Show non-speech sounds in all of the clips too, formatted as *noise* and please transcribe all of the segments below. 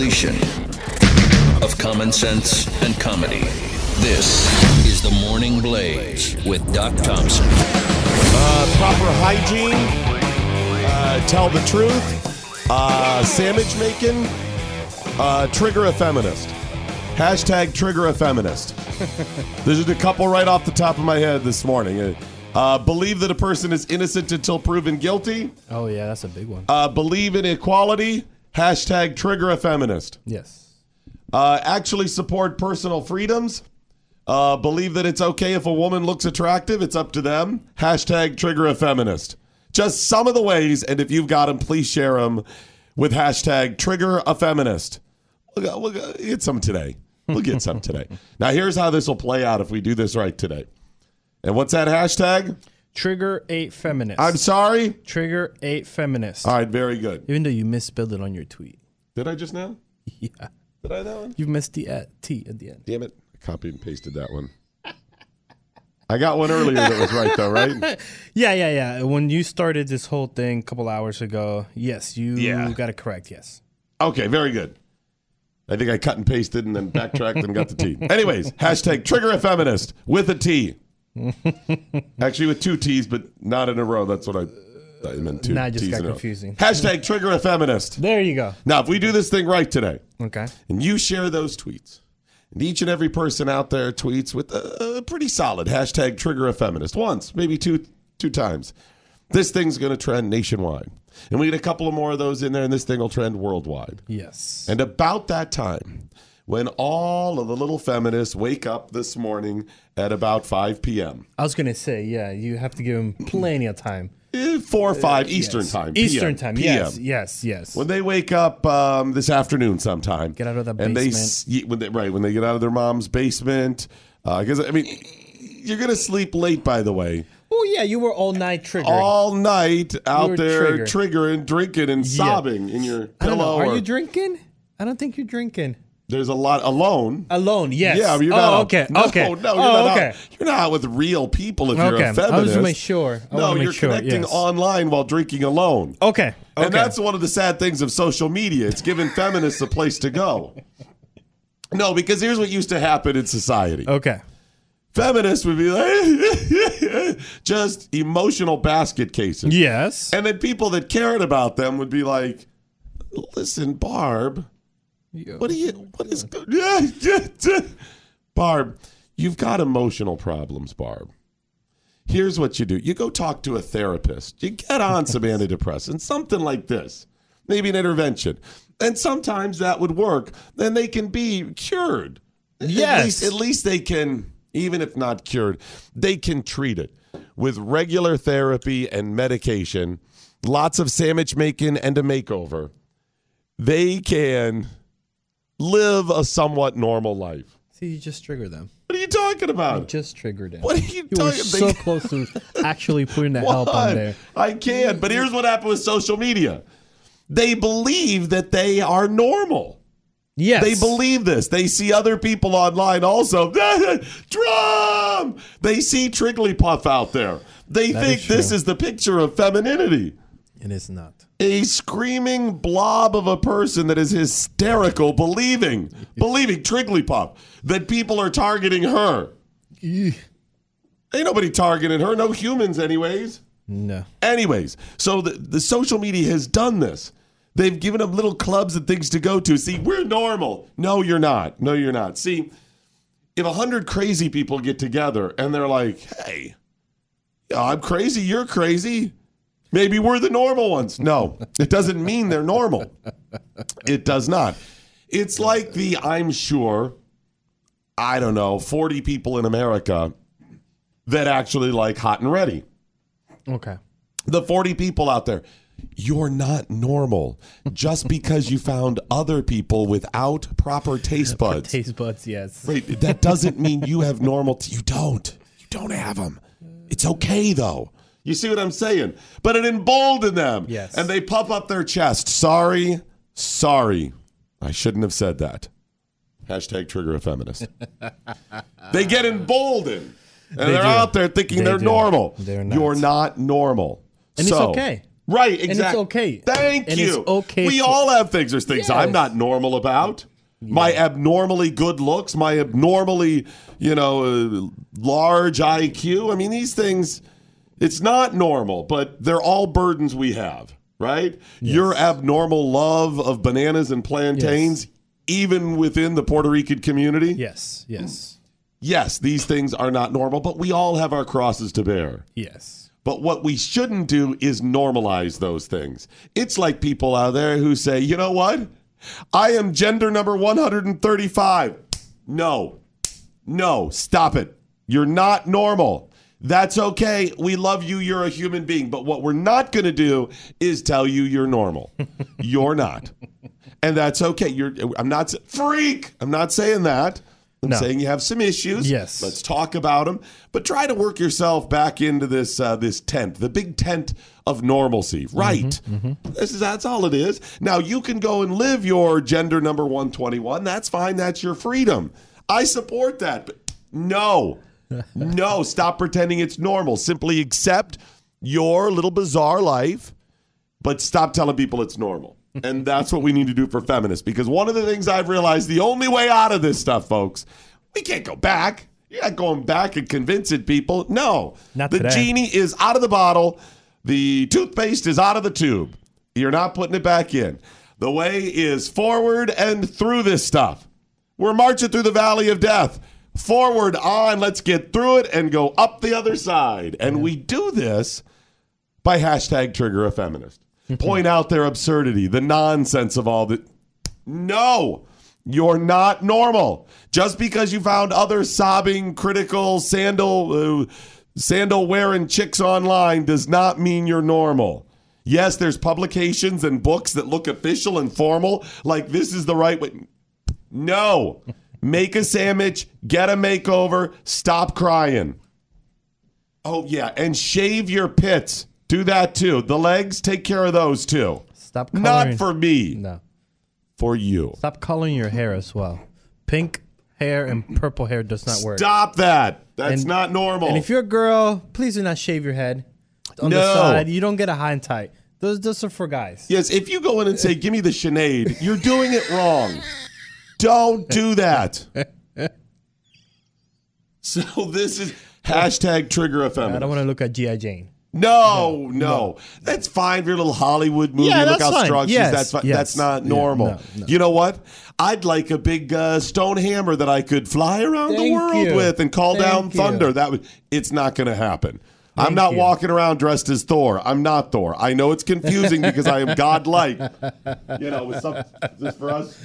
Is of common sense and comedy. This is the Morning Blaze with Doc Thompson. Uh, proper hygiene, uh, tell the truth, uh, sandwich making, uh, trigger a feminist. Hashtag trigger a feminist. *laughs* There's just a couple right off the top of my head this morning. Uh, Uh, believe that a person is innocent until proven guilty. Oh yeah, that's a big one. Uh, believe in equality. Hashtag trigger a feminist. yes. Uh, actually support personal freedoms. Uh, believe that it's okay if a woman looks attractive. It's up to them. Hashtag trigger a feminist. Just some of the ways, and if you've got them, please share them with hashtag trigger a feminist. We'll, we'll get some today. We'll get some today. *laughs* Now, here's how this will play out if we do this right today. And what's that hashtag? Trigger eight feminist. I'm sorry. Trigger eight feminist. All right, very good. Even though you misspelled it on your tweet. Did I just now? *laughs* Yeah. Did I that one? You missed the at, T at the end. Damn it. I copied and pasted that one. I got one earlier that was right, though, right? *laughs* Yeah, yeah, yeah. When you started this whole thing a couple hours ago, yes, you Yeah. got it correct. Yes. Okay, very good. I think I cut and pasted and then backtracked and got the T. *laughs* Anyways, hashtag trigger a feminist with a T. *laughs* Actually, with two T's, but not in a row. That's what I, I meant two Now it just T's got in a row. confusing. Hashtag trigger a feminist. There you go. Now, if we do this thing right today, Okay. and you share those tweets, and each and every person out there tweets with a, a pretty solid hashtag trigger a feminist once, maybe two two times, this thing's going to trend nationwide. And we get a couple of more of those in there, and this thing will trend worldwide. Yes. And about that time, when all of the little feminists wake up this morning at about 5 p.m., I was gonna say, yeah, you have to give them plenty of time. eh, 4 or 5 Eastern Yes. time. Eastern PM, time. PM. Yes. Yes. Yes. When they wake up um, this afternoon sometime, Get out of the and they basement. s- y- when they, right when they get out of their mom's basement, because I mean, you're gonna sleep late. By the way, oh yeah, you were all night triggering. all night out there triggered. triggering, drinking, and sobbing in your I don't know. pillow. Are or- you drinking? I don't think you're drinking. There's a lot alone. Alone, yes. Yeah, you're oh, not. okay. No, okay. no, you're oh, not. okay. Out, you're not out with real people if you're a feminist. I was make sure. I no, make you're sure, connecting yes. online while drinking alone. Okay. Okay. And that's one of the sad things of social media. It's given feminists a place to go. No, because here's what used to happen in society. okay. Feminists would be like *laughs* just emotional basket cases. Yes. And then people that cared about them would be like, listen, Barb, what are you, what is, good? *laughs* Barb, you've got emotional problems, Barb. Here's what you do you go talk to a therapist, you get on some antidepressants, something like this, maybe an intervention. And sometimes that would work. Then they can be cured. At Yes. least, at least they can, even if not cured, they can treat it with regular therapy and medication, lots of sandwich making and a makeover. They can live a somewhat normal life. See, you just triggered them. What are you talking about? Just triggered them. What are you You were talking so close to *laughs* actually putting the help on there. I can, but here's what happened with social media. They believe that they are normal. Yes. They believe this. They see other people online also. *laughs* Drum! They see Trigglypuff out there. They That think is this is the picture of femininity. And It is not. A screaming blob of a person that is hysterical, believing, believing Trigglypuff, that people are targeting her. Ain't nobody targeting her. No humans, anyways. No. Anyways, so the, the social media has done this. They've given them little clubs and things to go to. See, we're normal. No, you're not. No, you're not. See, if a hundred crazy people get together and they're like, "Hey, I'm crazy. You're crazy. Maybe we're the normal ones." No, it doesn't mean they're normal. It does not. It's like the I'm sure, I don't know, 40 people in America that actually like hot and ready Okay. the 40 people out there. You're not normal just because you found other people without proper taste buds. Taste buds, yes. Right, that doesn't mean you have normal. T- you don't. You don't have them. It's okay though. You see what I'm saying? But it emboldened them. Yes. And they puff up their chest. Sorry, sorry. I shouldn't have said that. Hashtag trigger a feminist. *laughs* they get emboldened. And They are out there thinking They they're do. normal. They're not. You're not normal. And it's So- okay. Right, exactly. And it's okay. Thank And you. it's okay We for- all have things. There's things I'm not normal about. My abnormally good looks, my abnormally, you know, uh, large IQ. I mean, these things, it's not normal, but they're all burdens we have, right? Your abnormal love of bananas and plantains, even within the Puerto Rican community. Yes, yes, Yes, these things are not normal, but we all have our crosses to bear. yes. But what we shouldn't do is normalize those things. It's like people out there who say, you know what? I am gender number 135. No, no, stop it. You're not normal. That's okay. We love you. You're a human being. But what we're not going to do is tell you you're normal. *laughs* you're not. And that's okay. You're I'm not freak. I'm not saying that. I'm No. saying you have some issues. Yes. Let's talk about them, but try to work yourself back into this uh, this tent, the big tent of normalcy. Right. This is that's all it is. Now you can go and live your gender number 121. That's fine. That's your freedom. I support that. But no. *laughs* no, stop pretending it's normal. Simply accept your little bizarre life, but stop telling people it's normal. And that's what we need to do for feminists. Because one of the things I've realized the only way out of this stuff, folks, we can't go back. You're not going back and convincing people. No. Not the today. genie is out of the bottle. The toothpaste is out of the tube. You're not putting it back in. The way is forward and through this stuff. We're marching through the valley of death. Forward on, let's get through it and go up the other side. And we do this by hashtag trigger a feminist. *laughs* Point out their absurdity, the nonsense of all that. No, you're not normal. Just because you found other sobbing, critical, sandal, uh, sandal wearing chicks online does not mean you're normal. Yes, there's publications and books that look official and formal, like this is the right way. No. Make a sandwich, get a makeover, stop crying. Oh, yeah, and shave your pits. Do that too. The legs, take care of those too. Stop coloring. Not for me, no. for you. Stop coloring your hair as well. Pink hair and purple hair does not work. Stop that. That's And- not normal. And if you're a girl, please do not shave your head on No. the side. You don't get a high and tight. Those those are for guys. yes, if you go in and say, give me the Sinead, you're doing it wrong. Don't do that. *laughs* So this is hashtag trigger a I I don't want to look at GI Jane. No, no, That's fine for your little Hollywood movie. Yeah, Look that's how fine. strong she Yes, is. That's fine. yes. That's not Yeah, normal. no, no. You know what? I'd like a big uh, stone hammer that I could fly around the world you. with and call down Thank you. thunder. That would. It's not going to happen. I'm not you. walking around dressed as Thor. I'm not Thor. I know it's confusing *laughs* because I am godlike. You know, with some, is this for us?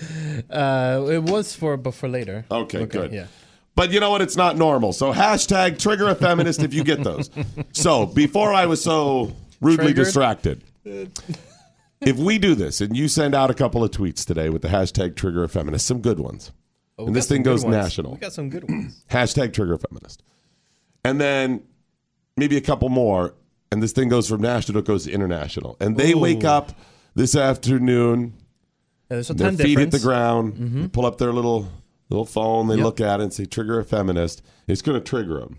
Uh, it was for, but for later. Okay, good. Yeah. But you know what? It's not normal. So hashtag trigger a feminist if you get those. So before I was so rudely Triggered? distracted, *laughs* if we do this and you send out a couple of tweets today with the hashtag trigger a feminist, some good ones, Oh, and this thing goes ones. national, We got some good ones. hashtag trigger a feminist, and then maybe a couple more, and this thing goes from national, it goes to international, and they wake up this afternoon Yeah, there's a their feet hit the difference. ground. Mm-hmm. They pull up their little little phone. They Yep. look at it and say, "Trigger a feminist." It's going to trigger them,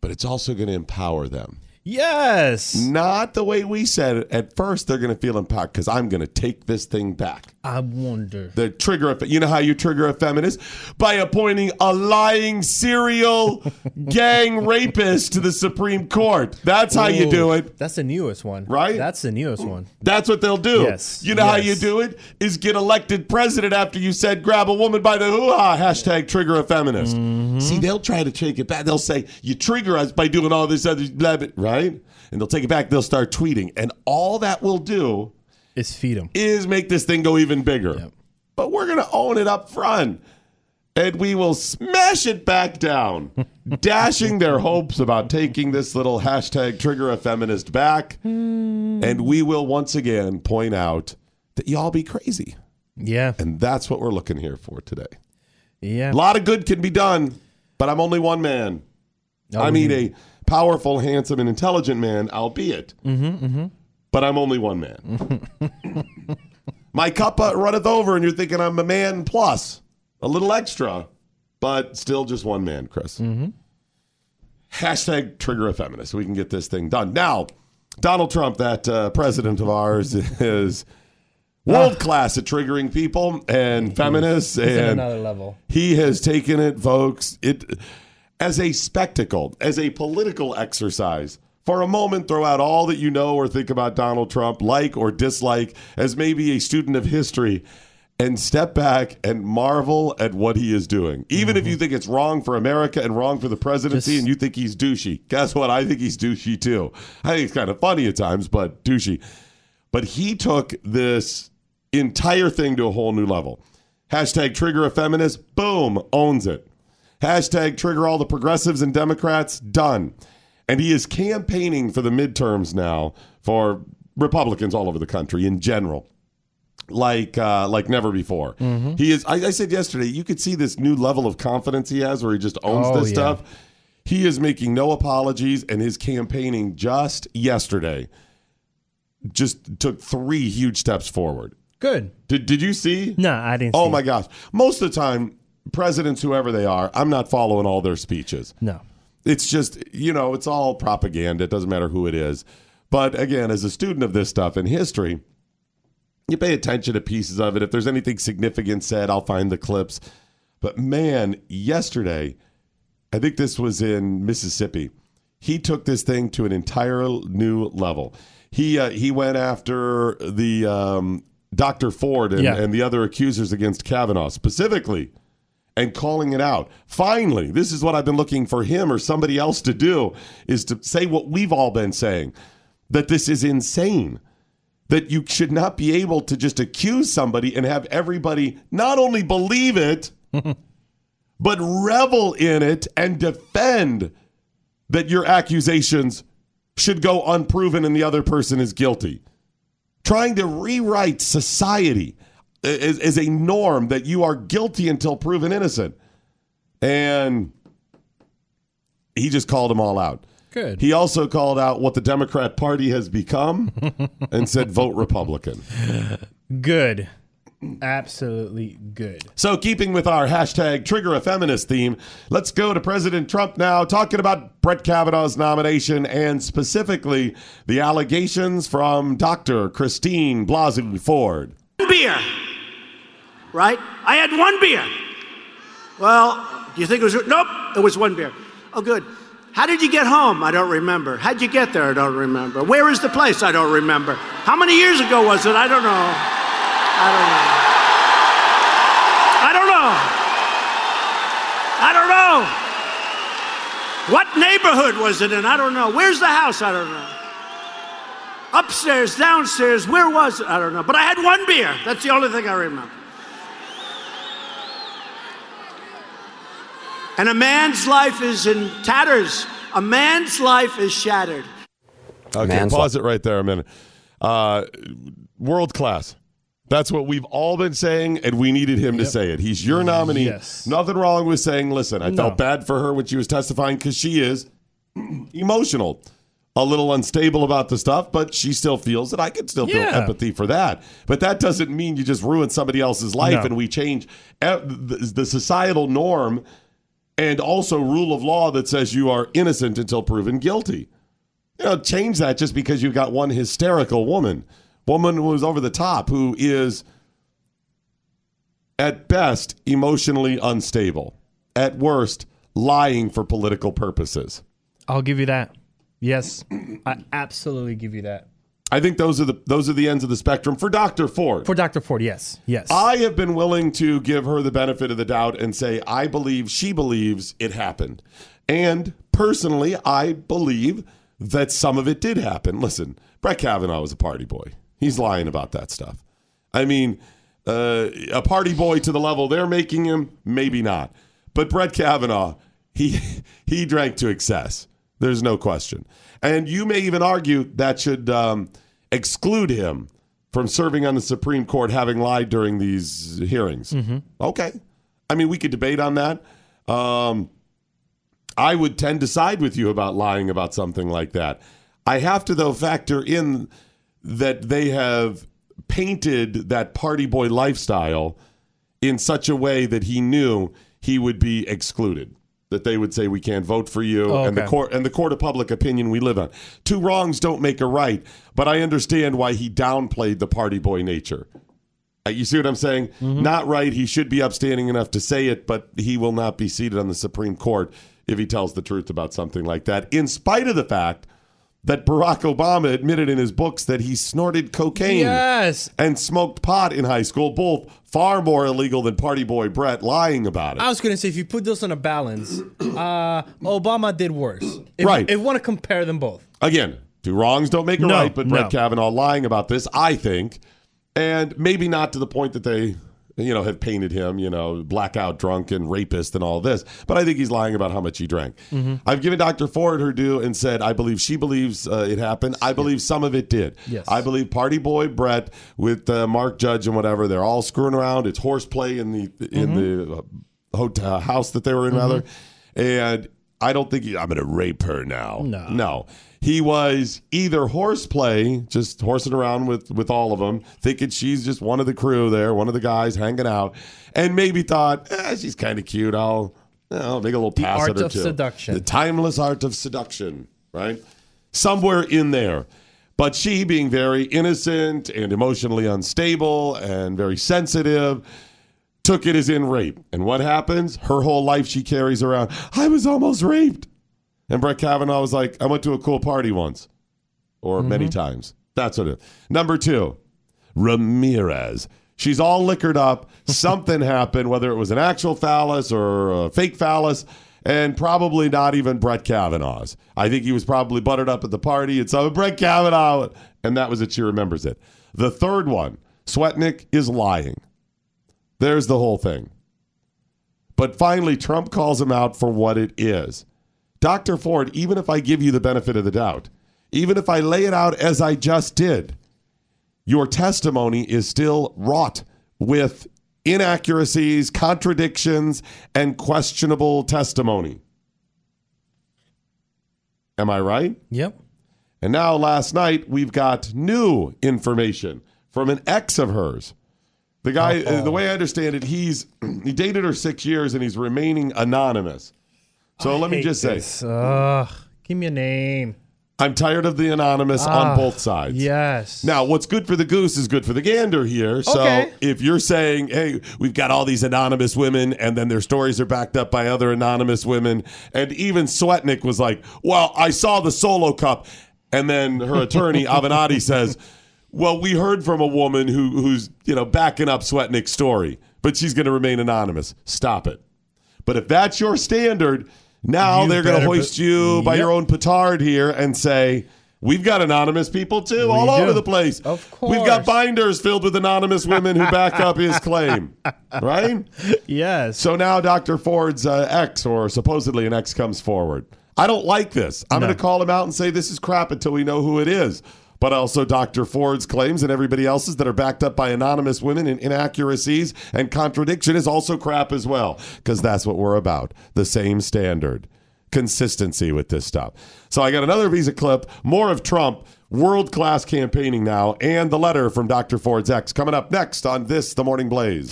but it's also going to empower them. Yes. Not the way we said it. At first, they're going to feel empowered because I'm going to take this thing back. I wonder. The trigger, you know how you trigger a feminist by appointing a lying serial *laughs* gang rapist to the Supreme Court. That's how you do it. That's the newest one. Right? That's the newest one. That's what they'll do. Yes. You know how you do it? Is get elected president after you said grab a woman by the hoo ha. Hashtag trigger a feminist. Mm-hmm. See, they'll try to take it back. They'll say, you trigger us by doing all this other, blah, blah, right? And they'll take it back. They'll start tweeting. And all that will do Is feed them. is make this thing go even bigger. Yep. But we're going to own it up front. and we will smash it back down, *laughs* dashing their hopes about taking this little hashtag trigger a feminist back. Hmm. And we will once again point out that y'all be crazy. Yeah. And that's what we're looking here for today. Yeah. A lot of good can be done, but I'm only one man. Oh, I mean, a powerful, handsome, and intelligent man, albeit. But I'm only one man. *laughs* My cup uh, runneth over, and you're thinking I'm a man plus, a little extra, but still just one man, Chris. Hashtag trigger a feminist. We can get this thing done. Now, Donald Trump, that uh, president of ours, *laughs* is world class at triggering people and feminists at and another level. he has taken it, folks, it as a spectacle, as a political exercise. For a moment, throw out all that you know or think about Donald Trump, like or dislike, as maybe a student of history, and step back and marvel at what he is doing. Even if you mm-hmm. think it's wrong for America and wrong for the presidency, Just- and you think he's douchey, guess what? I think he's douchey too. I think it's kind of funny at times, but douchey. But he took this entire thing to a whole new level. Hashtag trigger a feminist, boom, owns it. Hashtag trigger all the progressives and Democrats, done. And he is campaigning for the midterms now for Republicans all over the country in general. Like uh, like never before. He is I, I said yesterday, you could see this new level of confidence he has where he just owns Oh, this yeah. stuff. He is making no apologies, and his campaigning just yesterday just took three huge steps forward. Good. Did did you see? No, I didn't. Oh my it. gosh. Most of the time, presidents, whoever they are, I'm not following all their speeches. No. It's just, you know, it's all propaganda. It doesn't matter who it is. But again, as a student of this stuff in history, you pay attention to pieces of it. If there's anything significant said, I'll find the clips. But man, yesterday, I think this was in Mississippi. He took this thing to an entire new level. He uh, he went after the um, Dr. Ford and, Yeah. and the other accusers against Kavanaugh specifically and calling it out. Finally, this is what I've been looking for him or somebody else to do is to say what we've all been saying that this is insane. That you should not be able to just accuse somebody and have everybody not only believe it, *laughs* but revel in it and defend that your accusations should go unproven and the other person is guilty. Trying to rewrite society is, is a norm that you are guilty until proven innocent. And he just called them all out. Good. He also called out what the Democrat Party has become *laughs* and said, vote Republican. Good. Absolutely good. So, keeping with our hashtag trigger a feminist theme, let's go to President Trump now, talking about Brett Kavanaugh's nomination and specifically the allegations from Dr. Christine Blasey Ford. beer. Right? I had one beer. Well, do you think it was? Nope, it was one beer. Oh, good. How did you get home? I don't remember. How'd you get there? I don't remember. Where is the place? I don't remember. How many years ago was it? I don't know. I don't know. I don't know. I don't know. What neighborhood was it in? I don't know. Where's the house? I don't know. Upstairs, downstairs, where was it? I don't know. But I had one beer. That's the only thing I remember. And a man's life is in tatters. A man's life is shattered. Okay, Man's pause it right there a minute. Uh, world class. That's what we've all been saying, and we needed him to say it. He's your nominee. Yes. Nothing wrong with saying, listen, I No. felt bad for her when she was testifying because she is *clears throat* emotional, a little unstable about the stuff, but she still feels that I can still feel empathy for that. But that doesn't mean you just ruin somebody else's life No. and we change the, the societal norm and also rule of law that says you are innocent until proven guilty. You know, change that just because you've got one hysterical woman, woman who's over the top, who is at best emotionally unstable, at worst lying for political purposes. I'll give you that. Yes. I absolutely give you that. I think those are the those are the ends of the spectrum for Dr. Ford. For Dr. Ford, yes. Yes. I have been willing to give her the benefit of the doubt and say I believe she believes it happened. And personally, I believe that some of it did happen. Listen, Brett Kavanaugh was a party boy. He's lying about that stuff. I mean, uh, a party boy to the level they're making him, maybe not. But Brett Kavanaugh, he *laughs* he drank to excess. There's no question. And you may even argue that should um, exclude him from serving on the Supreme Court, having lied during these hearings. Okay, I mean we could debate on that. Um, I would tend to side with you about lying about something like that. I have to, though, factor in that they have painted that party boy lifestyle in such a way that he knew he would be excluded. That they would say we can't vote for you, Oh, and the court and the court of public opinion we live on. Two wrongs don't make a right, but I understand why he downplayed the party boy nature. Uh, You see what I'm saying? Mm-hmm. Not right. He should be upstanding enough to say it, but he will not be seated on the Supreme Court if he tells the truth about something like that, in spite of the fact that Barack Obama admitted in his books that he snorted cocaine Yes. and smoked pot in high school, both far more illegal than Party Boy Brett lying about it. I was gonna say if you put those on a balance, uh, Obama did worse. If, Right. If you want to compare them both. Again, two wrongs don't make a No, right, but Brett no. Kavanaugh lying about this, I think, and maybe not to the point that they, you know, have painted him, you know, blackout drunk and rapist and all this. But I think he's lying about how much he drank. Mm-hmm. I've given Dr. Ford her due and said I believe she believes uh, it happened. I believe some of it did. Yes. I believe Party Boy Brett with uh, Mark Judge and whatever, they're all screwing around. It's horseplay in the in Mm-hmm. the uh, hotel house that they were in, rather. And I don't think he, I'm going to rape her now. No. No. He was either horseplay, just horsing around with, with all of them, thinking she's just one of the crew there, one of the guys hanging out, and maybe thought, eh, she's kind of cute. I'll, I'll make a little pass art at her of too. seduction. The timeless art of seduction, right? Somewhere in there. But she, being very innocent and emotionally unstable and very sensitive, took it as in rape. And what happens? Her whole life she carries around, I was almost raped. And Brett Kavanaugh was like, I went to a cool party once or mm-hmm. many times. That's what it is. Number two, Ramirez. She's all liquored up. *laughs* Something happened, whether it was an actual phallus or a fake phallus, and probably not even Brett Kavanaugh's. I think he was probably buttered up at the party, and so Brett Kavanaugh, and that was it. She remembers it. The third one, Swetnick is lying. There's the whole thing. But finally, Trump calls him out for what it is. Dr. Ford, even if I give you the benefit of the doubt, even if I lay it out as I just did, your testimony is still wrought with inaccuracies, contradictions, and questionable testimony. Am I right? Yep. And now, last night, we've got new information from an ex of hers. The guy, uh, the way I understand it, he's *clears throat* he dated her six years and he's remaining anonymous. So let me just say. Ugh. Give me a name. I'm tired of the anonymous Ah, on both sides. Yes. Now, what's good for the goose is good for the gander here. So Okay. if you're saying, hey, we've got all these anonymous women and then their stories are backed up by other anonymous women, and even Swetnick was like, well, I saw the solo cup. And then her *laughs* attorney, Avenatti, says, well, we heard from a woman who, who's, you know, backing up Swetnick's story, but she's going to remain anonymous. Stop it. But if that's your standard, now You they're going to hoist be- you by Yep. your own petard here and say, We've got anonymous people too, all do. over the place. Of course. We've got binders filled with anonymous women who back up his claim. *laughs* Right? Yes. So now Dr. Ford's uh, ex, or supposedly an ex, comes forward. I don't like this. I'm No. going to call him out and say this is crap until we know who it is. But also Dr. Ford's claims and everybody else's that are backed up by anonymous women and inaccuracies and contradiction is also crap as well. Because that's what we're about. The same standard. Consistency with this stuff. So I got another visa clip, more of Trump, world class campaigning now, and the letter from Dr. Ford's ex coming up next on This The Morning Blaze.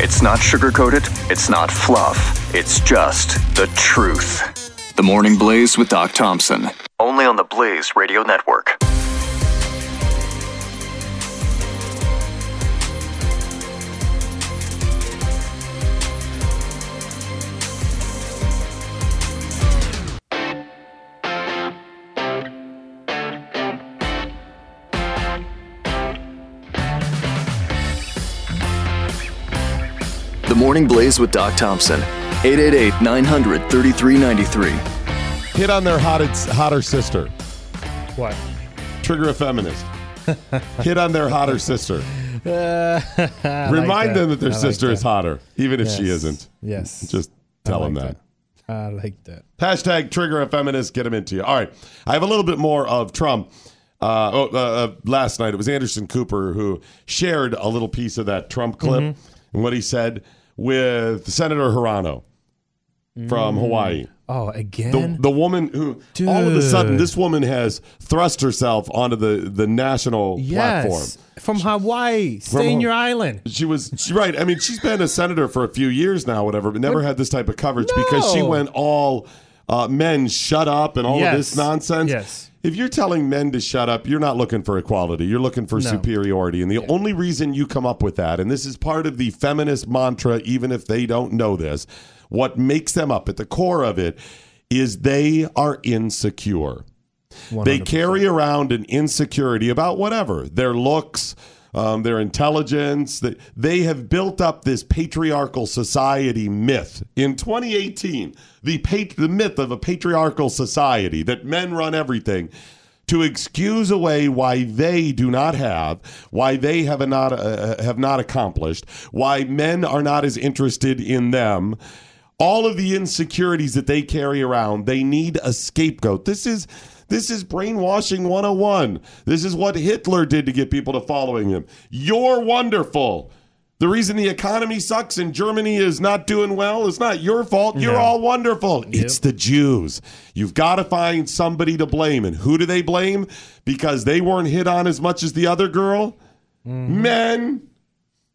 It's not sugar coated, it's not fluff, it's just the truth. The Morning Blaze with Doc Thompson. Only on the Blaze Radio Network. Morning Blaze with Doc Thompson. 888 900 3393. Hit on their hottest, hotter sister. what? Trigger a feminist. *laughs* Hit on their hotter sister. *laughs* I like Remind them that their like sister is hotter, even if she isn't. Yes. Just tell like them that. I like that. Hashtag trigger a feminist, get them into you. All right. I have a little bit more of Trump. Uh, oh, uh, uh, last night, it was Anderson Cooper who shared a little piece of that Trump clip Mm-hmm. and what he said with Senator Hirano from Mm. Hawaii. Oh, again? the woman who, all of a sudden, this woman has thrust herself onto the, the national platform. From Hawaii. Stay in your island. She was she, right. I mean, she's been a senator for a few years now, whatever, but never had this type of coverage because she No. went all uh, men shut up and all of Yes. this nonsense. Yes. If you're telling men to shut up, you're not looking for equality. You're looking for superiority. And the only reason you come up with that, and this is part of the feminist mantra, even if they don't know this, what makes them up at the core of it is they are insecure. They carry around an insecurity about whatever their looks, um, their intelligence. They, they have built up this patriarchal society myth. In 2018, the pat- the myth of a patriarchal society that men run everything. To excuse away why they do not have, why they have not uh, have not accomplished, why men are not as interested in them, all of the insecurities that they carry around, they need a scapegoat. This is this is brainwashing 101. This is what Hitler did to get people to following him. You're wonderful. The reason the economy sucks and Germany is not doing well is not your fault. You're No. all wonderful. It's the Jews. You've got to find somebody to blame. And who do they blame? Because they weren't hit on as much as the other girl? Mm-hmm. Men.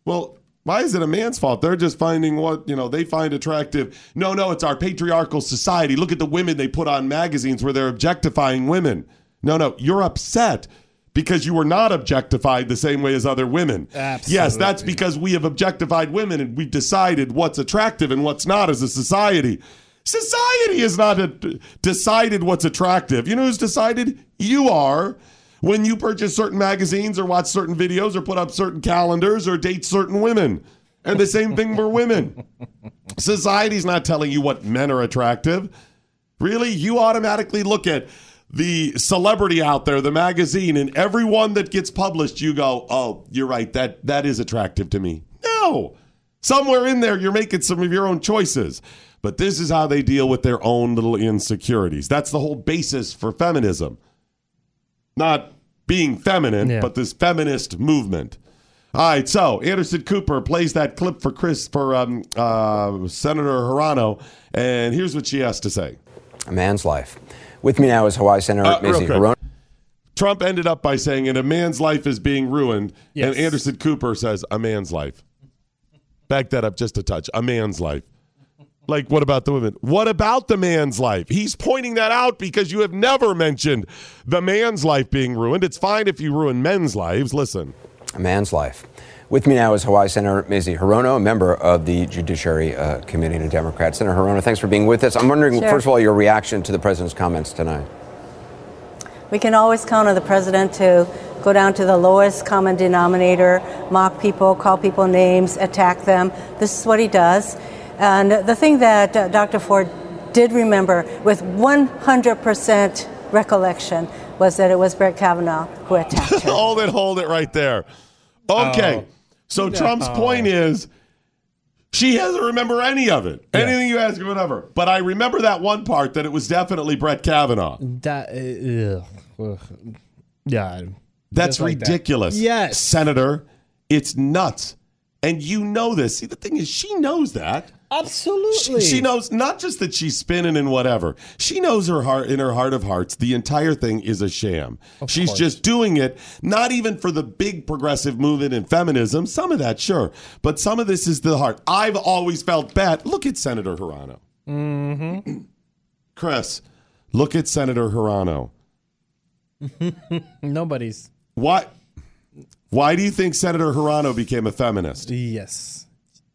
Well, why is it a man's fault? They're just finding what, you know, they find attractive. No, no, it's our patriarchal society. Look at the women they put on magazines where they're objectifying women. No, no, you're upset because you were not objectified the same way as other women. Yes, that's because we have objectified women and we've decided what's attractive and what's not as a society. Society has not decided what's attractive. You know who's decided? You are when you purchase certain magazines or watch certain videos or put up certain calendars or date certain women. And the same thing for women. Society's not telling you what men are attractive. Really? You automatically look at the celebrity out there, the magazine, and every one that gets published, you go, oh, you're right. That that is attractive to me. No. Somewhere in there, you're making some of your own choices. But this is how they deal with their own little insecurities. That's the whole basis for feminism. Not being feminine, Yeah. but this feminist movement. All right, so Anderson Cooper plays that clip for Chris for um, uh, Senator Hirano, and here's what she has to say. A man's life. With me now is Hawaii Senator Uh, real Mazie. Hirono. Trump ended up by saying, "And a man's life is being ruined," Yes. and Anderson Cooper says, "A man's life." Back that up just a touch. A man's life. Like, what about the women? What about the man's life? He's pointing that out because you have never mentioned the man's life being ruined. It's fine if you ruin men's lives. Listen. A man's life. With me now is Hawaii Senator Mazie Hirono, a member of the Judiciary uh, Committee and a Democrat. Senator Hirono, thanks for being with us. I'm wondering, Sure. first of all, your reaction to the president's comments tonight. We can always count on the president to go down to the lowest common denominator, mock people, call people names, attack them. This is what he does. And the thing that uh, Dr. Ford did remember with 100% recollection was that it was Brett Kavanaugh who attacked *laughs* her. hold it, hold it right there. Okay. Oh. So Trump's point is she doesn't remember any of it. Anything you ask her, whatever. But I remember that one part that it was definitely Brett Kavanaugh. That, uh, ugh. Ugh. yeah. That's Just like that. ridiculous. Yes. Senator, it's nuts. And you know this. See, the thing is, she knows that. Absolutely. She, she knows not just that she's spinning and whatever. She knows her heart in her heart of hearts. The entire thing is a sham. she's course. just doing it not even for the big progressive movement in feminism. Some of that, sure, but some of this is the heart. I've always felt bad. Look at Senator Hirano. Mm-hmm. *clears throat* Chris, look at Senator Hirano. *laughs* Nobody's. What? Why do you think Senator Hirano became a feminist? Yes.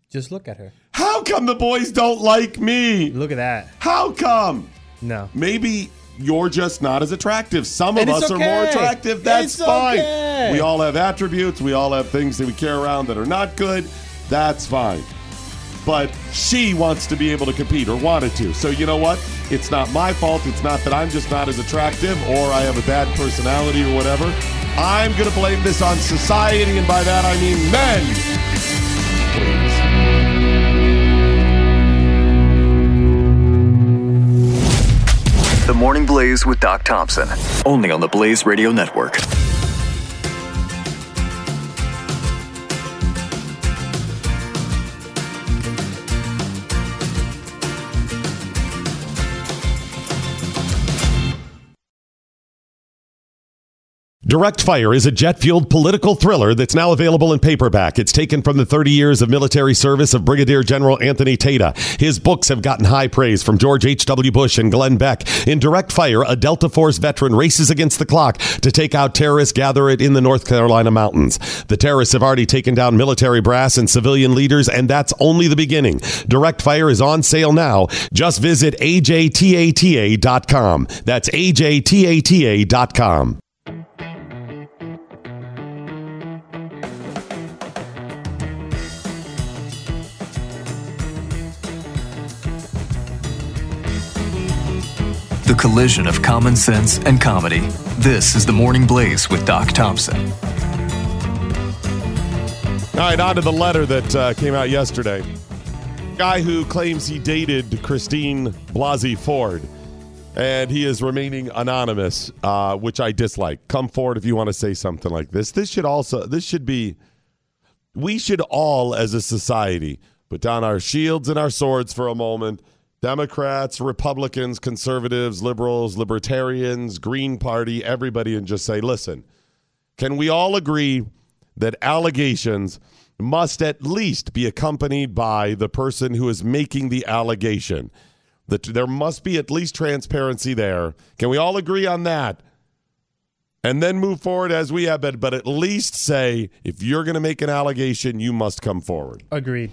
Just look at her. How come the boys don't like me? Look at that. How come? No. Maybe you're just not as attractive. Some of us are more attractive. That's It's fine. okay. We all have attributes. We all have things that we carry around that are not good. That's fine. But she wants to be able to compete or wanted to. So you know what? It's not my fault. It's not that I'm just not as attractive or I have a bad personality or whatever. I'm going to blame this on society, and by that I mean men. The Morning Blaze with Doc Thompson. Only on the Blaze Radio Network. Direct Fire is a jet fueled political thriller that's now available in paperback. It's taken from the 30 years of military service of Brigadier General Anthony Tata. His books have gotten high praise from George H.W. Bush and Glenn Beck. In Direct Fire, a Delta Force veteran races against the clock to take out terrorists gathered in the North Carolina mountains. The terrorists have already taken down military brass and civilian leaders, and that's only the beginning. Direct Fire is on sale now. Just visit ajtata.com. That's ajtata.com. The collision of common sense and comedy. This is the Morning Blaze with Doc Thompson. All right, on to the letter that uh, came out yesterday. Guy who claims he dated Christine Blasey Ford, and he is remaining anonymous, uh, which I dislike. Come forward if you want to say something like this. This should also, this should be, we should all, as a society, put down our shields and our swords for a moment. Democrats, Republicans, conservatives, liberals, libertarians, Green Party, everybody, and just say, listen, can we all agree that allegations must at least be accompanied by the person who is making the allegation? That there must be at least transparency there. Can we all agree on that? And then move forward as we have been, but at least say if you're going to make an allegation, you must come forward. Agreed.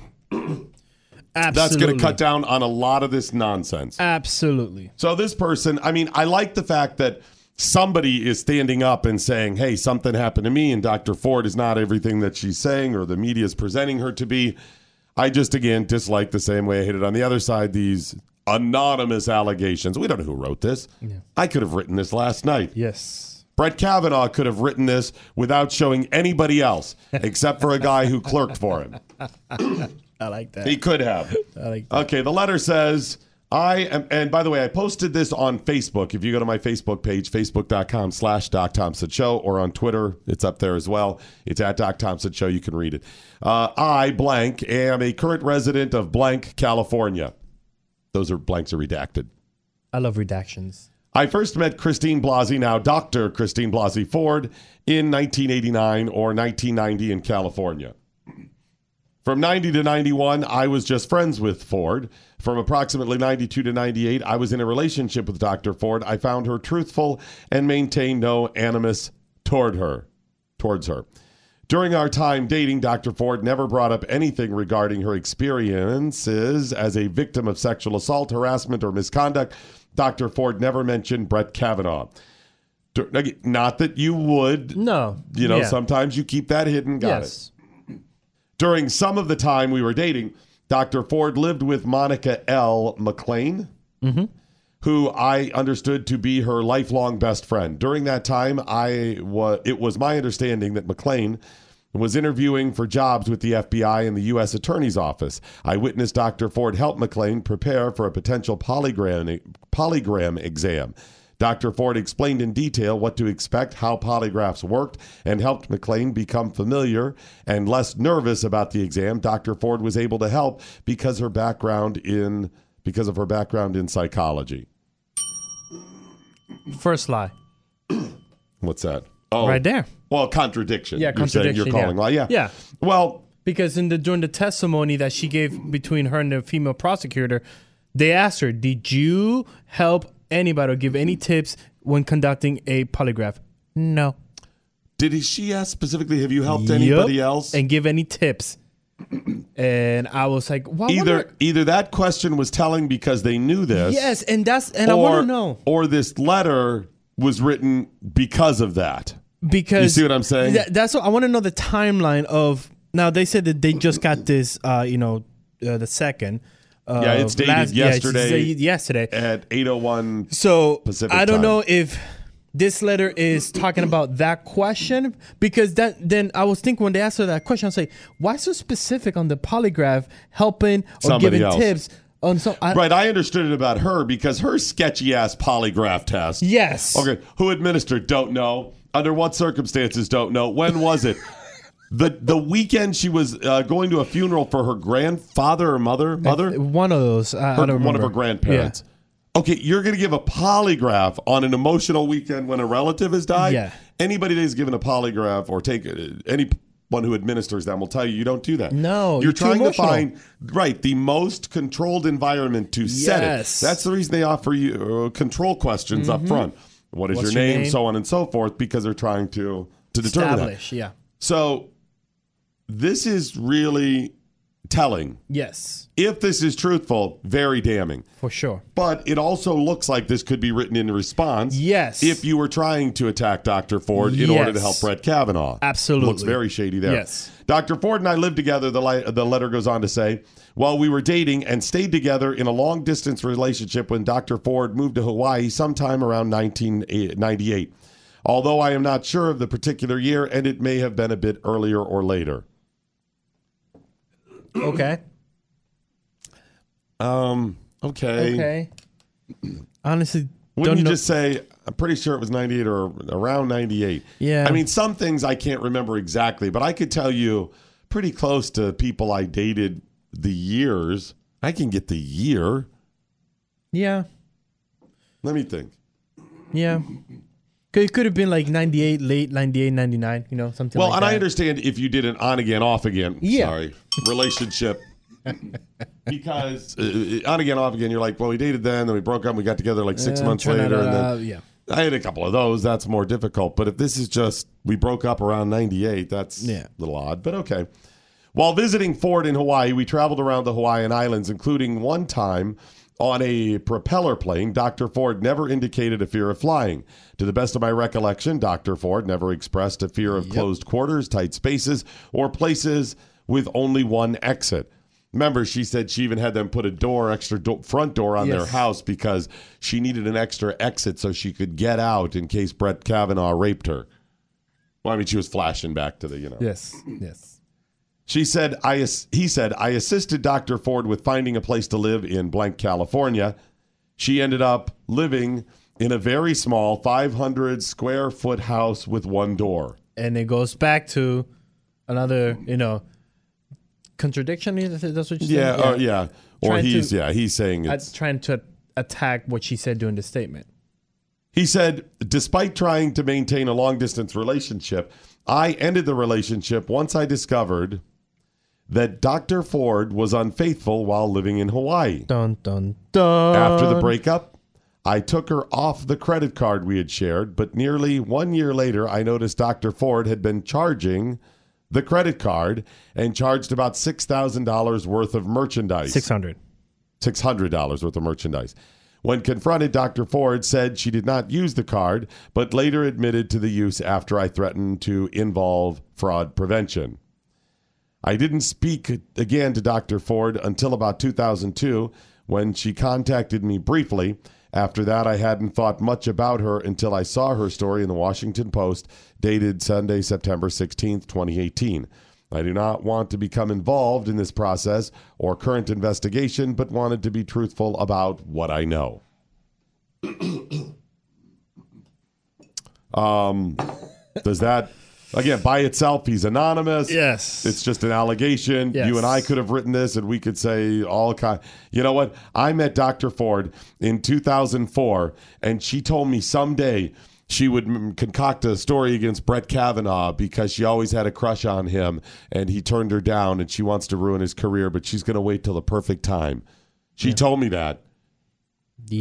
That's going to cut down on a lot of this nonsense. Absolutely. So this person, I mean, I like the fact that somebody is standing up and saying, "Hey, something happened to me," and Dr. Ford is not everything that she's saying or the media is presenting her to be. I just again dislike the same way I hate it on the other side. These anonymous allegations. We don't know who wrote this. I could have written this last night. Yes. Brett Kavanaugh could have written this without showing anybody else *laughs* except for a guy who clerked for him. *laughs* I like that. He could have. *laughs* I like that. Okay, the letter says, I am, and by the way, I posted this on Facebook. If you go to my Facebook page, facebook.com slash Doc Thompson Show, or on Twitter, it's up there as well. It's at Doc Thompson Show. You can read it. Uh, I, blank, am a current resident of blank, California. Those are blanks are redacted. I love redactions. I first met Christine Blasey, now Dr. Christine Blasey Ford, in 1989 or 1990 in California. From 90 to 91, I was just friends with Ford. From approximately 92 to 98, I was in a relationship with Dr. Ford. I found her truthful and maintained no animus toward her, towards her. During our time dating, Dr. Ford never brought up anything regarding her experiences as a victim of sexual assault, harassment, or misconduct. Dr. Ford never mentioned Brett Kavanaugh. Not that you would. No. You know, Yeah. sometimes you keep that hidden. Got it. During some of the time we were dating, Dr. Ford lived with Monica L. McLean, mm-hmm. who I understood to be her lifelong best friend. During that time, I was it was my understanding that McLean was interviewing for jobs with the FBI and the U.S. Attorney's Office. I witnessed Dr. Ford help McLean prepare for a potential polygram, polygram exam. Dr. Ford explained in detail what to expect, how polygraphs worked, and helped McLean become familiar and less nervous about the exam. Dr. Ford was able to help because her background in because of her background in psychology. First lie. What's that? Oh, Right there. Well, contradiction. Yeah, You're contradiction. You're calling yeah. lie. Yeah. Yeah. Well, Because in the during the testimony that she gave between her and the female prosecutor, they asked her, "Did you help anybody or give any tips when conducting a polygraph?" No. did he, she ask specifically? Have you helped anybody else? And give any tips? *clears throat* and I was like, "Why?" either either that question was telling because they knew this. Yes, and that's and I want to know Or this letter was written because of that. because You see what I'm saying? That, that's what I want to know the timeline of. Now they said that they just got this, uh, you know, uh, the second. Uh, Yeah, it's dated last- yeah, it's yesterday. yesterday. At 801 So Pacific I don't time. know if this letter is talking about that question because that then I was thinking when they asked her that question, I was like, why so specific on the polygraph helping or Somebody giving else. tips on some I, Right, I understood it about her because her sketchy ass polygraph test. Yes. Okay, who administered? Don't know. Under what circumstances? Don't know. When was it? The The weekend she was uh, going to a funeral for her grandfather or mother. Mother. One of those. I, I Her- one of her grandparents. Okay, you're going to give a polygraph on an emotional weekend when a relative has died. Yeah. Anybody that is given a polygraph or take uh, anyone who administers them will tell you you don't do that. No, you're you're trying to find right the most controlled environment to set Yes. it. That's the reason they offer you uh, control questions up front. What is Mm-hmm. Your name, name? so on and so forth, because they're trying to to determine that. Yeah. So this is really telling. Yes. If this is truthful, very damning. For sure. But it also looks like this could be written in response. Yes. If you were trying to attack Dr. Ford in order to help Brett Kavanaugh. Absolutely. Looks very shady there. Yes. Dr. Ford and I lived together, the, li- the letter goes on to say, while we were dating and stayed together in a long distance relationship when Dr. Ford moved to Hawaii sometime around 1998. Eh, Although I am not sure of the particular year, and it may have been a bit earlier or later. Okay. *clears throat* Um, okay. Okay. Honestly, Wouldn't don't you know. just say, I'm pretty sure it was 98 or around 98? Yeah. I mean, some things I can't remember exactly, but I could tell you pretty close to people I dated the years. I can get the year. yeah. Let me think. Yeah. It could have been like 98, late 98, 99, you know, something Well, like and that. I understand if you did an on again, off again, Yeah. sorry, relationship. *laughs* because uh, on again, off again, you're like, well, we dated then, then we broke up, we got together like six Uh, months later. and then uh, yeah. I had a couple of those. That's more difficult. But if this is just we broke up around 98, that's Yeah. a little odd, but okay. While visiting Ford in Hawaii, we traveled around the Hawaiian Islands, including one time on a propeller plane. Dr. Ford never indicated a fear of flying. To the best of my recollection, Dr. Ford never expressed a fear of closed quarters, tight spaces, or places with only one exit. Remember, she said she even had them put a door, extra do- front door on their house because she needed an extra exit so she could get out in case Brett Kavanaugh raped her. Well, I mean, she was flashing back to the, you know. Yes. Yes. She said, I, he said, I assisted Dr. Ford with finding a place to live in blank, California. She ended up living in a very small 500 square foot house with one door. And it goes back to another, you know, contradiction. That's what you Yeah, said? uh, yeah. Or Trying he's, to- yeah, he's saying it's. trying to attack what she said during the statement. He said, despite trying to maintain a long distance relationship, I ended the relationship once I discovered that Dr. Ford was unfaithful while living in Hawaii. Dun dun dun. After the breakup, I took her off the credit card we had shared, but nearly one year later, I noticed Dr. Ford had been charging the credit card and charged about $6,000 worth of merchandise. six hundred. $600 worth of merchandise. When confronted, Dr. Ford said she did not use the card, but later admitted to the use after I threatened to involve fraud prevention. I didn't speak again to Dr. Ford until about 2002 when she contacted me briefly. After that, I hadn't thought much about her until I saw her story in the Washington Post, dated Sunday, September 16th, 2018. I do not want to become involved in this process or current investigation, but wanted to be truthful about what I know. *clears throat* um, does that, again, by itself, he's anonymous. Yes. It's just an allegation. Yes. You and I could have written this, and we could say all kind. You know what? I met Dr. Ford in 2004, and she told me someday she would concoct a story against Brett Kavanaugh because she always had a crush on him, and he turned her down, and she wants to ruin his career, but she's going to wait till the perfect time. She told me that.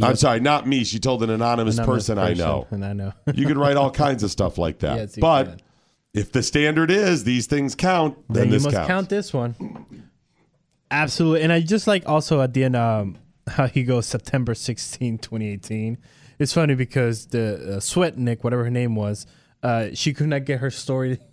I'm sorry, not me. She told an anonymous, Anonymous person, I know. And I know. You can write all *laughs* kinds of stuff like that. But. If the standard is these things count, then, then you this must counts. count this one. Absolutely. And I just like also at the end um, *laughs* how he goes September 16, 2018. It's funny because the uh, Swetnick, whatever her name was, uh, she could not get her story. *laughs*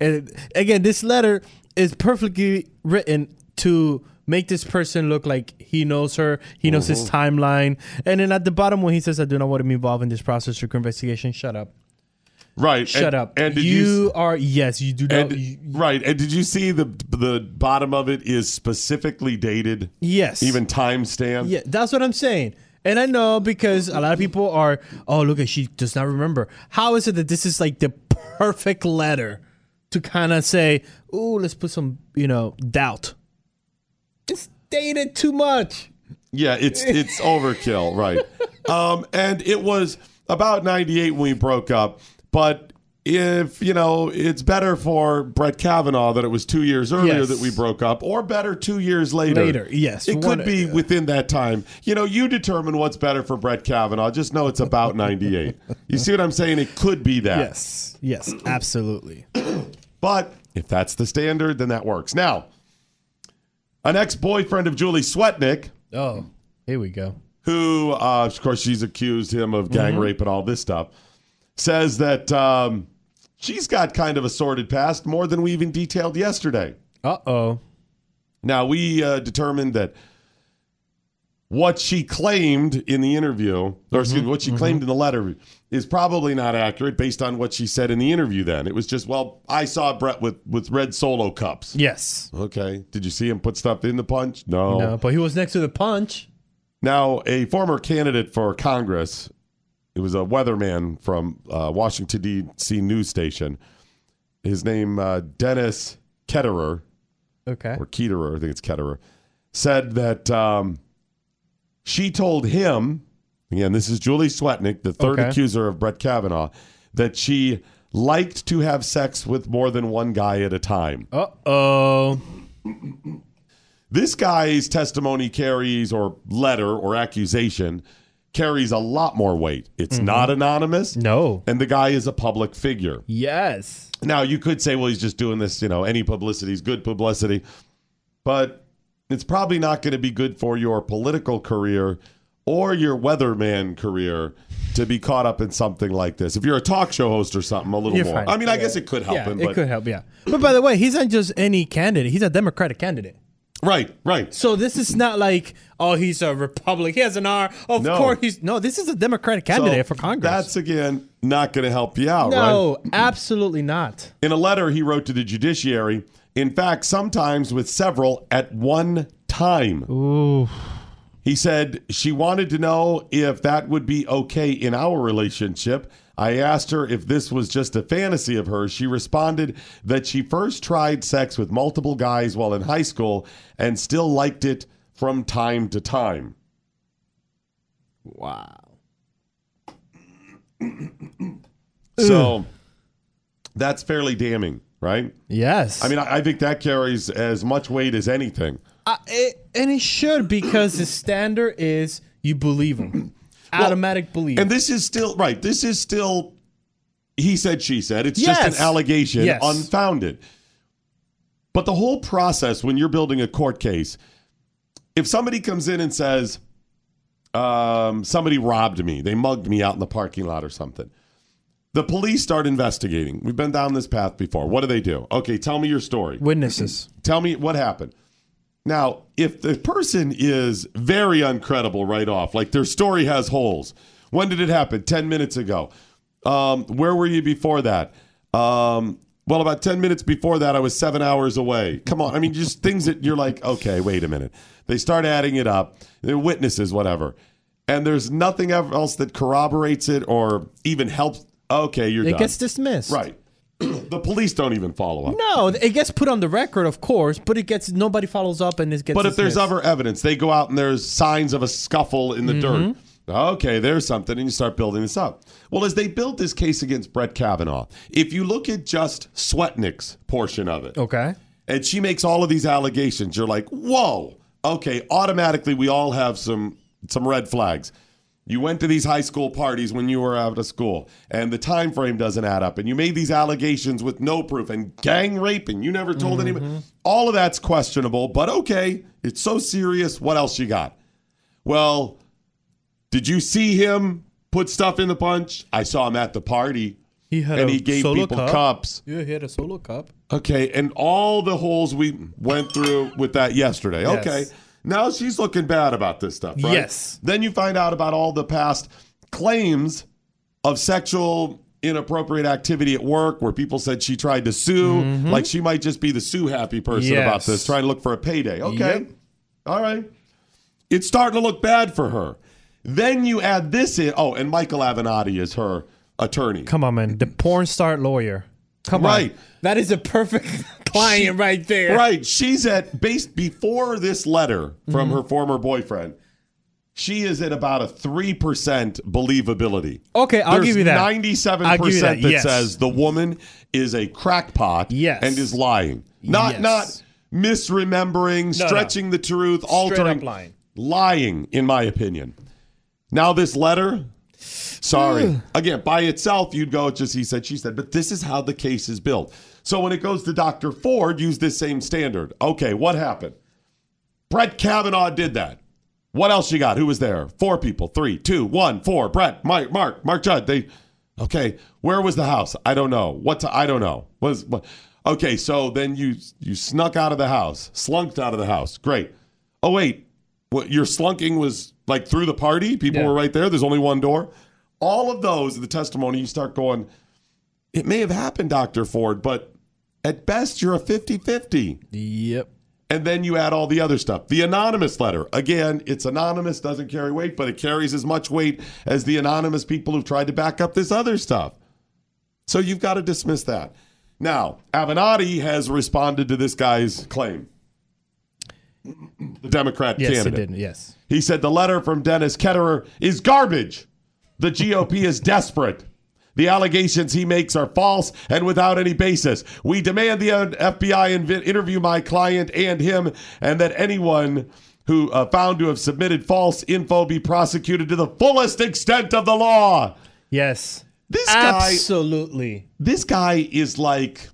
And again, this letter is perfectly written to make this person look like he knows her, he knows his timeline, and then at the bottom when he says, "I do not want to be involved in this process or investigation," shut up, Right. shut and, up. And did you, you, are yes, you do not. and, you- right. And did you see the the bottom of it is specifically dated, yes, even time stamped? Yeah, that's what I'm saying. And I know because a lot of people are, oh, look at she does not remember. How is it that this is like the perfect letter to kind of say, oh, let's put some, you know, doubt. It's dated too much. Yeah, it's it's *laughs* overkill, right? Um, and it was about '98 when we broke up. But if you know, it's better for Brett Kavanaugh that it was two years earlier Yes. that we broke up, or better two years later. Later, yes. it could be within that time. You know, you determine what's better for Brett Kavanaugh. Just know it's about '98. you see what I'm saying? It could be that. Yes, yes, absolutely. *clears throat* But if that's the standard, then that works. Now, an ex-boyfriend of Julie Swetnick Oh, here we go. who, uh, of course, she's accused him of gang Mm-hmm. rape and all this stuff, says that um, she's got kind of a sordid past, more than we even detailed yesterday. Uh oh. Now, we uh, determined that what she claimed in the interview, or excuse me, what she claimed in the letter, is probably not accurate based on what she said in the interview then. It was just, well, I saw Brett with, with red solo cups. Yes. Okay. Did you see him put stuff in the punch? No. No, but he was next to the punch. Now, a former candidate for Congress, it was a weatherman from uh, Washington, D.C. news station. His name, uh, Dennis Ketterer, Okay. or Ketterer, I think it's Ketterer, said that um, she told him, again, this is Julie Swetnick, the third Okay. accuser of Brett Kavanaugh, that she liked to have sex with more than one guy at a time. Uh oh. This guy's testimony carries, or letter, or accusation carries a lot more weight. It's mm-hmm. not anonymous. No. And the guy is a public figure. Yes. Now, you could say, well, he's just doing this, you know, any publicity is good publicity. But it's probably not going to be good for your political career or your weatherman career to be caught up in something like this. If you're a talk show host or something, a little You're more. fine. I mean, I guess it could help yeah, him. it But, could help. Yeah. But by the way, he's not just any candidate. He's a Democratic candidate. Right, right. So this is not like, oh, he's a Republican. He has an R. Of No. course, he's no. This is a Democratic candidate So for Congress. That's, again, not going to help you out, right? no, absolutely not. In a letter he wrote to the judiciary, in fact, sometimes with several at one time. Ooh. He said she wanted to know if that would be okay in our relationship. I asked her if this was just a fantasy of hers. She responded that she first tried sex with multiple guys while in high school and still liked it from time to time. Wow. *clears throat* So that's fairly damning, right? Yes. I mean, I, I think that carries as much weight as anything. Uh, it, and it should because the standard is you believe him. Automatic belief. And this is still right. This is still he said she said. It's just an allegation, Yes. unfounded. But the whole process when you're building a court case, if somebody comes in and says, um, somebody robbed me, they mugged me out in the parking lot or something. The police start investigating. We've been down this path before. What do they do? Okay, tell me your story. Witnesses. Tell me what happened. Now, if the person is very uncredible right off, like their story has holes, when did it happen? 10 minutes ago. Um, where were you before that? Um, well, about 10 minutes before that, I was seven hours away. Come on. I mean, just things that you're like, okay, wait a minute. They start adding it up. They're witnesses, whatever. And there's nothing else that corroborates it or even helps. Okay, you're It done. gets dismissed. right. *clears throat* the police don't even follow up. No, it gets put on the record, of course, but it gets nobody follows up and it gets. But if there's dismissed. other evidence, they go out and there's signs of a scuffle in the Mm-hmm. dirt. Okay, there's something, and you start building this up. Well, as they built this case against Brett Kavanaugh, if you look at just Swetnick's portion of it, okay, and she makes all of these allegations, you're like, whoa, okay, automatically we all have some some red flags. You went to these high school parties when you were out of school, and the time frame doesn't add up, and you made these allegations with no proof, and gang rape, and you never told Mm-hmm. anybody. All of that's questionable, but okay, it's so serious. What else you got? Well, did you see him put stuff in the punch? I saw him at the party. He had and a he gave solo people cup. cups. Yeah, he had a solo cup. Okay, and all the holes we went through with that yesterday. Yes. Okay, now she's looking bad about this stuff, right? Yes. Then you find out about all the past claims of sexual inappropriate activity at work where people said she tried to sue. Like she might just be the sue happy person about Mm-hmm. This, trying to look for a payday. Okay. Yep. All right. It's starting to look bad for her. Then you add this in. Oh, and Michael Avenatti is her attorney. Come on, man. The porn star lawyer. Come Right. on. That is a perfect client right there. Right. She's at based before this letter from Mm-hmm. her former boyfriend. She is at about a three percent believability. Okay, I'll There's give you that. Ninety-seven I'll give you percent that, that yes. says the woman is a crackpot. Yes. and is lying. Not Yes. not misremembering, No, no. stretching the truth, altering, up lying. lying, in my opinion. Now this letter. Sorry. *sighs* Again, by itself, you'd go, it's just he said, she said. But this is how the case is built. So when it goes to Dr. Ford, use this same standard. Okay, what happened? Brett Kavanaugh did that. What else you got? Who was there? Four people. Three, two, one, four. Brett, Mike, Mark, Mark Judd. They, okay. Where was the house? I don't know. What? To, I don't know. Was what? Okay. So then you you snuck out of the house, slunked out of the house. Great. Oh wait, what? Your slunking was like through the party. People Yeah. were right there. There's only one door. All of those the testimony, you start going. It may have happened, Doctor Ford, but at best you're a 50-50. Yep. And then you add all the other stuff. The anonymous letter. Again, it's anonymous, doesn't carry weight, but it carries as much weight as the anonymous people who've tried to back up this other stuff. So you've got to dismiss that. Now, Avenatti has responded to this guy's claim. The Democrat Yes, candidate. it did. Yes. He said the letter from Dennis Ketterer is garbage. The GOP is desperate. The allegations he makes are false and without any basis. We demand the FBI inv- interview my client and him, and that anyone who uh, found to have submitted false info be prosecuted to the fullest extent of the law. Yes. This guy, Absolutely. this guy is like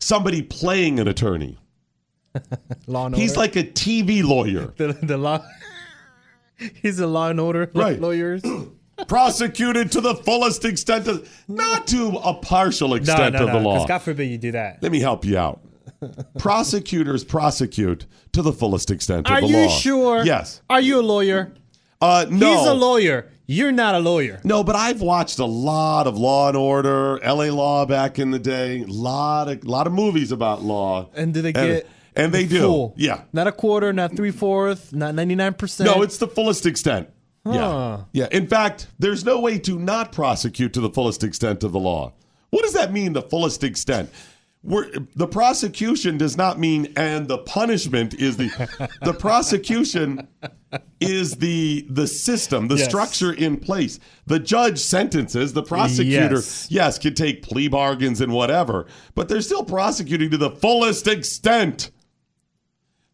somebody playing an attorney. *laughs* Law and He's order. like a TV lawyer. *laughs* the, the law. *laughs* He's a law and order Right. lawyers. *clears throat* prosecuted to the fullest extent of not to a partial extent no, of the no. law. God forbid you do that. Let me help you out. Prosecutors prosecute to the fullest extent Are of the law. Are you sure? Yes. Are you a lawyer? Uh, no. He's a lawyer. You're not a lawyer. No, but I've watched a lot of Law and Order, L.A. Law back in the day. lot of lot of movies about law. And do they get? And, they the do. full? Yeah. Not a quarter, not three fourths, not ninety nine percent. No, it's the fullest extent. Huh. Yeah. Yeah. In fact, there's no way to not prosecute to the fullest extent of the law. What does that mean, the fullest extent? We're, the prosecution does not mean, and the punishment is the *laughs* the prosecution is the the system, the Yes. structure in place. The judge sentences, the prosecutor, Yes. yes, can take plea bargains and whatever, but they're still prosecuting to the fullest extent.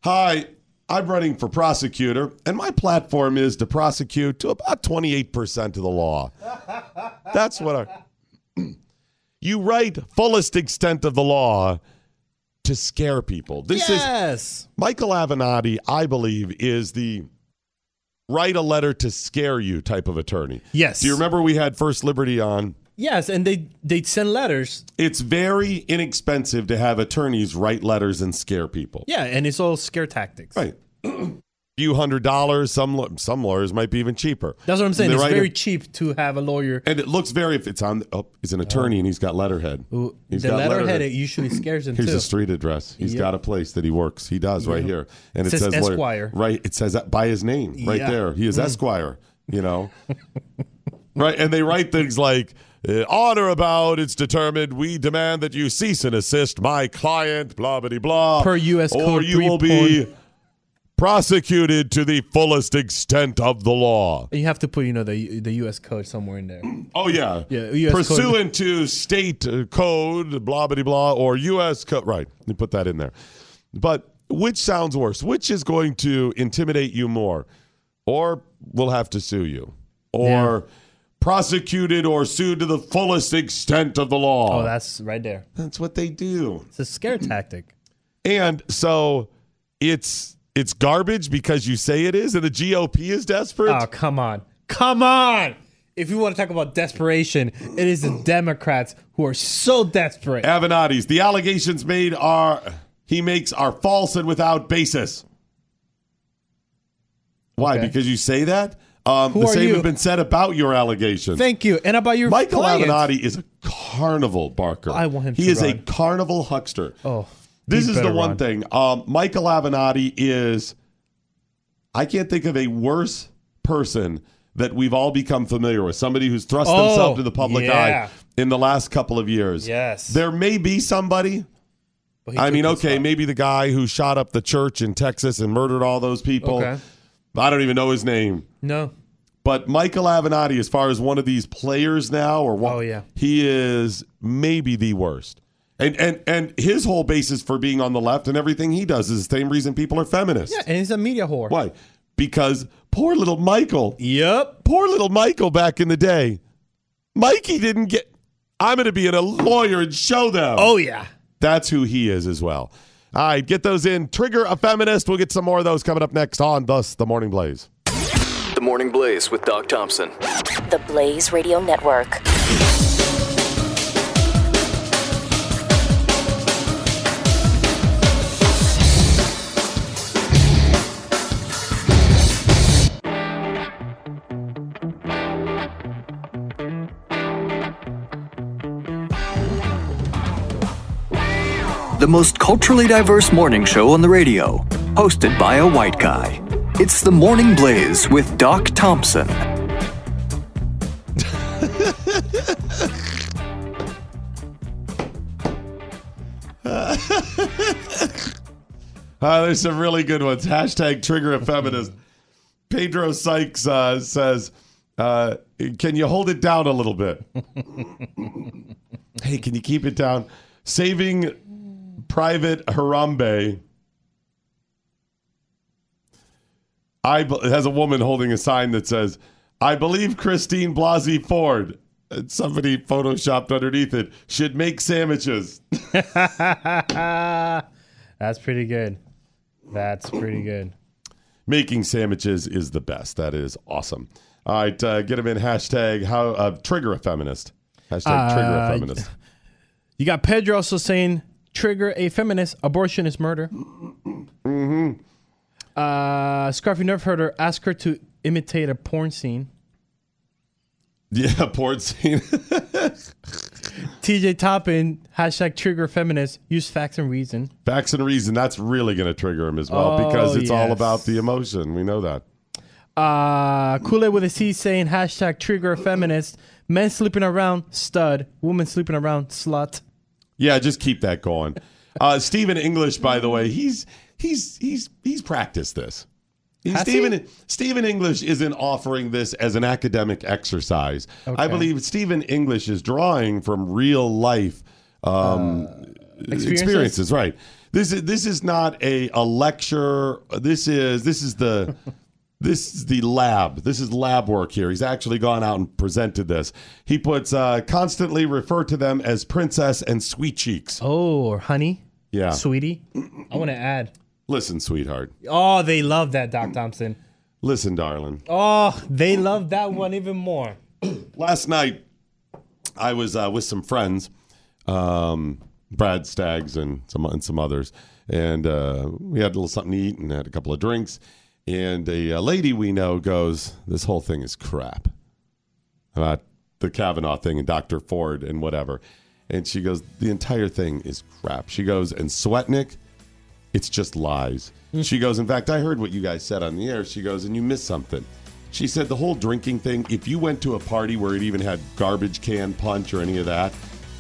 Hi, I'm running for prosecutor, and my platform is to prosecute to about 28% of the law. *laughs* That's what I. *clears throat* You write fullest extent of the law to scare people. This is yes. Michael Avenatti, I believe, is the write a letter to scare you type of attorney. Yes. Do you remember we had First Liberty on? Yes, and they they send letters. It's very inexpensive to have attorneys write letters and scare people. Yeah, and it's all scare tactics. Right. *clears throat* few hundred dollars. Some some lawyers might be even cheaper. That's what I'm saying. It's very cheap to have a lawyer. and it looks very. If it's on, oh, he's an uh, attorney and he's got letterhead. Who, He's the got letterhead it usually scares them Here's too. a street address. He's Yep. got a place that he works. He does right here, and it, It says lawyer- Esquire. Right. It says that by his name right Yeah. there. He is mm. Esquire. You know. *laughs* right, and they write things like. Uh, on or about, it's determined. We demand that you cease and assist my client. Blah blah blah. Per US or Code you will be prosecuted to the fullest extent of the law. You have to put, you know, the the U.S. code somewhere in there. *clears throat* Oh yeah, Yeah, US code. Pursuant to state uh, code, blah blah blah, or U.S. code. Right, you put that in there. But which sounds worse? Which is going to intimidate you more, or we'll have to sue you, or prosecuted or sued to the fullest extent of the law? Oh, that's right there. That's what they do. It's a scare *clears throat* tactic. And so it's it's garbage because you say it is, and the GOP is desperate. Oh, come on. Come on. if you want to talk about desperation, it is the *clears throat* Democrats who are so desperate. Avenatti's. The allegations made are he makes are false and without basis. Why? Okay. Because you say that? Um, Who the are same you? has been said about your allegations. Thank you. And about your Michael client. Avenatti is a carnival barker. I want him He to is a carnival huckster. Oh, This is the one run. thing. Um, Michael Avenatti is. I can't think of a worse person that we've all become familiar with. Somebody who's thrust Oh, themselves to the public yeah. eye in the last couple of years. Yes. There may be somebody. I mean, okay, maybe the guy who shot up the church in Texas and murdered all those people. Okay. I don't even know his name. No. But Michael Avenatti, as far as one of these players now, or one, Oh, yeah. he is maybe the worst. And and and his whole basis for being on the left and everything he does is the same reason people are feminists. Yeah, and he's a media whore. Why? Because poor little Michael, Yep. poor little Michael back in the day, Mikey didn't get. I'm going to be a lawyer and show them. Oh yeah. That's who he is as well. All right, get those in. Trigger a feminist. We'll get some more of those coming up next on Thus the Morning Blaze. The Morning Blaze with Doc Thompson. The Blaze Radio Network. The most culturally diverse morning show on the radio, hosted by a white guy. It's The Morning Blaze with Doc Thompson. *laughs* Uh, there's some really good ones. Hashtag trigger a feminist. Pedro Sykes uh, says, uh, Can you hold it down a little bit? *laughs* hey, can you keep it down? Saving Private Harambe. I it has a woman holding a sign that says, I believe Christine Blasey Ford, and somebody photoshopped underneath it, should make sandwiches. *laughs* That's pretty good. That's pretty good. Making sandwiches is the best. That is awesome. All right, uh, get them in hashtag how uh, trigger a feminist. Hashtag trigger a Uh, feminist. *laughs* You got Pedro also saying trigger a feminist. Abortion is murder. Mm-hmm. Uh, Scarfy Nerf Herder ask her to imitate a porn scene. Yeah, porn scene. *laughs* TJ Toppin hashtag trigger feminist. Use facts and reason. Facts and reason. That's really going to trigger him as well Oh, because it's all about the emotion. We know that. Uh, Kool Aid with a C saying hashtag trigger feminist. Men sleeping around stud. Women sleeping around slut. Yeah, just keep that going. Uh, Stephen English, by the way, he's he's he's he's practiced this. He's Has he? Stephen Stephen English isn't offering this as an academic exercise. I believe Stephen English is drawing from real life um, experiences? experiences. Right. This is this is not a a lecture. This is this is the. *laughs* This is the lab. This is lab work here. He's actually gone out and presented this. He puts uh, constantly refer to them as princess and sweet cheeks. Oh, or honey. Yeah. Sweetie. *clears throat* I want to add. Listen, sweetheart. Oh, they love that, Doc Thompson. Listen, darling. Oh, they love that one even more. *clears throat* Last night, I was uh, with some friends, um, Brad Staggs and some and some others, and uh, we had a little something to eat and had a couple of drinks. And a, uh lady we know goes, "This whole thing is crap." About the Kavanaugh thing and Dr. Ford and whatever. And she goes, "The entire thing is crap." She goes, "And Swetnick, it's just lies." Hmm. She goes, "In fact, I heard what you guys said on the air." She goes, "And you missed something." She said the whole drinking thing, if you went to a party where it even had garbage can punch or any of that,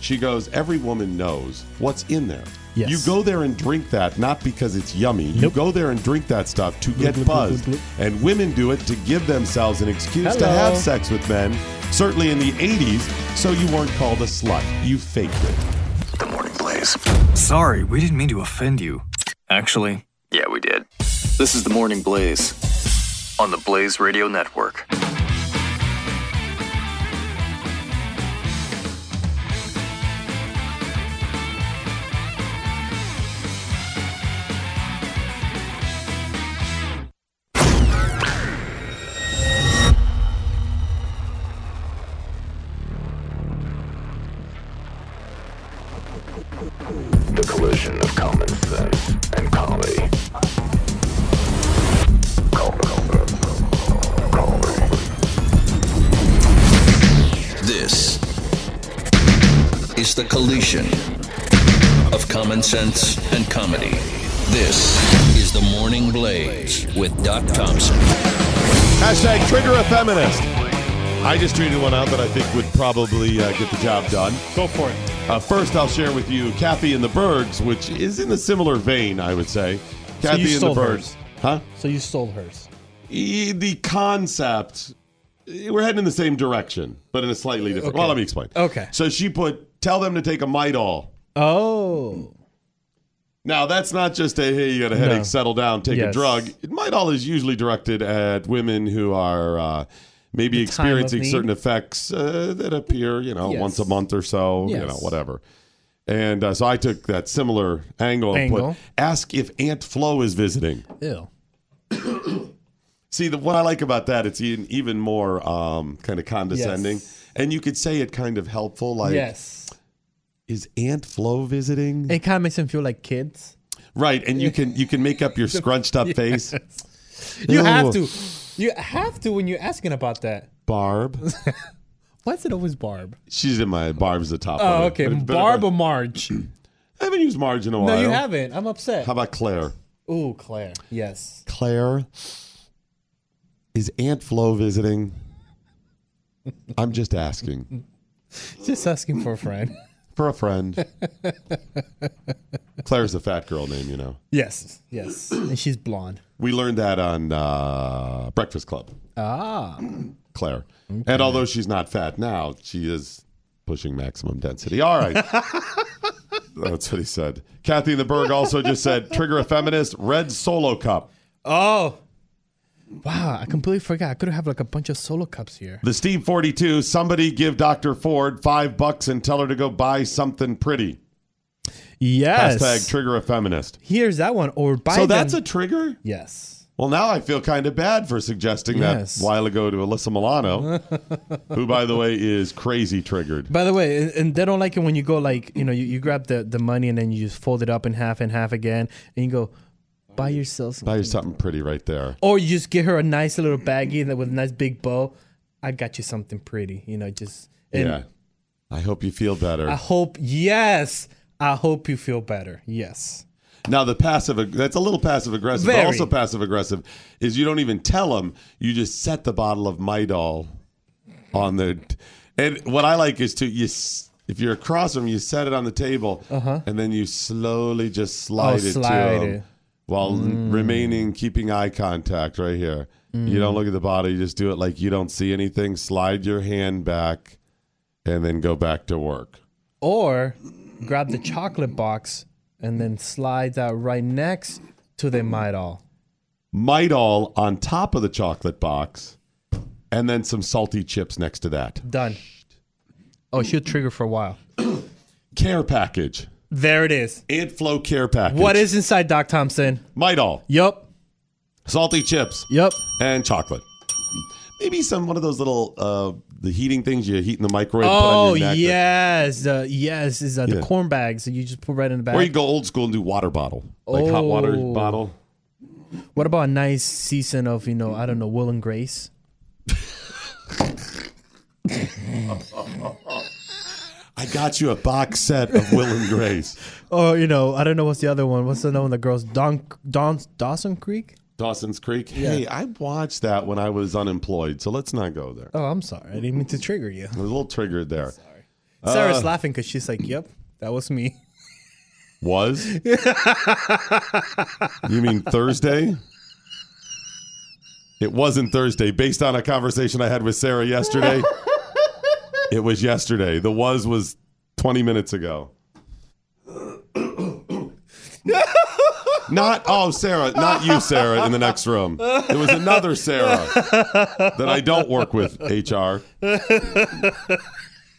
she goes, every woman knows what's in there. Yes. You go there and drink that not because it's yummy. Nope. You go there and drink that stuff to get bloop, bloop, buzzed. And women do it to give themselves an excuse to have sex with men, certainly in the 80s, so you weren't called a slut. You faked it. The Morning Blaze. Sorry, we didn't mean to offend you. Actually, yeah, we did. This is The Morning Blaze on the Blaze Radio Network. Sense and comedy. This is the Morning Blaze with Doc Thompson. Hashtag trigger a feminist. I just tweeted one out that I think would probably uh, get the job done. Go for it. Uh, first, I'll share with you Kathy and the Bergs, which is in a similar vein, I would say. Kathy you and the stole Bergs. hers. Huh? So you stole hers. E- the concept, eh, we're heading in the same direction, but in a slightly different. Okay. Well, let me explain. Okay. So she put, tell them to take a Midol. Oh. Now, that's not just a, hey, you got a headache, No. settle down, take a Yes. drug. Midol is usually directed at women who are uh, maybe The experiencing certain effects uh, that appear, you know, Yes. once a month or so, you know, whatever. And uh, so I took that similar angle, and Angle. put, ask if Aunt Flo is visiting. Ew. See, the, what I like about that, it's even, even more um, kind of condescending. Yes. And you could say it kind of helpful, like, yes. Is Aunt Flo visiting? It kind of makes them feel like kids. right, and you can you can make up your *laughs* scrunched up face. You have to. You have to when you're asking about that. Barb. *laughs* Why is it always Barb? She's in my Barb's the top. Oh, one. okay. But- but- Barb or Marge? *clears throat* I haven't used Marge in a while. no, you haven't. I'm upset. How about Claire? Ooh, Claire. Yes. Claire, is Aunt Flo visiting? *laughs* I'm just asking Just asking for a friend. For a friend. *laughs* Claire's a fat girl name, you know. yes. Yes. And she's blonde. We learned that on uh, Breakfast Club. Ah. Claire. And although she's not fat now, she is pushing maximum density. All right. *laughs* That's what he said. Kathy in the Berg also just said, trigger a feminist, red solo cup. Oh. Wow. I completely forgot. I could have like a bunch of solo cups here. The Steve 42, somebody give Dr. Ford five bucks and tell her to go buy something pretty. Yes. Hashtag trigger a feminist. Here's that one. Or buy so that's a trigger? Yes. Well, now I feel kind of bad for suggesting Yes. that while ago to Alyssa Milano, *laughs* who, by the way, is crazy triggered. By the way, and- and they don't like it when you go like, you know, you, you grab the, the money and then you just fold it up in half and half again and you go, buy yourself some. Buy you something pretty right there. Or you just get her a nice little baggie that with a nice big bow. I got you something pretty, you know, just. And yeah. I hope you feel better. I hope, yes, I hope you feel better. Yes. Now the passive that's a little passive aggressive, but also passive aggressive is you don't even tell them. You just set the bottle of Midol on the. And what I like is to you. If you're across from 'em, you set it on the table, and then you slowly just slide Uh-huh. Oh, it slide to 'em it. While mm. remaining keeping eye contact right here. You don't mm. look at the body, You just do it like you don't see anything. Slide your hand back, and then go back to work. Or grab the chocolate box and then slide that right next to the Midol. Midol on top of the chocolate box, and then some salty chips next to that. Done. Oh, she'll trigger for a while. Care package. There it is. Aunt Flo care package. What is inside, Doc Thompson? Midol? Yup. Salty chips Yup. and chocolate. Maybe some one of those little uh the heating things you heat in the microwave. Oh on your neck. yes, the yes is uh, Yeah. the corn bags that you just put right in the bag. Or you go old school and do water bottle, like hot water Oh. bottle. What about a nice season of you know I don't know Will and Grace? *laughs* I got you a box set of Will and Grace. *laughs* Or you know I don't know what's the other one. What's the other one? The girls Don Don Dawson Creek. Dawson's Creek. Hey, I watched that when I was unemployed, so let's not go there. Oh, I'm sorry. I didn't mean to trigger you. I was a little triggered there. Sorry. Sarah's Uh, laughing because she's like, "Yep, that was me." Was? *laughs* you mean Thursday? It wasn't Thursday. Based on a conversation I had with Sarah yesterday, it was yesterday. The was was 20 minutes ago. Not, oh, Sarah, not you, Sarah, in the next room. It was another Sarah that I don't work with, HR.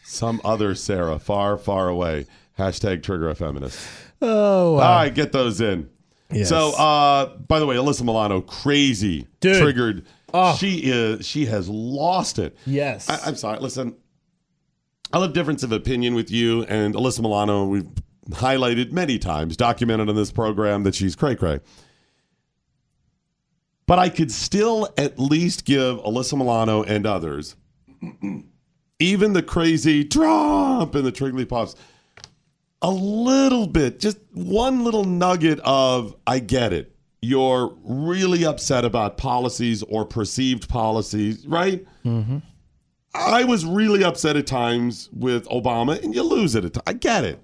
Some other Sarah, far, far away. Hashtag trigger a feminist. Oh, All right, get those in. Yes. So, uh, by the way, Alyssa Milano, crazy, Dude. triggered. Oh. She is. She has lost it. yes. I, I'm sorry. Listen, I love difference of opinion with you and Alyssa Milano. We've highlighted many times, documented on this program that she's cray cray. But I could still at least give Alyssa Milano and others, *clears throat* even the crazy Trump and the Triggly Pops, a little bit, just one little nugget of I get it. You're really upset about policies or perceived policies, right? Mm-hmm. I was really upset at times with Obama, and you lose it at times. I get it.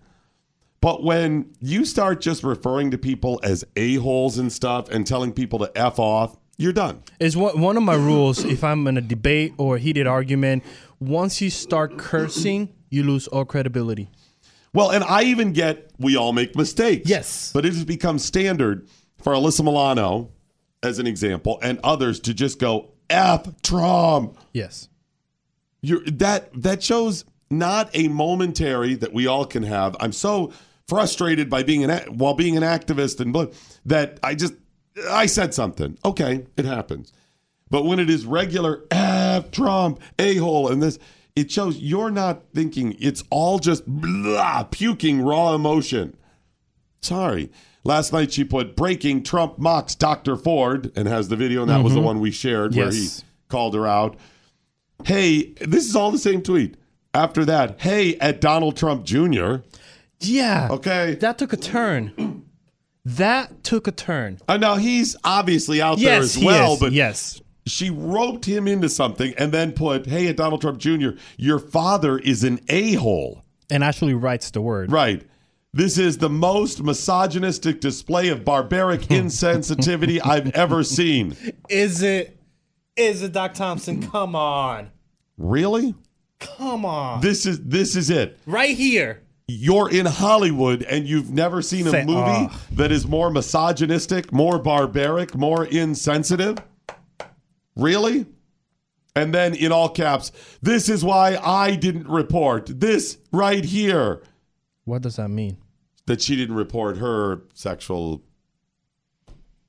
But when you start just referring to people as a-holes and stuff and telling people to F off, you're done. Is one one of my rules if I'm in a debate or a heated argument, once you start cursing, you lose all credibility. Well, and I even get we all make mistakes. Yes. But it has become standard for Alyssa Milano, as an example, and others to just go F Trump. Yes. You're, that that shows not a momentary that we all can have. I'm so frustrated by being an while being an activist and blah, that I just I said something. Okay, it happens. But when it is regular F Trump a hole and this, it shows you're not thinking. It's all just blah, puking raw emotion. Sorry. Last night she put breaking Trump mocks Dr. Ford and has the video, and that was the mm-hmm. one we shared where he called her out. Hey, this is all the same tweet. After that, hey, at Donald Trump Jr. Yeah. Okay. That took a turn. *clears throat* That took a turn. Uh, now he's obviously out there as well, but yes. she roped him into something and then put, hey, at Donald Trump Jr., your father is an a hole. And actually writes the word. Right. This is the most misogynistic display of barbaric *laughs* insensitivity I've ever seen. Is it? Is it, Doc Thompson? Come on. Really? Come on. This is this is it. right here. You're in Hollywood and you've never seen a Say- movie Ugh. that is more misogynistic, more barbaric, more insensitive? Really? And then in all caps, this is why I didn't report. This right here. What does that mean? That she didn't report her sexual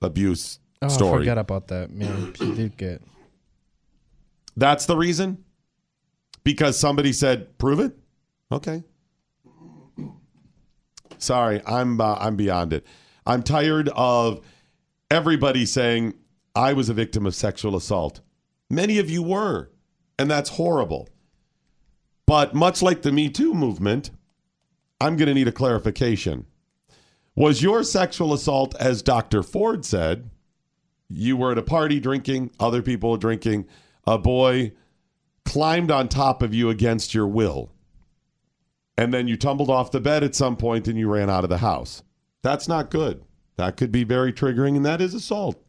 abuse Oh, I story. forgot about that. Man, she did get. That's the reason? Because somebody said, prove it? Okay. Sorry, I'm uh, I'm beyond it. I'm tired of everybody saying I was a victim of sexual assault. Many of you were, and that's horrible. But much like the Me Too movement, I'm going to need a clarification. Was your sexual assault, as Dr. Ford said, you were at a party drinking, other people were drinking, a boy climbed on top of you against your will, and then you tumbled off the bed at some point and you ran out of the house. That's not good. That could be very triggering, and that is assault.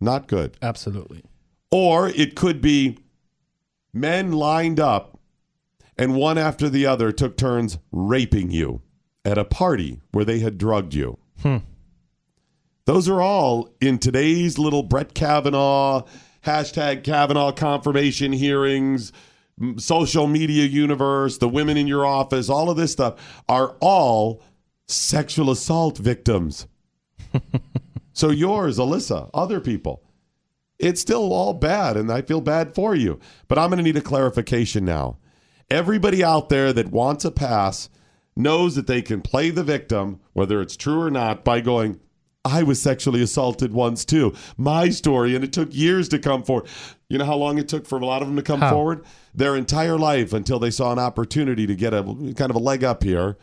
Not good. Absolutely. Or it could be men lined up and one after the other took turns raping you at a party where they had drugged you. Hmm. Those are all in today's little Brett Kavanaugh, hashtag Kavanaugh confirmation hearings, social media universe, the women in your office, all of this stuff are all sexual assault victims. *laughs* so yours, Alyssa, other people. It's still all bad, and I feel bad for you. But I'm going to need a clarification now. Everybody out there that wants a pass knows that they can play the victim, whether it's true or not, by going, I was sexually assaulted once too. My story, and it took years to come forward. You know how long it took for a lot of them to come How? forward? Their entire life until they saw an opportunity to get a kind of a leg up here,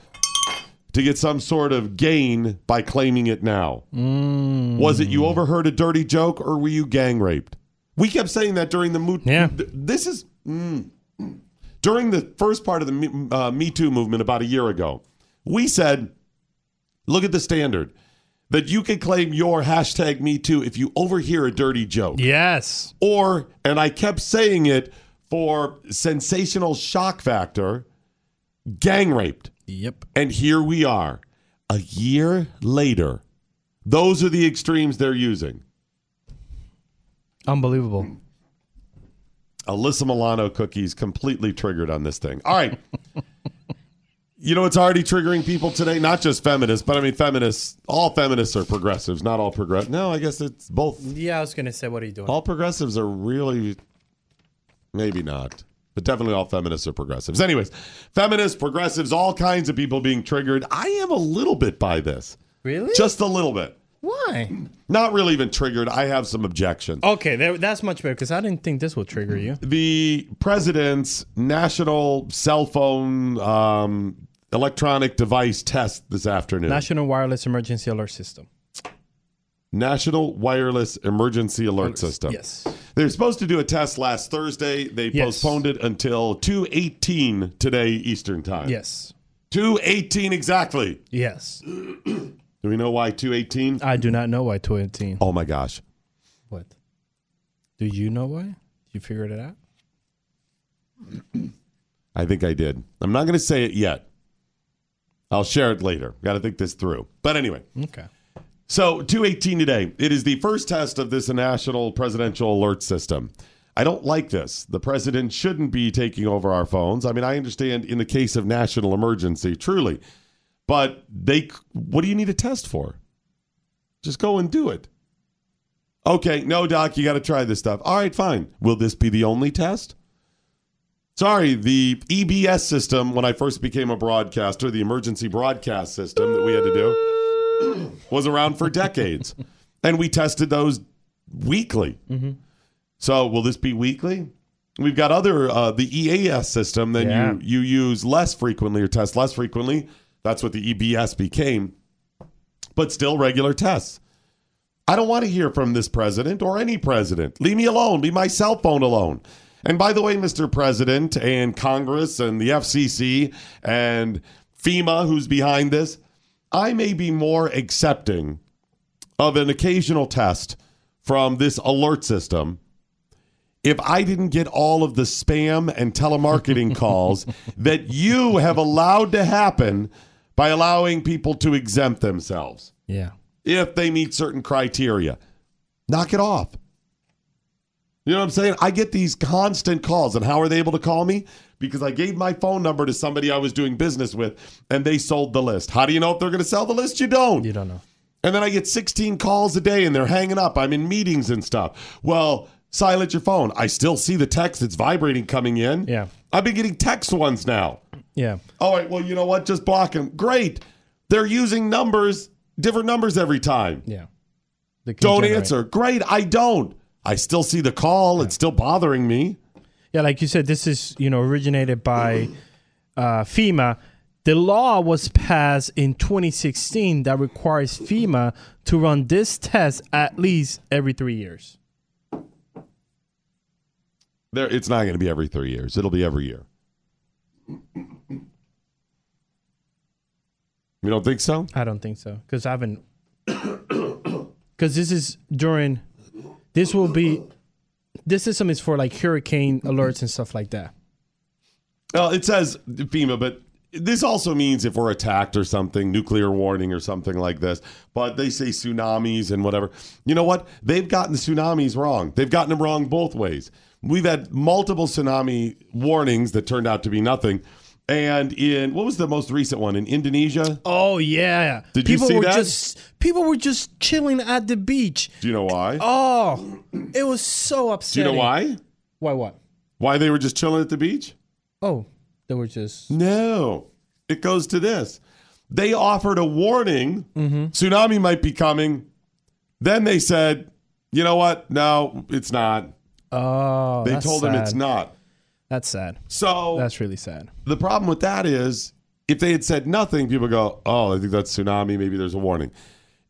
to get some sort of gain by claiming it now. Was it you overheard a dirty joke or were you gang raped? We kept saying that during the moot. Yeah. This is mm. during the first part of the uh, Me Too movement about a year ago. We said, look at the standard that you can claim your hashtag Me Too if you overhear a dirty joke. Yes. Or, and I kept saying it for sensational shock factor, gang raped. Yep. And here we are, a year later. Those are the extremes they're using. Unbelievable. Alyssa Milano cookies completely triggered on this thing. All right. *laughs* you know it's already triggering people today? Not just feminists, but I mean feminists. All feminists are progressives, not all progressives. No, I guess it's both. Yeah, I was gonna say, what are you doing? All progressives are really, maybe not, but definitely all feminists are progressives. Anyways, feminists, progressives, all kinds of people being triggered. I am a little bit by this. Really? Just a little bit. Why? Not really even triggered. I have some objections. Okay, that's much better because I didn't think this would trigger you. The president's national cell phone um, electronic device test this afternoon. National Wireless Emergency Alert System. National Wireless Emergency Alert System. Yes. They're supposed to do a test last Thursday. They Yes. postponed it until 2:18 today Eastern Time. Yes. 2:18 exactly. Yes. *clears throat* Do we know why 2:18? I do not know why 2:18. Oh my gosh. What? Do you know why? You figured it out? *clears throat* I think I did. I'm not going to say it yet. I'll share it later. Got to think this through. But anyway, Okay. so 218 today. It is the first test of this national presidential alert system. I don't like this. The president shouldn't be taking over our phones. I mean, I understand in the case of national emergency, truly. But they what do you need a test for? Just go and do it. Okay, no doc, you got to try this stuff. All right, fine. Will this be the only test? Sorry, the EBS system, when I first became a broadcaster, the emergency broadcast system that we had to do, *clears throat* was around for decades. *laughs* and we tested those weekly. So will this be weekly? We've got other, uh, the EAS system, then Yeah. you, you use less frequently or test less frequently. That's what the EBS became. But still regular tests. I don't want to hear from this president or any president. Leave me alone. Leave my cell phone alone. And by the way, Mr. President and Congress and the FCC and FEMA, who's behind this, I may be more accepting of an occasional test from this alert system if I didn't get all of the spam and telemarketing *laughs* calls that you have allowed to happen by allowing people to exempt themselves Yeah. if they meet certain criteria. Knock it off. You know what I'm saying? I get these constant calls, and how are they able to call me? Because I gave my phone number to somebody I was doing business with, and they sold the list. How do you know if they're going to sell the list? You don't. You don't know. And then I get 16 calls a day, and they're hanging up. I'm in meetings and stuff. Well, silence your phone. I still see the text that's vibrating coming in. Yeah. I've been getting text ones now. Yeah. All right, well, you know what? Just block them. Great. They're using numbers, different numbers every time. Yeah. Don't generate- answer. Great. I don't. I still see the call. It's still bothering me. Yeah, like you said, this is you know originated by uh, FEMA. The law was passed in 2016 that requires FEMA to run this test at least every three years. There, it's not going to be every three years. It'll be every year. You don't think so? I don't think so because I haven't. *coughs* Because this is during, this will be, this system is for like hurricane alerts and stuff like that. Well, it says FEMA, but this also means if we're attacked or something, nuclear warning or something like this. But they say tsunamis and whatever. You know what? They've gotten tsunamis wrong. They've gotten them wrong both ways. We've had multiple tsunami warnings that turned out to be nothing. And in what was the most recent one in Indonesia? Oh yeah, Did you people see were that? just people were just chilling at the beach. Do you know why? Oh, it was so upsetting. Do you upsetting. know why? Why what? Why they were just chilling at the beach? Oh, they were just No. It goes to this. They offered a warning Mm-hmm. tsunami might be coming. Then they said, you know what? No, it's not. oh. They that's told them it's not. That's sad. So That's really sad. the problem with that is if they had said nothing, people go, oh, I think that's tsunami. Maybe there's a warning.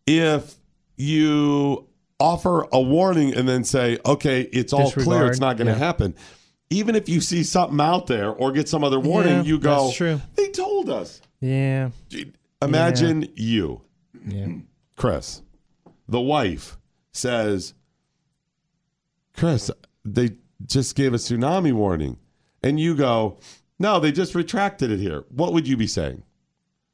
If you offer a warning and then say, okay, it's all clear, it's not going to yeah. happen. Even if you see something out there or get some other warning, Yeah, you go, that's true. they told us. Yeah. Imagine you, Yeah. Chris, the wife says, Chris, they just gave a tsunami warning. And you go, no, they just retracted it here. What would you be saying?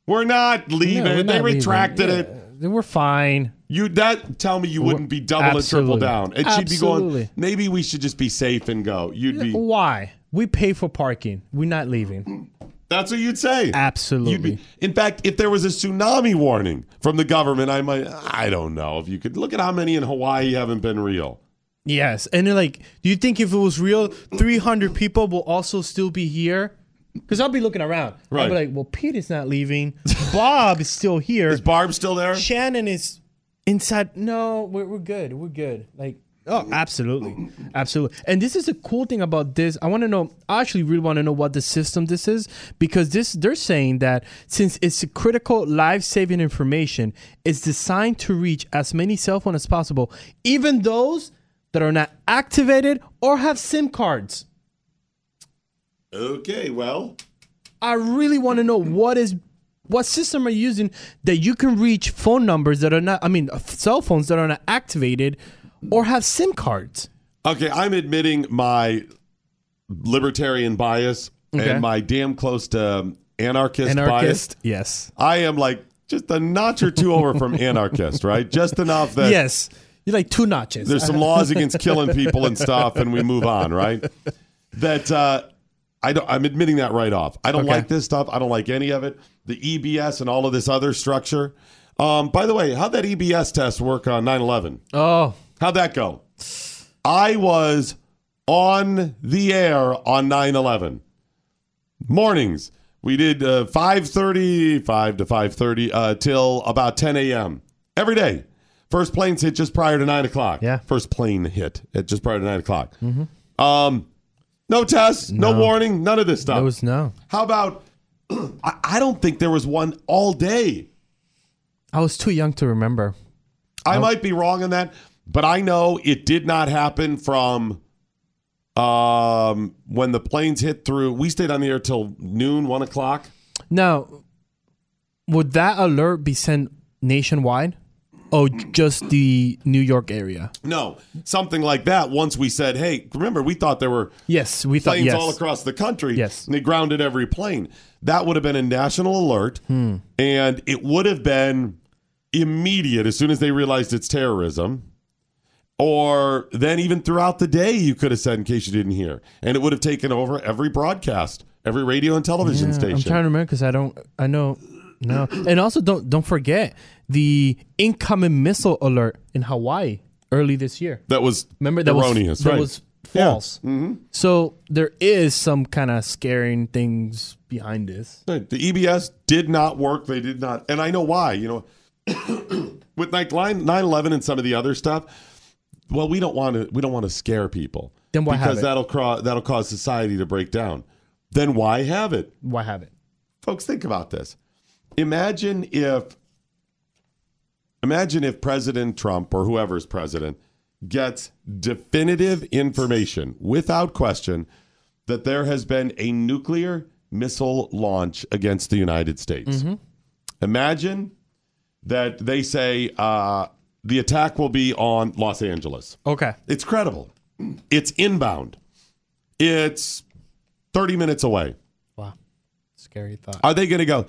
We're not leaving. No, we're they not leaving. retracted Yeah, it. They were fine. You that tell me you wouldn't be double and triple down. And she'd be going, Absolutely. maybe we should just be safe and go. You'd be Why? We pay for parking. We're not leaving. that's what you'd say. Absolutely. You'd be, in fact, if there was a tsunami warning from the government, I might I don't know if you could look at how many in Hawaii haven't been real. Yes. And they're like, do you think if it was real, 300 people will also still be here? Because I'll be looking around. Right. I'll be like, well, Pete is not leaving. Bob is still here. *laughs* Is Barb still there? Shannon is inside. No, we're, we're good. We're good. Like, Oh, absolutely. Absolutely. And this is the cool thing about this. I want to know, I actually really want to know what the system this is because this they're saying that since it's a critical life-saving information, it's designed to reach as many cell phones as possible, even those that are not activated or have SIM cards. Okay, well, I really want to know what is what system are you using that you can reach phone numbers that are not I mean cell phones that are not activated or have SIM cards. okay, I'm admitting my libertarian bias Okay. and my damn close to anarchist, bias. Anarchist, yes. I am like just a notch or two over from *laughs* anarchist, right? Just enough that yes. You're like two notches. there's some laws against killing people and stuff, and we move on, right? That uh, I don't. I'm admitting that right off. I don't Okay. like this stuff. I don't like any of it. The EBS and all of this other structure. Um, by the way, how'd that EBS test work on 9/11? Oh, How'd that go? I was on the air on 9/11 mornings. We did uh, 5:30, 5 to 5:30 uh, till about 10 a.m. every day. First planes hit just prior to nine o'clock. Yeah. First plane hit at just prior to nine o'clock. Um, no tests, no. warning, none of this stuff. was no. How about? *clears throat* I, I don't think there was one all day. I was too young to remember. I might be wrong on that, but I know it did not happen from um, when the planes hit through. We stayed on the air till noon, one o'clock. Now, would that alert be sent nationwide? Oh, just the New York area. No, something like that. Once we said, "Hey, remember we thought there were Yes, we thought planes yes. all across the country. Yes. and they grounded every plane. That would have been a national alert, Hmm. and it would have been immediate as soon as they realized it's terrorism. Or then even throughout the day, you could have said, in case you didn't hear, and it would have taken over every broadcast, every radio and television Yeah, station. I'm trying to remember because I don't. I know. No, and also don't don't forget the incoming missile alert in Hawaii early this year. that was Remember that erroneous, was that right? was Yeah. false. Mm-hmm. So there is some kind of scaring things behind this. The EBS did not work. They did not, and I know why. You know, *coughs* with like 9/11 and some of the other stuff. Well, we don't want to. We don't want to scare people. Then why have because it? that'll cra- that'll cause society to break down. Then why have it, Why have it? folks? Think about this. Imagine if, imagine if President Trump or whoever's president gets definitive information without question that there has been a nuclear missile launch against the United States. Imagine that they say uh, the attack will be on Los Angeles. Okay. It's credible. It's inbound. It's 30 minutes away. Wow. Scary thought. Are they going to go,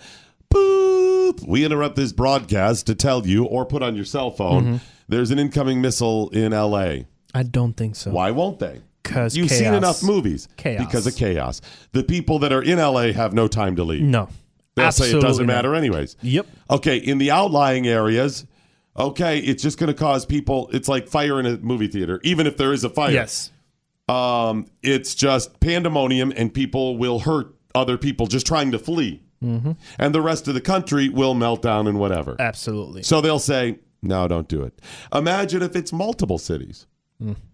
boop? We interrupt this broadcast to tell you or put on your cell phone Mm-hmm. there's an incoming missile in LA. I don't think so. Why won't they? Because You've seen enough movies. Chaos. Because of chaos. The people that are in LA have no time to leave. No. They'll say it doesn't not. matter anyways. Yep. Okay, in the outlying areas, okay, it's just going to cause people. It's like fire in a movie theater, even if there is a fire. Yes. Um, it's just pandemonium, and people will hurt other people just trying to flee, Mm-hmm. and the rest of the country will melt down and whatever. Absolutely. So they'll say, "No, don't do it." Imagine if it's multiple cities.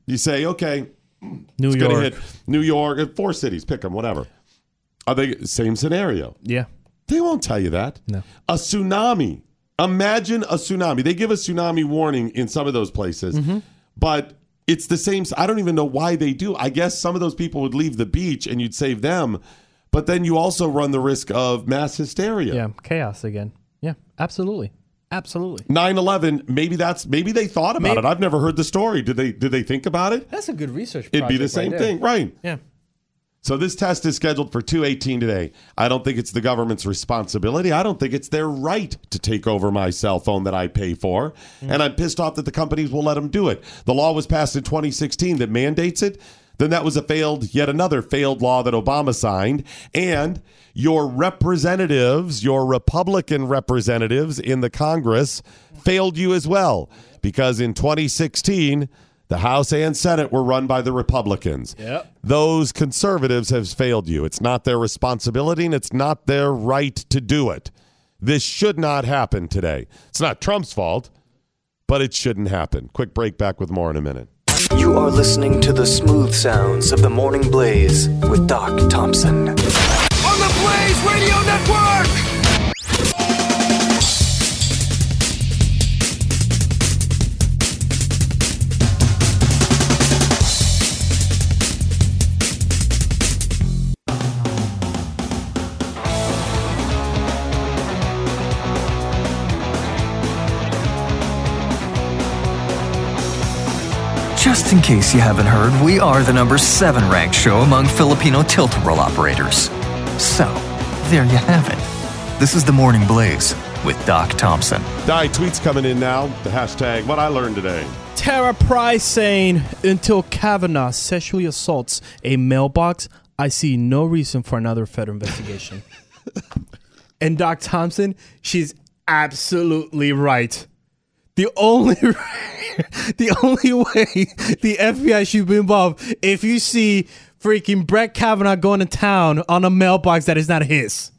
You say, "Okay, Mm. New York. hit New York, uh, four cities, pick them, whatever." Are they same scenario? Yeah. They won't tell you that. No. A tsunami. Imagine a tsunami. They give a tsunami warning in some of those places, Mm-hmm. but it's the same. I don't even know why they do. I guess some of those people would leave the beach and you'd save them, but then you also run the risk of mass hysteria. Yeah. Chaos again. Yeah. Absolutely. Absolutely. 9/11, maybe that's maybe they thought about Maybe- it. I've never heard the story. Did they did they think about it? That's a good research. It'd be the project right same thing, right? Yeah. So this test is scheduled for 218 today. I don't think it's the government's responsibility. I don't think it's their right to take over my cell phone that I pay for. Mm. And I'm pissed off that the companies will let them do it. The law was passed in 2016 that mandates it. Then that was a failed, yet another failed law that Obama signed. And your representatives, your Republican representatives in the Congress failed you as well. Because in 2016, the House and Senate were run by the Republicans. Yep. Those conservatives have failed you. It's not their responsibility and it's not their right to do it. This should not happen today. It's not Trump's fault, but it shouldn't happen. Quick break back with more in a minute. You are listening to the smooth sounds of the Morning Blaze with Doc Thompson. On the Blaze Radio Network! Just in case you haven't heard, we are the number seven ranked show among Filipino tilt-a-whirl operators. So, there you have it. This is the Morning Blaze with Doc Thompson. Die tweets coming in now. The hashtag what I learned today. Tara Price saying, until Kavanaugh sexually assaults a mailbox, I see no reason for another federal investigation. *laughs* and Doc Thompson, she's absolutely right. The only *laughs* the only way the FBI should be involved if you see freaking Brett Kavanaugh going to town on a mailbox that is not his.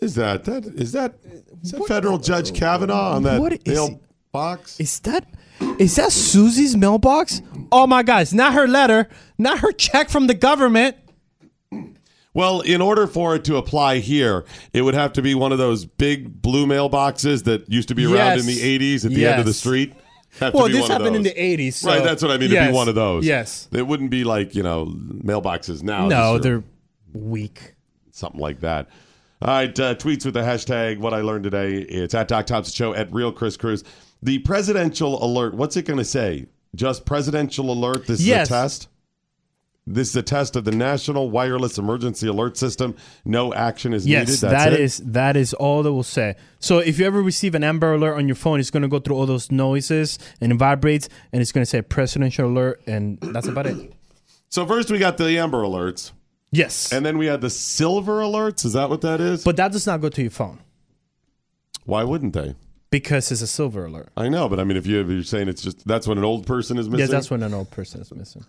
Is that that is that is that federal judge Kavanaugh on that mailbox? Is that is that Susie's mailbox? Oh my god, it's not her letter, not her check from the government. Well, in order for it to apply here, it would have to be one of those big blue mailboxes that used to be around in the 80s at the end of the street. Have to Well, this happened in the 80s. so- right, that's what I mean. It'd be one of those. Yes. It wouldn't be like, you know, mailboxes now. No, they're weak. something like that. All right, uh, tweets with the hashtag what I learned today. It's at Doc Thompson Show at Real Chris Cruz. The presidential alert, what's it going to say? Just presidential alert? This Yes. is a test? This is a test of the National Wireless Emergency Alert System. No action is needed. Yes, That's that is that is all that will say. So if you ever receive an Amber Alert on your phone, it's going to go through all those noises and it vibrates, and it's going to say presidential alert, and that's about it. *clears throat* So first we got the Amber Alerts. Yes. And then we had the Silver Alerts. Is that what that is? But that does not go to your phone Why wouldn't they? because it's a silver alert. I know, but I mean, if, you, if you're saying it's just that's when an old person is missing. Yeah, that's when an old person is missing.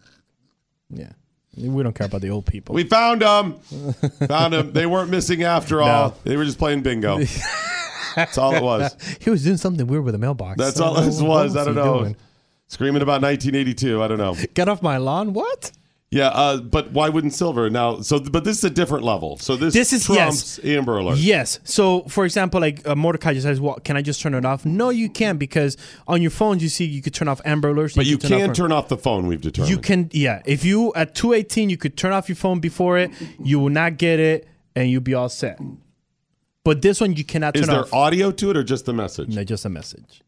Yeah, we don't care about the old people. We found them. *laughs* found them. They weren't missing after all. No. They were just playing bingo. That's all it was. *laughs* he was doing something weird with a mailbox. That's all this know. Was. I don't know. doing? Screaming about 1982. I don't know. *laughs* Get off my lawn! What? Yeah, uh, but why wouldn't Silver now? So, but this is a different level. So this, This is- Trump's Amber Alert. Yes. So, for example, like uh, Mordecai just says, "Well, can I just turn it off?" No, you can't because on your phones you see you could turn off Amber Alerts. But you can can off- turn off the phone. We've determined. You can, yeah. If you at two eighteen, you could turn off your phone before it. You will not get it, and you'll be all set. But this one you cannot turn off. Is there off. audio to it or just the message? No, just a message.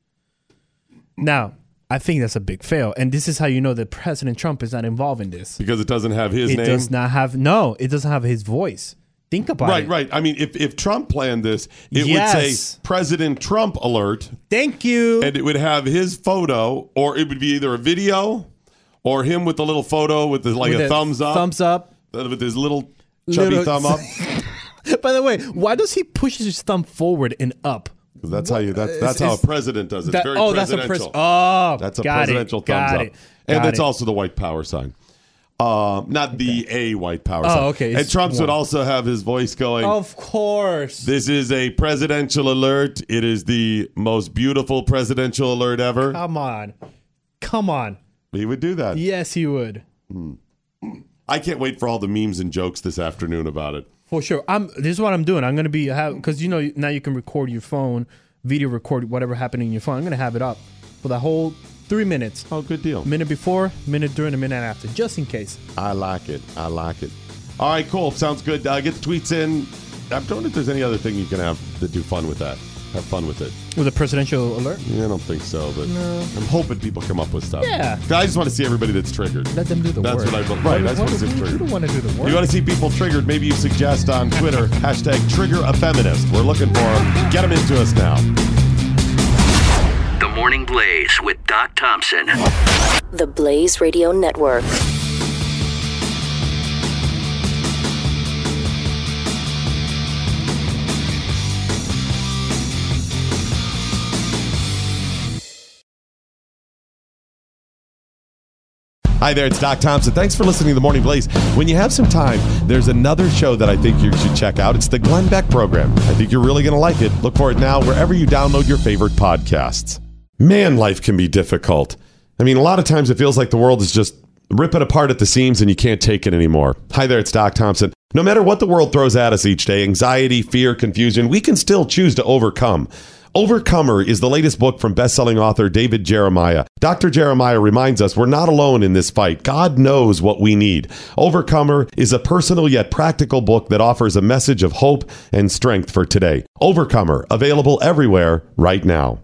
Now, I think that's a big fail, and this is how you know that President Trump is not involved in this. Because it doesn't have his name. it name. does not have no. It doesn't have his voice. Think about Right, it. right. Right. I mean, if, if Trump planned this, it would say President Trump alert, Thank you. and it would have his photo, or it would be either a video or him with the little photo with the, like With a thumbs up, Thumbs up. with his little chubby Little- thumb up. *laughs* By the way, why does he push his thumb forward and up? 'Cause That's how you. That's that's Is- how a president does it. It's That- very oh, that's a presidential. pres- oh, that's a got it, presidential got thumbs it, up, and got it's it. also the white power sign. Um, not the a white power Oh, sign. okay, And Trump's would also have his voice going. Of course. This is a presidential alert. It is the most beautiful presidential alert ever. Come on. Come on. He would do that. Yes, he would. I can't wait for all the memes and jokes this afternoon about it. For sure. I'm this is what I'm doing. I'm gonna be have because you know now you can record your phone, video record whatever happened in your phone. I'm gonna have it up for the whole three minutes. Oh, good deal. Minute before, minute during, a minute after, just in case. I like it. I like it. All right, cool. Sounds good. Uh, get the tweets in. I'm wondering if there's any other thing you can have to do fun with that. Have fun with it. With a presidential alert. Yeah, I don't think so, but I'm hoping people come up with stuff. Yeah. I just want to see everybody that's triggered. Let them do the That's work. what I right. That's Why- what why- is You triggered. don't want to do the work. You want to see people triggered? Maybe you suggest on Twitter *laughs* hashtag trigger a feminist. We're looking for them. Get them into us now. The Morning Blaze with Doc Thompson. The Blaze Radio Network. Hi there, it's Doc Thompson. Thanks for listening to the Morning Blaze. When you have some time, there's another show that I think you should check out. It's the Glenn Beck program. I think you're really going to like it. Look for it now wherever you download your favorite podcasts. Man, life can be difficult. I mean, a lot of times it feels like the world is just ripping apart at the seams and you can't take it anymore. Hi there, it's Doc Thompson. No matter what the world throws at us each day anxiety, fear, confusion we can still choose to overcome. Overcomer is the latest book from best-selling author David Jeremiah. Dr. Jeremiah reminds us we're not alone in this fight. God knows what we need. Overcomer is a personal yet practical book that offers a message of hope and strength for today. Overcomer, available everywhere right now.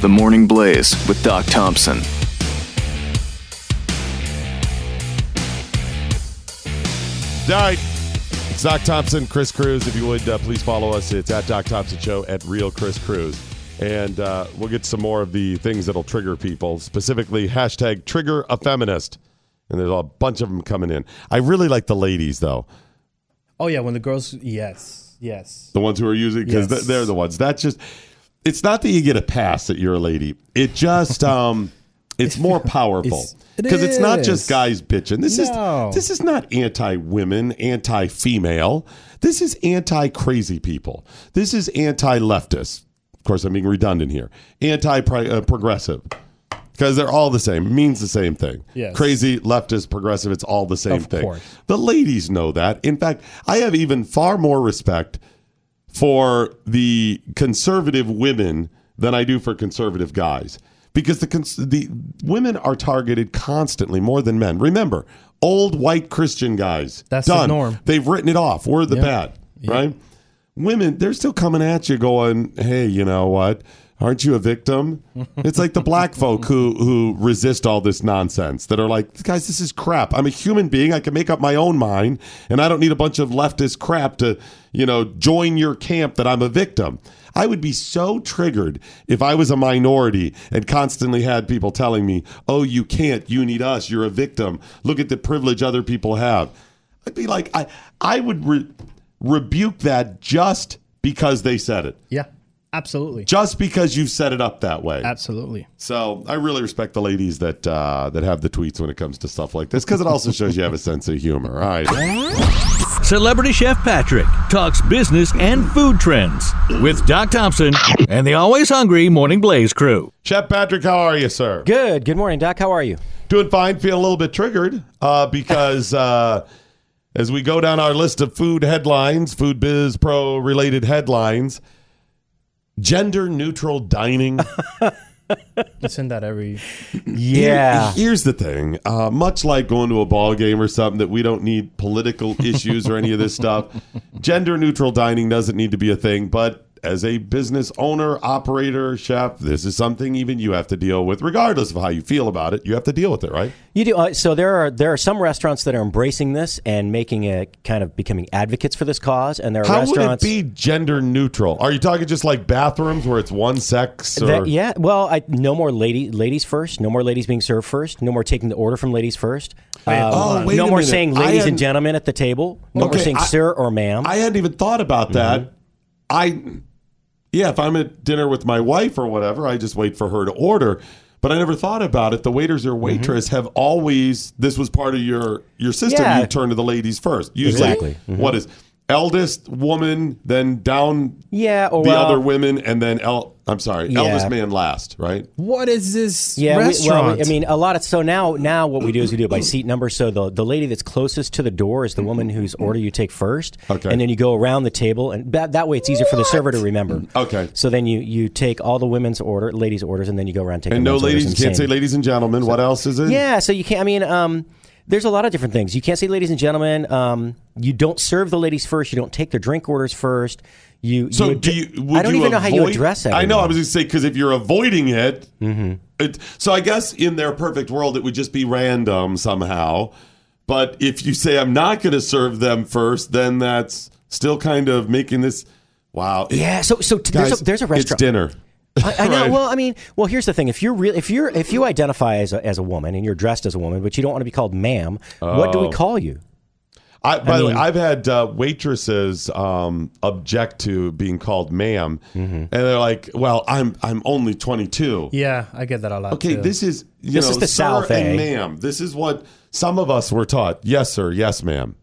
The Morning Blaze with Doc Thompson. It's Doc Thompson, Chris Cruz. If you would, uh, please follow us. It's at Doc Thompson Show at Real Chris Cruz. And uh, we'll get some more of the things that'll trigger people, specifically hashtag trigger a feminist. And there's a bunch of them coming in. I really like the ladies, though. Oh yeah, when the girls, yes, yes. The ones who are using, because Yes. they're the ones. That's just, it's not that you get a pass that you're a lady. It just, *laughs* um, it's more *laughs* powerful. It's- it Because it's not just guys bitching. This No. is this is not anti-women, anti-female. This is anti-crazy people. This is anti-leftist. Of course, I'm being redundant here. Anti-progressive. Uh, because they're all the same. Means the same thing. Yes. Crazy, leftist, progressive, it's all the same Of thing. course. The ladies know that. In fact, I have even far more respect for the conservative women than I do for conservative guys because the cons- the women are targeted constantly more than men. Remember, old white Christian guys. That's the norm. They've written it off. We're the bad, right? Women, they're still coming at you, going, "Hey, you know what? Aren't you a victim?" *laughs* it's like the black folk who who resist all this nonsense that are like, "Guys, this is crap. I'm a human being. I can make up my own mind, and I don't need a bunch of leftist crap to, you know, join your camp that I'm a victim." I would be so triggered if I was a minority and constantly had people telling me, "Oh, you can't. You need us. You're a victim. Look at the privilege other people have." I'd be like, I I would re- rebuke that just because they said it, Yeah, absolutely, just because you've set it up that way. absolutely. So I really respect the ladies that uh, that have the tweets when it comes to stuff like this because it also shows you have a sense of humor. All right. Celebrity Chef Patrick talks business and food trends with Doc Thompson and the always hungry Morning Blaze crew. Chef Patrick, how are you, sir? Good. Good morning, Doc. How are you? Doing fine. Feeling a little bit triggered uh, because uh, as we go down our list of food headlines, food biz pro related headlines, gender neutral dining. *laughs* You send that every. Yeah. Here- here's the thing. Uh, much like going to a ball game or something that we don't need political issues or any of this stuff, gender neutral dining doesn't need to be a thing. But as a business owner, operator, chef, this is something even you have to deal with, regardless of how you feel about it. You have to deal with it, right? You do. Uh, so there are there are some restaurants that are embracing this and making it kind of becoming advocates for this cause, and there are How would it restaurants. be gender neutral? Are you talking just like bathrooms where it's one sex? Or that- yeah, well, I, no more lady, ladies first. No more ladies being served first. No more taking the order from ladies first. Um, Oh, wait no a more minute. saying ladies and hadn't- gentlemen at the table. No more saying I- sir or ma'am. I hadn't even thought about that. Mm-hmm. I, yeah, if I'm at dinner with my wife or whatever, I just wait for her to order. But I never thought about it. The waiters or waitress have always this was part of your your system. Mm-hmm. Yeah. You turn to the ladies first. Usually, Exactly. Mhm. what is eldest woman, then down yeah, or the well, other women, and then el- I'm sorry, Yeah. eldest man last. Right? What is this Yeah, we, restaurant? well, I mean, a lot of so now now what we do is we do it by seat number. So the the lady that's closest to the door is the woman whose order you take first. Okay. and then you go around the table, and that, that way it's easier for the server to remember. Okay. So then you you take all the women's order, ladies' orders, and then you go around taking And no men's orders ladies. You and can't say ladies and gentlemen. what else is it? Yeah, so you can't. I mean, um, there's a lot of different things. You can't say ladies and gentlemen. Um, you don't serve the ladies first. You don't take their drink orders first. You. So you do you? Would I don't you even know how you address it. I know. I was going to say because if you're avoiding it, Mm-hmm. it, so I guess in their perfect world it would just be random somehow. But if you say I'm not going to serve them first, then that's still kind of making this. Wow. Yeah. So so t- there's a, there's a It's restaurant. dinner. I, I know. *laughs* Right. Well, I mean, well, here's the thing. If you're real, if you're if you identify as a, as a woman and you're dressed as a woman, but you don't want to be called ma'am, what do we Oh. call you? I, by I the way, mean- I've had uh, waitresses um, object to being called ma'am, Mm-hmm. and they're like, "Well, I'm I'm only 22." yeah, I get that a lot. Okay, too. this is you This know, is the sir South, and eh? ma'am. This is what some of us were taught, yes, sir, yes, ma'am.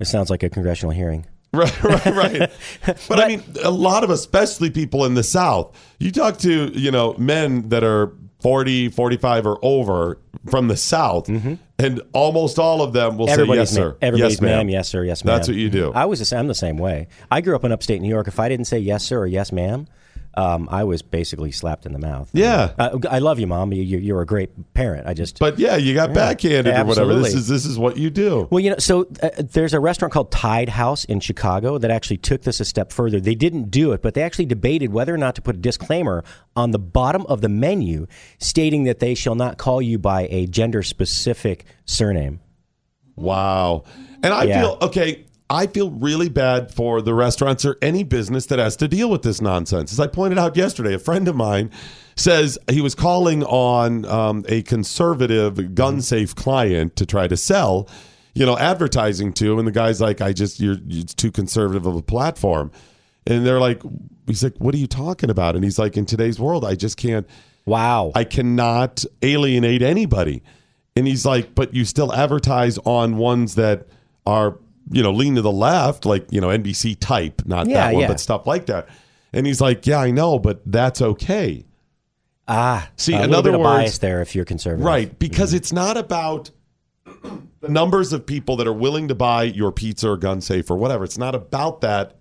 It sounds like a congressional hearing. *laughs* Right, right, right. *laughs* but, I mean, a lot of, especially people in the South, you talk to, you know, men that are 40, 45 or over from the South, and almost all of them will say. Everybody's yes, sir. Everybody's yes, ma'am. ma'am. Yes, sir. Yes, ma'am. That's what you do. I was the same, I'm the same way. I grew up in upstate New York. If I didn't say yes, sir, or yes, ma'am, um, I was basically slapped in the mouth. Yeah. Uh, I love you, mom. You, you- you're a great parent. I just. But yeah, you got Yeah, backhanded or whatever. This is this is what you do. Well, you know, so uh, there's a restaurant called Tied House in Chicago that actually took this a step further. They didn't do it, but they actually debated whether or not to put a disclaimer on the bottom of the menu stating that they shall not call you by a gender specific surname. Wow. And I Yeah. feel okay. I feel really bad for the restaurants or any business that has to deal with this nonsense. As I pointed out yesterday, a friend of mine says he was calling on um, a conservative gun safe client to try to sell, you know, advertising to, and the guy's like, "I just you're it's too conservative of a platform," and they're like, "He's like, what are you talking about?" And he's like, "In today's world, I just can't." Wow. I cannot alienate anybody. And he's like, but you still advertise on ones that are, you know, lean to the left, like, you know, NBC type, not Yeah, that one, yeah. but stuff like that. And he's like, yeah, I know, but that's okay. Ah, See, a in other words- bias there if you're conservative. Right. Because it's not about the numbers of people that are willing to buy your pizza or gun safe or whatever. It's not about that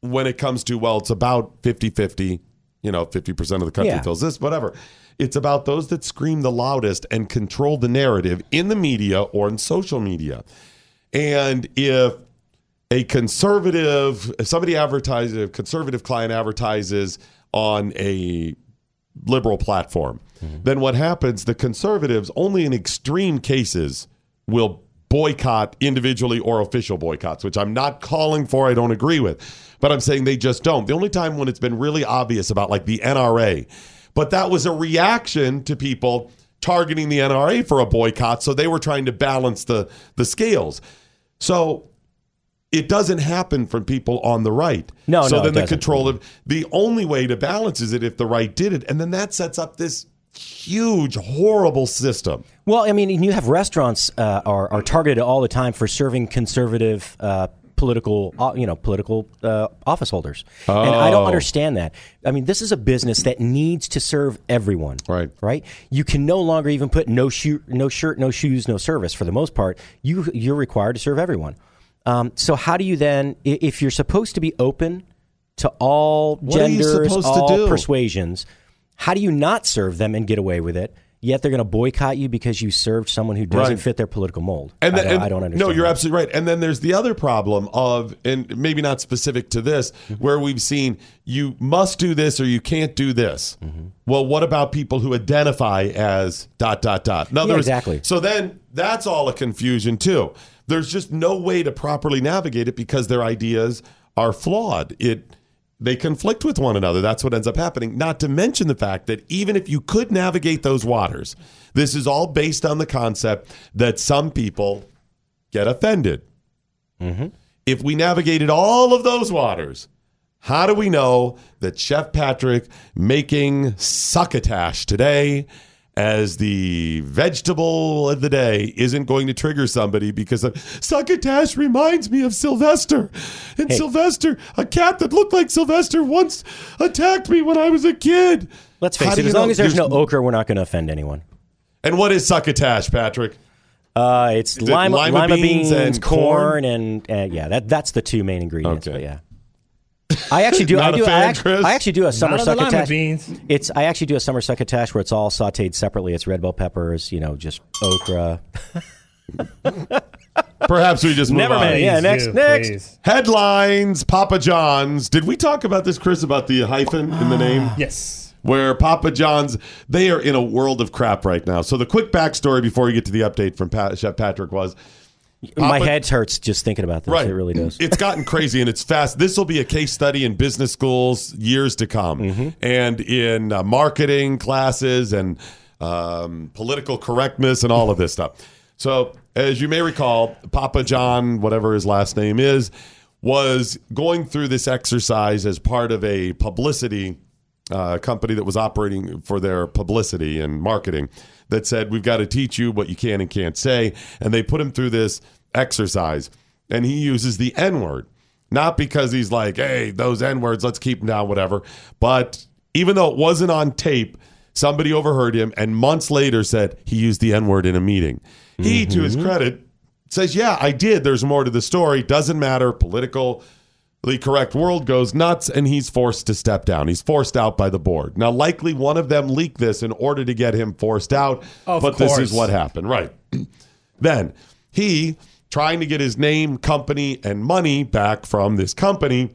when it comes to, well, it's about 50 50, you know, 50% of the country Yeah. feels this, whatever. It's about those that scream the loudest and control the narrative in the media or in social media. And if a conservative, if somebody advertises, a conservative client advertises on a liberal platform, mm-hmm. then what happens? The conservatives, only in extreme cases, will boycott individually or official boycotts, which I'm not calling for. I don't agree with, but I'm saying they just don't. The only time when it's been really obvious about like the NRA, but that was a reaction to people targeting the NRA for a boycott, so they were trying to balance the the scales. So it doesn't happen from people on the right. No, so no, then the doesn't. control of the only way to balance is it if the right did it, and then that sets up this huge, horrible system. Well, I mean, you have restaurants uh, are are targeted all the time for serving conservative. Uh, political uh, you know political uh, office holders. And i don't Oh. understand that. I mean this is a business that needs to serve everyone right. right? You can no longer even put no shoe no shirt no shoes no service for the most part. You you're required to serve everyone. Um, so how do you then if you're supposed to be open to all What genders all do? persuasions how do you not serve them and get away with it yet they're going to boycott you because you served someone who doesn't Right. fit their political mold And, I, don't, and- I don't understand No, you're that. absolutely right. And then there's the other problem of, and maybe not specific to this, Mm-hmm. where we've seen you must do this or you can't do this. Mm-hmm. Well, what about people who identify as dot dot dot? In other Yeah, words, exactly. So then that's all a confusion too. There's just no way to properly navigate it because their ideas are flawed. It they conflict with one another. That's what ends up happening. Not to mention the fact that even if you could navigate those waters, this is all based on the concept that some people get offended. Mm-hmm. If we navigated all of those waters, how do we know that Chef Patrick making succotash today as the vegetable of the day isn't going to trigger somebody because of, succotash reminds me of Sylvester. And Hey. Sylvester, a cat that looked like Sylvester once attacked me when I was a kid. let's How face do it as long know? as there's no There's- okra we're not going to offend anyone And what is succotash, Patrick? uh, it's Is it lima, lima lima beans beans, and corn? corn, and uh, yeah that that's the two main ingredients Okay. but yeah I actually do. Not I a do. fan, I, actually, I actually do a summer Not on the lima succotash. beans. It's. I actually do a summer succotash where it's all sautéed separately. It's red bell peppers. You know, just okra. *laughs* Perhaps we just move Never on. mind. Yeah. Next. do, next. please. Headlines, Papa John's. Did we talk about this, Chris, about the hyphen in the name? *gasps* Yes. Where Papa John's, they are in a world of crap right now. So the quick backstory before we get to the update from Pat, Chef Patrick was My Papa- head hurts just thinking about this. Right. It really does. It's gotten crazy and it's fast. This will be a case study in business schools years to come Mm-hmm. and in uh, marketing classes and um, political correctness and all of this stuff. So, as you may recall, Papa John, whatever his last name is, was going through this exercise as part of a publicity uh, company that was operating for their publicity and marketing. That said, We've got to teach you what you can and can't say. And they put him through this exercise, and he uses the N word. Not because he's like, Hey, those N words, let's keep them down, whatever. But even though it wasn't on tape, somebody overheard him and months later said he used the N word in a meeting. He, to his mm-hmm. credit, says, Yeah, I did. There's more to the story. Doesn't matter. Political correct world goes nuts and he's forced to step down. He's forced out by the board. Now, likely one of them leaked this in order to get him forced out, Of but this is what happened. Right. *clears throat* then he, trying to get his name, company, and money back from this company,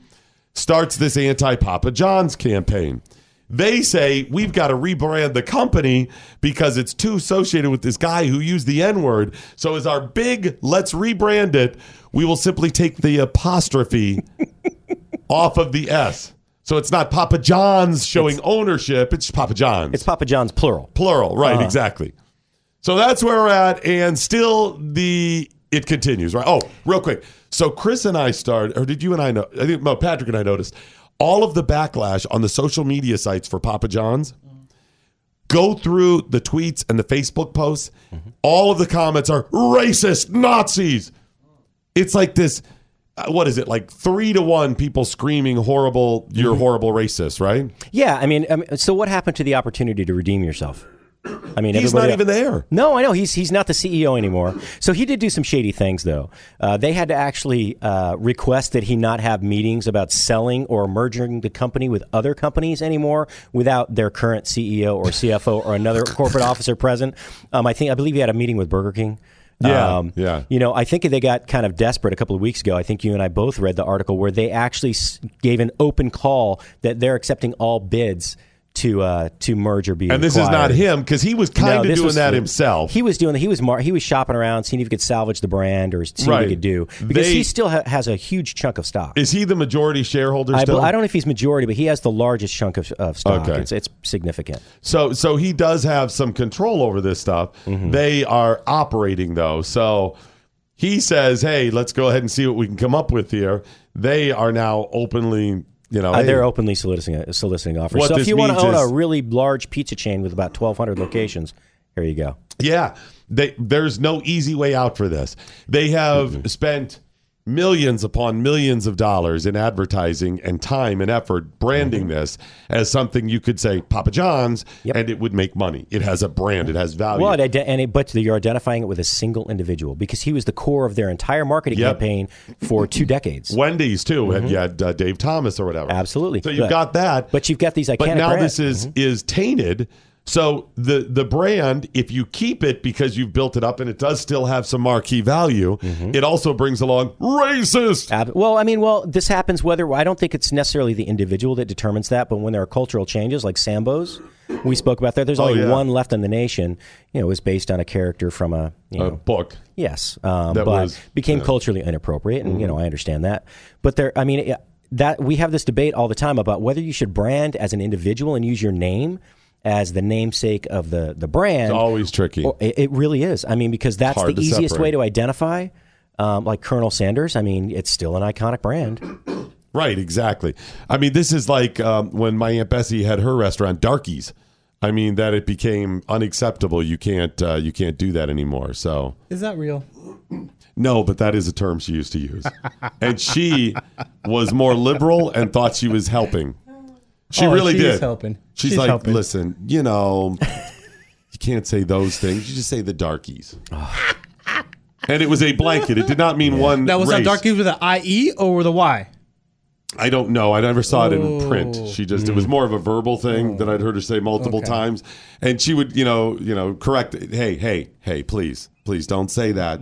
starts this anti Papa John's campaign. They say we've got to rebrand the company because it's too associated with this guy who used the N word. So, as our big let's rebrand it, we will simply take the apostrophe off of the S. So it's not Papa John's showing ownership, it's Papa John's. It's Papa John's plural. Plural, right, Uh-huh. exactly. So that's where we're at, and still the it continues, right? Oh, real quick. So Chris and I started, or did you and I know? I think no, Patrick and I noticed all of the backlash on the social media sites for Papa John's. Go through the tweets and the Facebook posts. All of the comments are racist Nazis. It's like this. Uh, What is it like three to one? People screaming horrible. You're horrible racist, right? Yeah, I mean, I mean, so what happened to the opportunity to redeem yourself? I mean, He's not even there. No, I know he's he's not the CEO anymore. So he did do some shady things, though. Uh, they had to actually uh, request that he not have meetings about selling or merging the company with other companies anymore without their current CEO or CFO or another corporate officer present. Um, I think I believe he had a meeting with Burger King. Yeah, Um, yeah. You know, I think they got kind of desperate a couple of weeks ago. I think you and I both read the article where they actually gave an open call that they're accepting all bids to uh, to merge or be. And this is not him because he was kind No, of doing was- that himself. He was doing. He was mar- he was shopping around, seeing if he could salvage the brand or see what he could do because They- he still ha- has a huge chunk of stock. Is he the majority shareholder I, I don't know if he's majority, but he has the largest chunk of, of stock. Okay. It's, it's significant. So so he does have some control over this stuff. Mm-hmm. They are operating though. So he says, "Hey, let's go ahead and see what we can come up with here." They are now openly, you know, Uh, hey, they're openly soliciting soliciting offers. So if you want to own is- a really large pizza chain with about twelve hundred locations, here you go. Yeah, they, there's no easy way out for this. They have Mm-hmm. spent millions upon millions of dollars in advertising and time and effort branding Mm-hmm. this as something you could say Papa John's, and it would make money. It has a brand. It has value. Well, and it, but you're identifying it with a single individual because he was the core of their entire marketing Yep. campaign for two decades. Wendy's too, and Mhm. you had uh, Dave Thomas or whatever. Absolutely. So you've But- got that, but you've got these iconic But now brands. Mm-hmm. this is is tainted. So the the brand, if you keep it because you've built it up and it does still have some marquee value, Mm-hmm. it also brings along racist. Ab- well, I mean, well, this happens whether I don't think it's necessarily the individual that determines that, but when there are cultural changes like Sambo's, we spoke about that. There's Oh, only yeah. one left in the nation. You know, it was based on a character from a you know, book. Yes, um, That but was- became yeah. culturally inappropriate, and you Mhm. know I understand that. But there, I mean, it, that we have this debate all the time about whether you should brand as an individual and use your name as the namesake of the the brand. It's always tricky. It, it really is. I mean, because that's hard the to easiest way to identify. Um, like Colonel Sanders, I mean, it's still an iconic brand. *coughs* Right, exactly. I mean, this is like um, when my aunt Bessie had her restaurant, Darkies. I mean, that it became unacceptable. You can't uh, you can't do that anymore. So Is that real? no, but that is a term she used to use, and she was more liberal and thought she was helping. She Oh, really she did. helping. She's, She's like, helping. listen, you know, you can't say those things. You just say the darkies. *sighs* and it was a blanket. It did not mean one. That was race. on Darkies with an IE or with a Y? I don't know. I never saw it in print. She just it was more of a verbal thing that I'd heard her say multiple Okay. times, and she would you know you know correct. it. Hey hey hey, please please don't say that.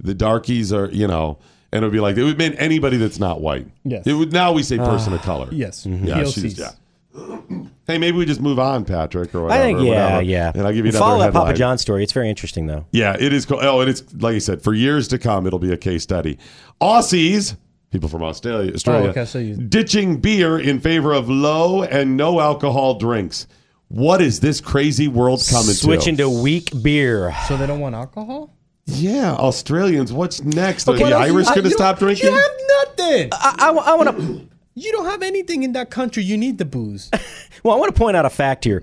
The darkies are you know, and it would be like it would mean anybody that's not white. Yes. It would now we say person Ah, of color. yes. Yeah. POCs. She's, yeah. *clears throat* Hey, maybe we just move on, Patrick, or whatever. I think, yeah, whatever, yeah. And I'll give you another Follow that. Papa John story. It's very interesting, though. Yeah, it is. Co- oh, and it's like I said, for years to come, it'll be a case study. Aussies, people from Australia, Australia, Oh, okay, so you- ditching beer in favor of low and no alcohol drinks. What is this crazy world coming Switching to? Switching to weak beer. So they don't want alcohol? Yeah, Australians. What's next? Are the Irish going to stop drinking? You have nothing. I, want to. You don't have anything in that country. You need the booze. *laughs* Well, I want to point out a fact here.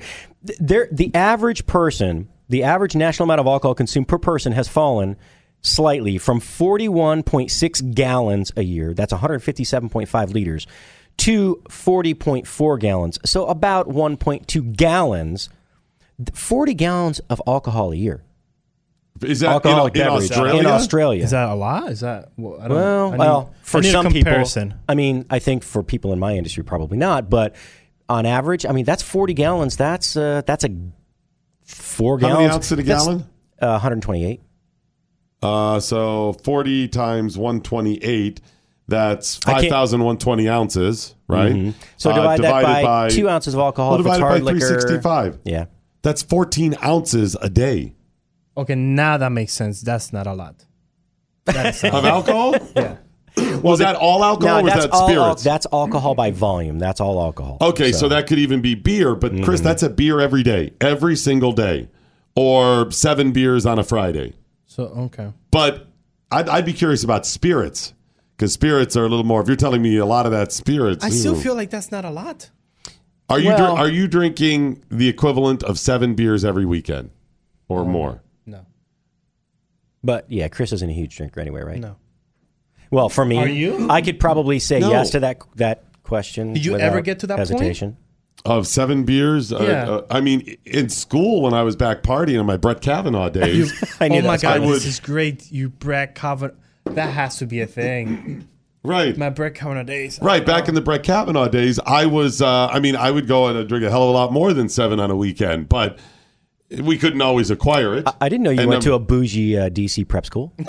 There, the average person the average national amount of alcohol consumed per person has fallen slightly from 41.6 gallons a year, that's 157.5 liters, to 40.4 gallons. So about 1.2 gallons, 40 gallons of alcohol a year. Is that in, Alcoholic in beverage Australia? in Australia? Is that a lot? Is that well? I don't Well, I need- well, I for need a some comparison. people, I mean, I think for people in my industry, probably not. But on average, I mean, that's forty gallons. That's uh, that's a four How gallons. many ounces in a gallon? Uh, 128. Uh, so 40 times 128, that's I can't- 5,120 ounces, right? Mhm. So Uh, divide that divided by two ounces of alcohol Well, if it's divided hard by liquor. 365. Yeah. That's 14 ounces a day Okay, now that makes sense. That's not a lot. That is not *laughs* of a lot. alcohol. Yeah. Was that all alcohol Now, or was that's that all, spirits? That's alcohol by volume. That's all alcohol. Okay, so. that could even be beer, but Chris, Mhm. that's a beer every day, every single day, or seven beers on a Friday. So okay. But I'd, I'd be curious about spirits because spirits are a little more. If you're telling me a lot of that spirits, I still ooh. feel like that's not a lot. Are you dr- are you drinking the equivalent of seven beers every weekend or more? No. But yeah, Chris isn't a huge drinker anyway, right? No. Well, for me, Are you? I could probably say No. yes to that that question. Did you ever without get to that point? hesitation. Of seven beers? Uh, Yeah. uh, I mean, in school when I was back partying in my Brett Kavanaugh *laughs* days, I knew oh that my was god, coming. I this is great. You Brett Kavanaugh. That has to be a thing. right, My Brett Kavanaugh days. right. Back in the Brett Kavanaugh days, I was. Uh, I mean, I would go and drink a hell of a lot more than seven on a weekend, but we couldn't always acquire it. I didn't know you And, went um, to a bougie uh, DC prep school. *laughs* *laughs*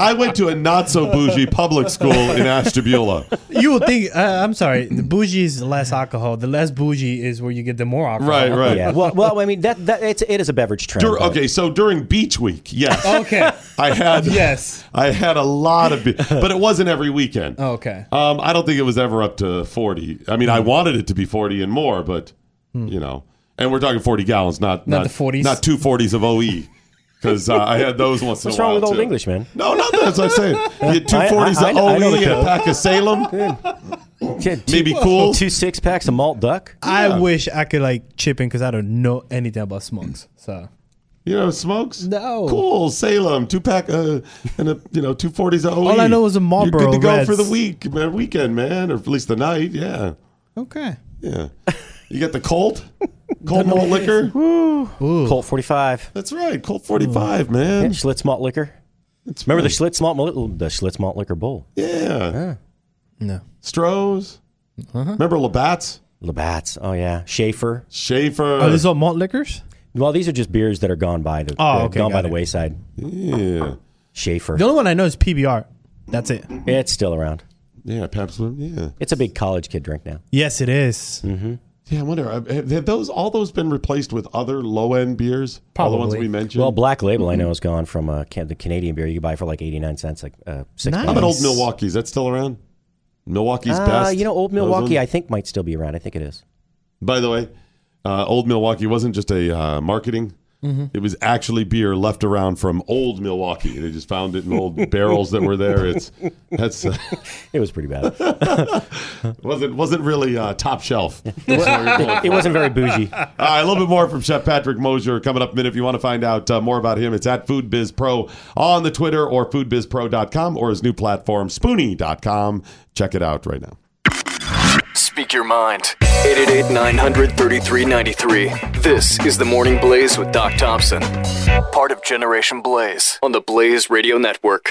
I went to a not so bougie public school in Ashtabula. You would think. Uh, I'm sorry. The bougie is less alcohol. The less bougie is where you get the more alcohol. Right, right. yeah. Well, well, I mean that that it's, it is a beverage trend. Dur- okay, so during Beach Week, yes, Okay. I had Yes. I had a lot of, be- but it wasn't every weekend. Okay. Um, I don't think it was ever up to forty. I mean, Hmm. I wanted it to be forty and more, but you know, and we're talking forty gallons, not Not not, the 40s. not two forties of OE, because uh, I had those once What's in a while wrong with Old too. English, man? No, not that. That's what I'm saying. *laughs* You get two I- I- forties I of I OE the and a pack of Salem. *laughs* Yeah, two- Maybe cool. Two six packs of malt duck. I wish I could like chip in because I don't know anything about smokes. So You know, smokes. No. Cool Salem two pack uh, and a you know two forties of OE. All I know is a Marlboro. You're good to go Reds. for the week, man, weekend, man, or at least the night. Yeah, okay. yeah. You get the Colt, *laughs* Colt malt liquor. Ooh. Colt forty five. That's right, Colt forty five, Yeah, man. Schlitz malt liquor. That's Remember right. the Schlitz malt the Schlitz malt liquor bowl. Yeah, No. Strohs. Uh-huh. Remember Labatt's, Labatt's. Oh yeah, Schaefer. Schaefer. Are these all malt liquors? Well, these are just beers that are gone by the Oh, uh, okay, gone by got the it. wayside. yeah, Schaefer. The only one I know is PBR. That's it. It's still around. yeah, Pabst Blue. Yeah, It's a big college kid drink now. Yes, it is. Yeah. I wonder have, have those all those been replaced with other low end beers? All the ones Probably. we mentioned. Well, Black Label I know is gone from uh, can- the Canadian beer you can buy for like eighty nine cents, like uh, six. Nice. How about Old Nice. Milwaukee? Is that still around? Milwaukee's Uh, best. you know, Old Milwaukee. I think might still be around. I think it is. By the way, uh, Old Milwaukee wasn't just a uh, marketing. Mm-hmm. It was actually beer left around from old Milwaukee. They just found it in old *laughs* barrels that were there. It's that's uh, *laughs* It was pretty bad. *laughs* wasn't wasn't really uh, top shelf. it wasn't very bougie. All right, a little bit more from Chef Patrick Mosier coming up in a minute. If you want to find out uh, more about him, it's at FoodBizPro on the Twitter or foodbizpro.com or his new platform, Spoonie.com. Check it out right now. Speak your mind. 888 900 3393. This is the Morning Blaze with Doc Thompson. Part of Generation Blaze on the Blaze Radio Network.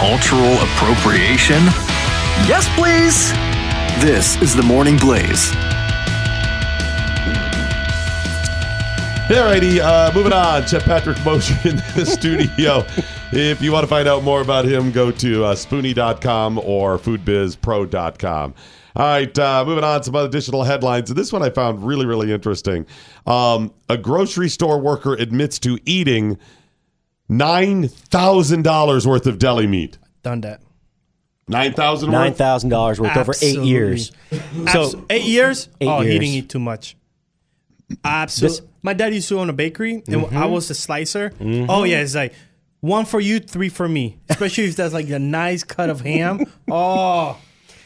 Cultural appropriation? Yes, please. This is the Morning Blaze. Alrighty, uh, moving on. Chef Patrick Mosher in the *laughs* studio. If you want to find out more about him, go to uh, spoonie.com or foodbizpro.com. All right, uh, moving on. Some additional headlines. This one I found really, really interesting. Um, a grocery store worker admits to eating $9,000 worth of deli meat. Done that. Nine thousand. Nine thousand dollars worth over eight Absolutely. years. Abs- eight years? Eight oh, he years. didn't eat too much. Absolutely. My dad used to own a bakery, and Mhm. I was the slicer. Mhm. Oh yeah, it's like one for you, three for me. Especially if that's like a nice cut of ham. *laughs* Oh,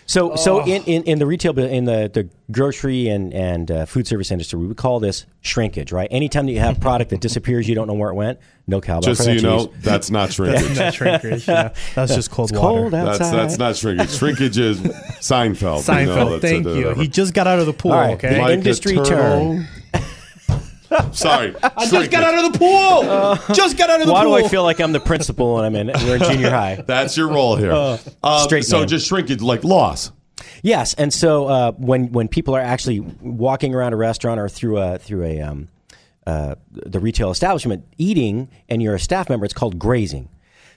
So, so Oh. in, in, in the retail, in the, the grocery and, and uh, food service industry, we would call this shrinkage, right? Anytime that you have product that disappears, you don't know where it went, no cowbell Just for so that you know, that's not *laughs* shrinkage. That's not shrinkage, yeah. That's just cold It's water. cold That's outside. that's not shrinkage. Shrinkage is Seinfeld. *laughs* Seinfeld, You know, thank you. whatever. He just got out of the pool. All right, okay, the Like industry turtle. term. Sorry, *laughs* I just got out of the pool. just got out of the pool. Why pool. do I feel like I'm the principal when I'm in we're in junior high? *laughs* That's your role here. Uh, Um, straight so man. just shrinkage, like loss. Yes, and so uh, when when people are actually walking around a restaurant or through a through a um, uh, the retail establishment eating, and you're a staff member, it's called grazing.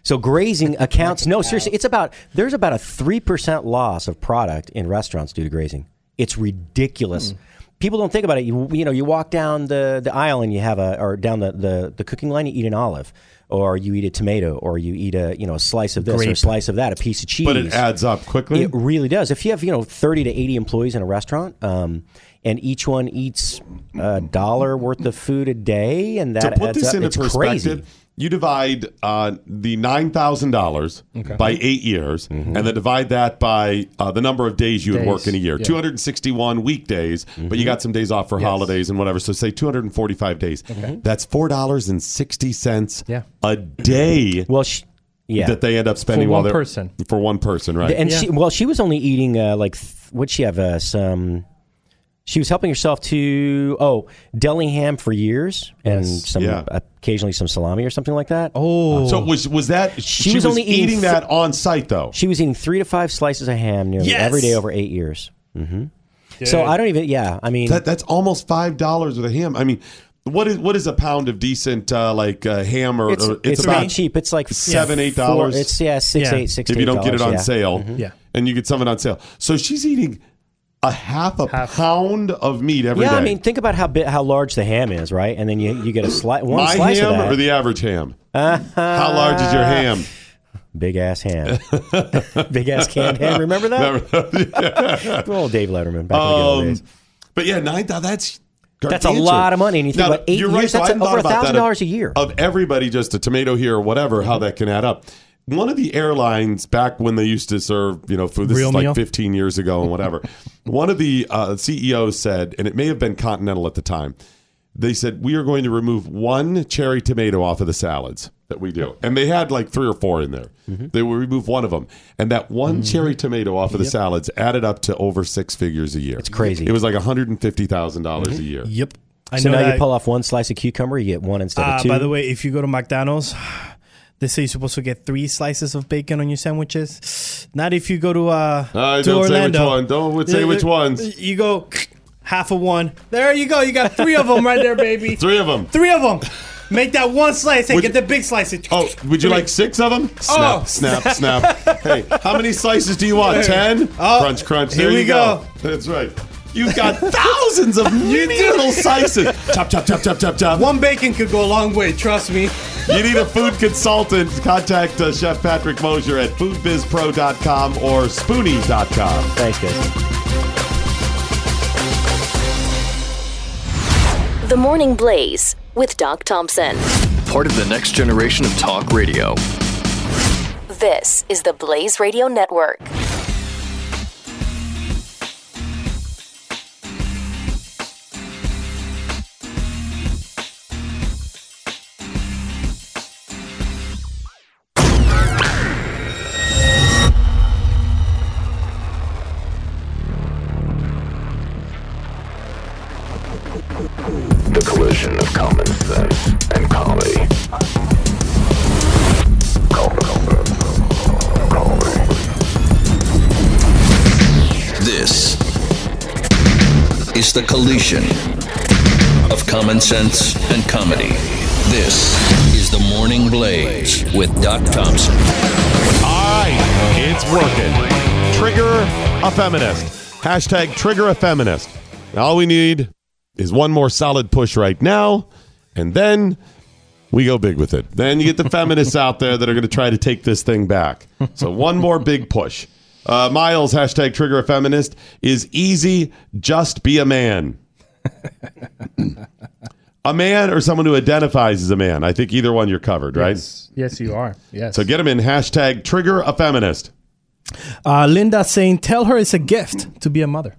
So grazing accounts. No, seriously, it's about there's about a three percent loss of product in restaurants due to grazing. It's ridiculous. People don't think about it. You, you know, you walk down the, the aisle and you have a, or down the, the, the cooking line, you eat an olive, or you eat a tomato, or you eat a, you know, a slice of this or a slice of that, a piece of cheese. But it adds up quickly. It really does. If you have, you know, 30 to 80 employees in a restaurant, um, and each one eats a dollar worth of food a day, and that to put adds this up, into it's perspective, crazy. You divide uh, the nine thousand dollars by eight years, Mm-hmm. and then divide that by uh, the number of days you would work in a year. yeah. Two hundred and sixty-one weekdays, but you got some days off for holidays and whatever. So say two hundred and forty-five days. That's four dollars and sixty cents Yeah. a day. Well, sh- yeah. That they end up spending For while one they're person. for one person, right? And Yeah. she, well, she was only eating uh, like th- what'd she have? Uh, some. She was helping herself to oh deli ham for years and some Yeah. occasionally some salami or something like that. Oh, so was was that She was only eating eating th- that on site though? She was eating three to five slices of ham nearly Yes! every day over eight years. hmm So I don't even. Yeah, I mean, That that's almost five dollars with a ham. I mean, what is what is a pound of decent uh, like uh, ham or it's, or it's, about not cheap. It's like seven, yeah, eight dollars. It's yeah, six, Yeah. eight, six. if you don't get it on yeah. sale, Yeah. and you get something on sale. So she's eating a half a Half. pound of meat every day. Yeah, I mean, think about how big, how large the ham is, right? And then you you get a sli- one my slice ham of that. or the average ham? *laughs* How large is your ham? big ass ham, *laughs* big ass canned ham. Remember that? *laughs* Yeah. Old Dave Letterman back in the Um, days. but yeah, nine thousand. That's That's a lot of money, and you think Now, about eight you're years, Right, that's over thought about $1,000 a year. of everybody. Just a tomato here or whatever. How that can add up. One of the airlines back when they used to serve, you know, food. This Real is like meal? 15 years ago and whatever. *laughs* one of the uh, CEOs said, and it may have been Continental at the time. They said we are going to remove one cherry tomato off of the salads that we do, and they had like three or four in there. Mm-hmm. They will remove one of them, and that one cherry tomato off of the salads added up to over six figures a year. It's crazy. It was like one hundred and fifty thousand dollars a year. Yep. I so know now that. you pull off one slice of cucumber, you get one instead Uh, of two. by the way, if you go to McDonald's, they say you're supposed to get three slices of bacon on your sandwiches. Not if you go to uh, I to don't say which Orlando. one. Don't say which ones. You go half of one. There you go. You got three of them right there, baby. *laughs* Three of them. Three of them. Make that one slice. Hey, Would get you- the big slice. Oh, would you like six of them? Snap, Oh. snap, snap. *laughs* hey, how many slices do you want? Ten? Oh, crunch, crunch. here There we you go. That's right. You've got thousands of *laughs* little slices. Chop, chop, chop, chop, chop, chop. One bacon could go a long way. Trust me. You need a food consultant? Contact uh, Chef Patrick Mosier at foodbizpro.com or spoonies.com. Thanks, guys. The Morning Blaze with Doc Thompson. Part of the next generation of talk radio. This is the Blaze Radio Network. The collision of common sense and comedy. This is the Morning Blaze with Doc Thompson. All right, it's working. Trigger a feminist. Hashtag trigger a feminist. All we need is one more solid push right now, and then we go big with it. Then you get the feminists out there that are going to try to take this thing back. So one more big push. Uh, Miles, hashtag trigger a feminist, is easy, just be a man. a man or someone who identifies as a man. I think either one you're covered, right? Yes, yes, you are. Yes. So get them in hashtag trigger a feminist. Uh, Linda saying, "Tell her it's a gift to be a mother."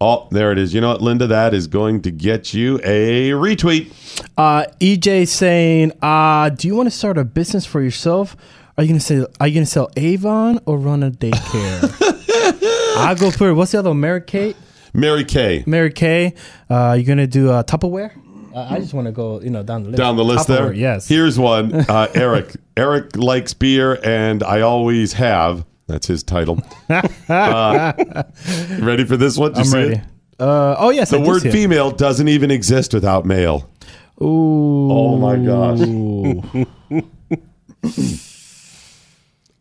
Oh, there it is. You know what, Linda? That is going to get you a retweet. Uh, EJ saying, uh, "Do you want to start a business for yourself? Are you gonna say? Are you gonna sell Avon or run a daycare?" *laughs* I go for it. What's the other? one? Mary Kate. Mary Kay. Mary Kay. Uh, you gonna do uh, Tupperware? Uh, I just want to go, you know, down the list. Down the list there? Yes. Here's one. Uh, Eric. *laughs* Eric likes beer, and I always have. That's his title. *laughs* Uh, ready for this one? Did you I'm see ready. it? Uh, oh yes, The I did word see it. female doesn't even exist without male. Ooh. Oh my gosh.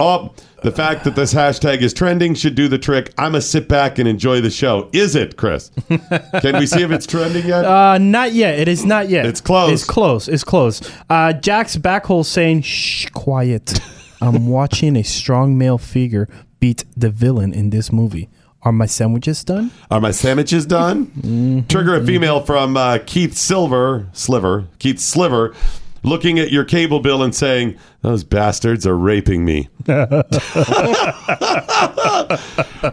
Oh, the fact that this hashtag is trending should do the trick. I'm a sit back and enjoy the show. Is it, Chris? Can we see if it's trending yet? Uh, not yet. It is not yet. It's close. It's close. It's close. Uh, Jack's backhole saying, "Shh, quiet. I'm *laughs* watching a strong male figure beat the villain in this movie. Are my sandwiches done? Are my sandwiches done? Trigger a female from uh, Keith Silver, Sliver, Keith Sliver, looking at your cable bill and saying, Those bastards are raping me. *laughs*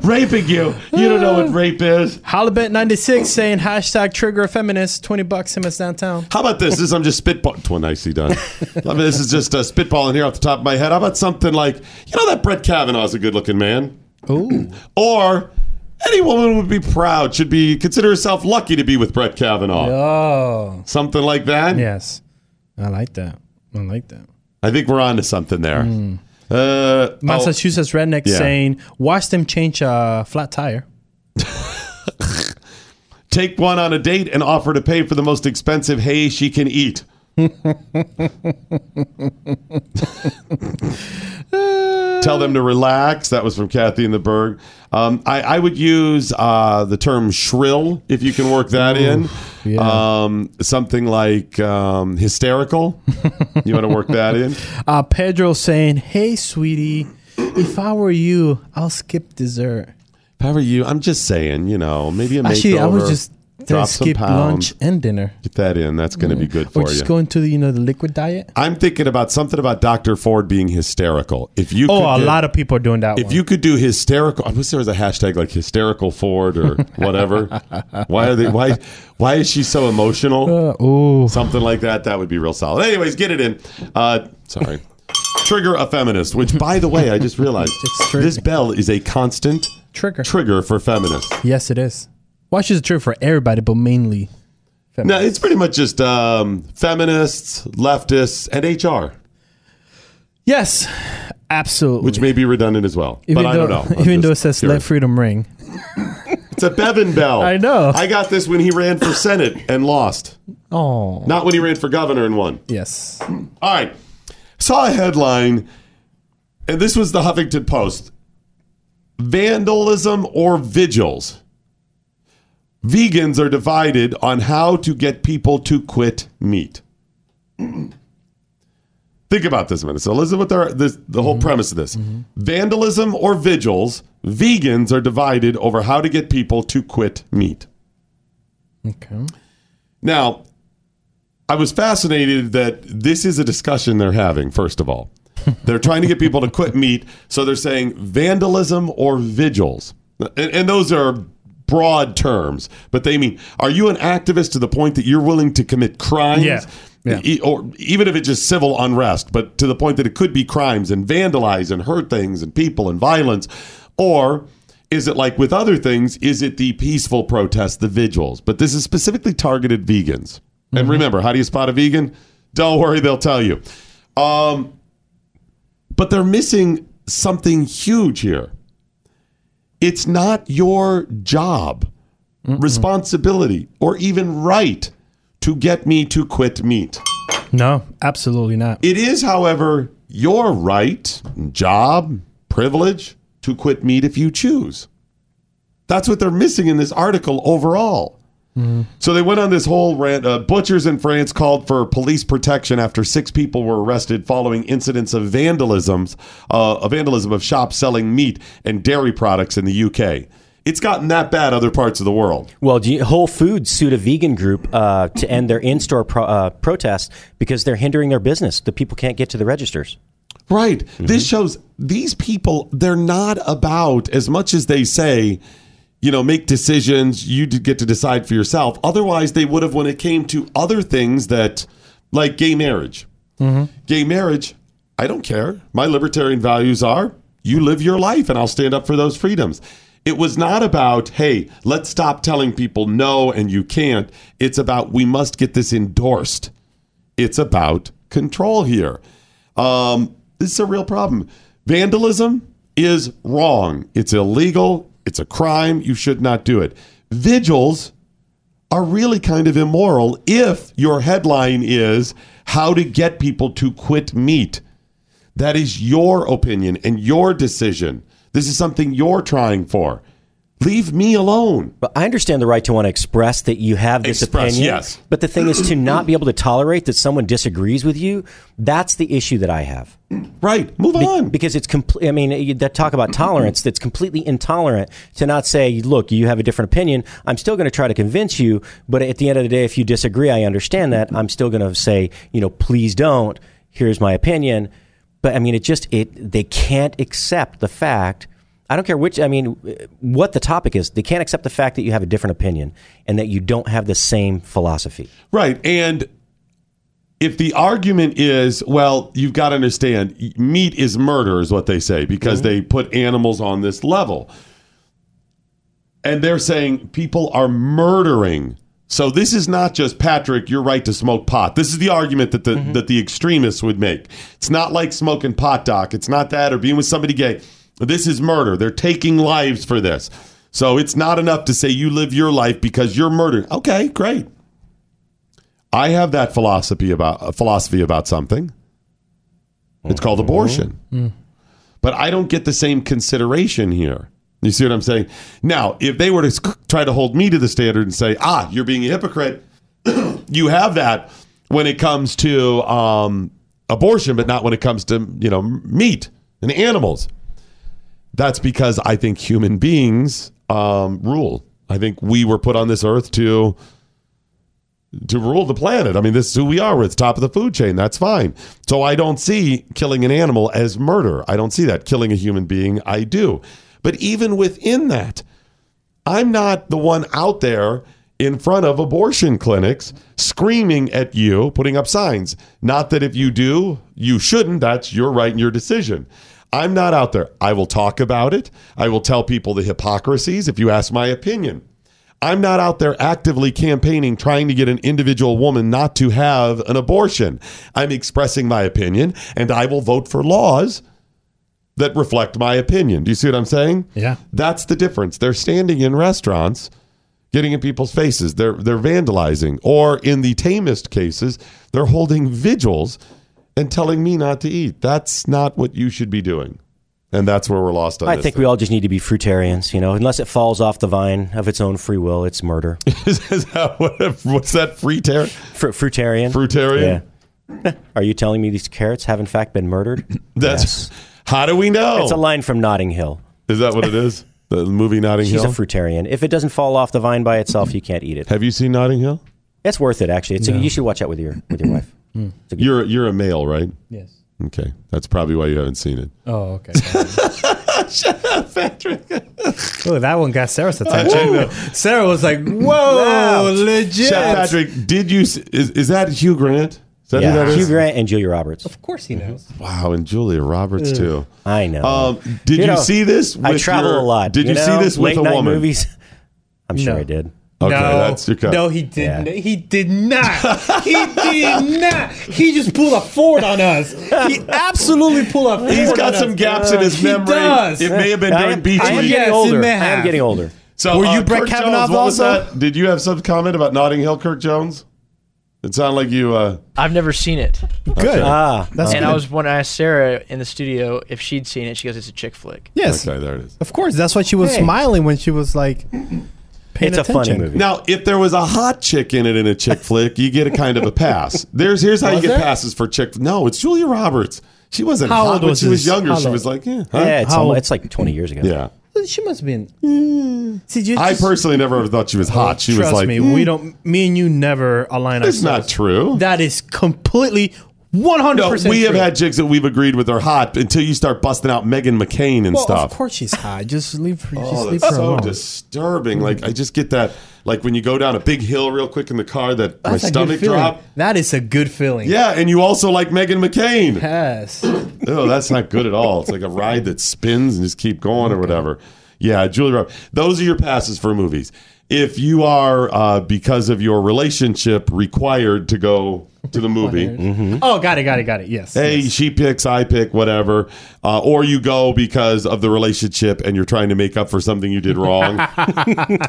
raping you. You don't know what rape is. Halibut ninety six saying hashtag trigger a feminist. Twenty bucks him us downtown. How about this? This I'm just spitballing. Well, nicely done. *laughs* I mean, this is just uh, spitballing here off the top of my head. How about something like, you know, that Brett Kavanaugh's a good looking man? Ooh. Or any woman would be proud, should be consider herself lucky to be with Brett Kavanaugh. Oh, Something like that. yes. I like that. I like that. I think we're on to something there. Hmm. Uh, oh, Massachusetts redneck Yeah. saying, watch them change a flat tire. *laughs* take one on a date and offer to pay for the most expensive hay she can eat. *laughs* *laughs* Tell them to relax. That was from Kathy in the Berg. Um, I, I would use uh, the term shrill if you can work that in. yeah. Um, something like um, hysterical. you want to work that in? *laughs* Uh, Pedro saying, hey, sweetie, if I were you, I'll skip dessert. If I were you, I'm just saying, you know, maybe a makeover. Actually, I was just drop some skip pounds. lunch and dinner. Get that in. That's going to be good for Or just you. go into the, you know, the liquid diet. I'm thinking about something about Dr. Ford being hysterical. If you Oh, could a get- lot of people are doing that if one. you could do hysterical, I wish there was a hashtag like hysterical Ford or *laughs* whatever. why are they? Why? Why is she so emotional? Uh. Something like that. That would be real solid. Anyways, get it in. Uh, sorry. Trigger a feminist. Which, by the way, I just realized It's true. this bell is a constant Trigger. trigger for feminists. Yes, it is. Well, she's true for everybody, but mainly. No, it's pretty much just um, feminists, leftists, and HR, Yes, absolutely. which may be redundant as well. even but though, I don't know. I'm Even though it just says curious. "Let Freedom Ring." It's a Bevin bell. *laughs* I know. I got this when he ran for Senate and lost. Oh, Not when he ran for governor and won. yes. All right. Saw a headline, and this was the Huffington Post Vandalism or vigils? Vegans are divided on how to get people to quit meat. *clears throat* Think about this a minute. So listen what the, this, the whole mm-hmm. premise of this. Mm-hmm. Vandalism or vigils, vegans are divided over how to get people to quit meat. Okay. Now, I was fascinated that this is a discussion they're having, first of all. *laughs* they're trying to get people to quit meat, so they're saying vandalism or vigils. And, and those are broad terms, but they mean are you an activist to the point that you're willing to commit crimes? Yeah. Yeah. E- or even if it's just civil unrest, but to the point that it could be crimes and vandalize and hurt things and people and violence? Or is it like with other things, is it the peaceful protests, the vigils? But this is specifically targeted vegans. And remember, how do you spot a vegan? Don't worry, they'll tell you. Um, but they're missing something huge here. It's not your job, responsibility, or even right to get me to quit meat. No, absolutely not. It is, however, your right, job, privilege to quit meat if you choose. That's what they're missing in this article overall. So they went on this whole rant. Uh, butchers in France called for police protection after six people were arrested following incidents of vandalisms, uh, of vandalism of shops selling meat and dairy products in the UK. It's gotten that bad other parts of the world. Well, Whole Foods sued a vegan group uh, to end their in-store pro- uh, protest because they're hindering their business. The people can't get to the registers. Right. This shows these people, they're not about, as much as they say, you know, make decisions, you get to decide for yourself. Otherwise, they would have when it came to other things that, like gay marriage. Gay marriage, I don't care. My libertarian values are you live your life and I'll stand up for those freedoms. It was not about, hey, let's stop telling people no and you can't. It's about we must get this endorsed. It's about control here. Um, this is a real problem. Vandalism is wrong. It's illegal. It's a crime. You should not do it. Vigils are really kind of immoral if your headline is how to get people to quit meat. That is your opinion and your decision. This is something you're trying for. Leave me alone. But I understand the right to want to express that you have this Express, opinion. yes. But the thing is to not be able to tolerate that someone disagrees with you. That's the issue that I have. Right. Move on. Because it's complete. I mean, you- that talk about tolerance. That's completely intolerant to not say, "Look, you have a different opinion. I'm still going to try to convince you." But at the end of the day, if you disagree, I understand that. I'm still going to say, you know, please don't. Here's my opinion. But I mean, it just it they can't accept the fact. I don't care which. I mean, what the topic is. They can't accept the fact that you have a different opinion and that you don't have the same philosophy. Right. And if the argument is, well, you've got to understand, meat is murder, is what they say, because mm-hmm. they put animals on this level. And they're saying people are murdering. So this is not just Patrick, you're right to smoke pot. This is the argument that the mm-hmm. that the extremists would make. It's not like smoking pot, doc. It's not that or being with somebody gay. This is murder. They're taking lives for this. So it's not enough to say you live your life because you're murdered. Okay, great. I have that philosophy about a philosophy about something. It's called abortion. But I don't get the same consideration here. You see what I'm saying? Now, if they were to try to hold me to the standard and say, "Ah, you're being a hypocrite," *clears throat* you have that when it comes to um, abortion, but not when it comes to you know meat and animals. That's because I think human beings um, rule. I think we were put on this earth to to rule the planet. I mean, this is who we are. We're at the top of the food chain. That's fine. So I don't see killing an animal as murder. I don't see that. Killing a human being, I do. But even within that, I'm not the one out there in front of abortion clinics screaming at you, putting up signs. Not that if you do, you shouldn't. That's your right and your decision. I'm not out there. I will talk about it. I will tell people the hypocrisies if you ask my opinion. I'm not out there actively campaigning trying to get an individual woman not to have an abortion. I'm expressing my opinion and I will vote for laws that reflect my opinion. Do you see what I'm saying? Yeah. That's the difference. They're standing in restaurants getting in people's faces. They're they're vandalizing or in the tamest cases, they're holding vigils and telling me not to eat. That's not what you should be doing. And that's where we're lost on I think thing. we all just need to be fruitarians, you know. Unless it falls off the vine of its own free will, it's murder. *laughs* is that what, what's that free ter- Fr- fruitarian. Fruitarian? Yeah. Are you telling me these carrots have in fact been murdered? *laughs* That's how do we know? It's a line from Notting Hill. Is that what it is? The movie Notting She's Hill. a fruitarian. If it doesn't fall off the vine by itself, you can't eat it. Have you seen Notting Hill? It's worth it, actually. It's a, you should watch that with your with your wife. It's a good- You're you're a male, right? Yes. Okay, that's probably why you haven't seen it. Oh, okay. *laughs* Shut up, Patrick. oh, that one got Sarah's attention. Sarah was like, "Whoa, legit." Chef Patrick, did you? Is, is that Hugh Grant? Is that who yeah, that is? Hugh Grant and Julia Roberts. Of course he knows. Wow, and Julia Roberts too. I know. Um, did you, know, see this? I travel your- a lot. Did you, know? see this with Late a night woman? Movies. *laughs* I'm sure No. I did. Okay, no, that's your cut. No, he didn't. Yeah. He did not. *laughs* he did not. He just pulled a Ford on us. He absolutely pulled a Ford He's got on some us. gaps in his He memory. does. It may have been I during am, Beach I am Week. Yes, getting older. may I am getting older. So, Were you uh, Brett Kirk Kavanaugh Jones, what was also? that? Did you have some comment about Notting Hill, Kirk Jones? It sounded like you. Uh, I've never seen it. Good. Ah, That's and good. I was when I asked Sarah in the studio if she'd seen it, she goes, "It's a chick flick." yes, okay, there it is. of course. That's why she was Hey. smiling when she was like paying It's a funny movie. Now, if there was a hot chick in it in a chick flick, you get a kind of a pass. There's here's how you get there? passes for chick. No, it's Julia Roberts. She wasn't How hot old when was she was younger. She was like, yeah, huh? Yeah, it's, How- it's like 20 years ago. yeah. She must have been. See, you I personally never thought she was hot. She was Trust like, me, mm, we don't. Me and you never align up. That's ourselves. not true. That is completely one hundred No, percent. we have had chicks that we've agreed with are hot until you start busting out Meghan McCain and Well, stuff. of course she's hot. Just leave her. just Oh, leave that's her so alone. disturbing. Like I just get that. Like when you go down a big hill real quick in the car, that my That's a good stomach feeling. drop. That is a good feeling. Yeah, and you also like Meghan McCain. Yes. *clears throat* Oh, that's not good at all. It's like a ride that spins and just keep going or whatever. Yeah, Julie Roberts. Those are your passes for movies. If you are uh, because of your relationship required to go to the movie, Oh, got it, got it, got it. Yes. hey, yes. she picks, I pick, whatever, uh, or you go because of the relationship and you're trying to make up for something you did wrong. *laughs*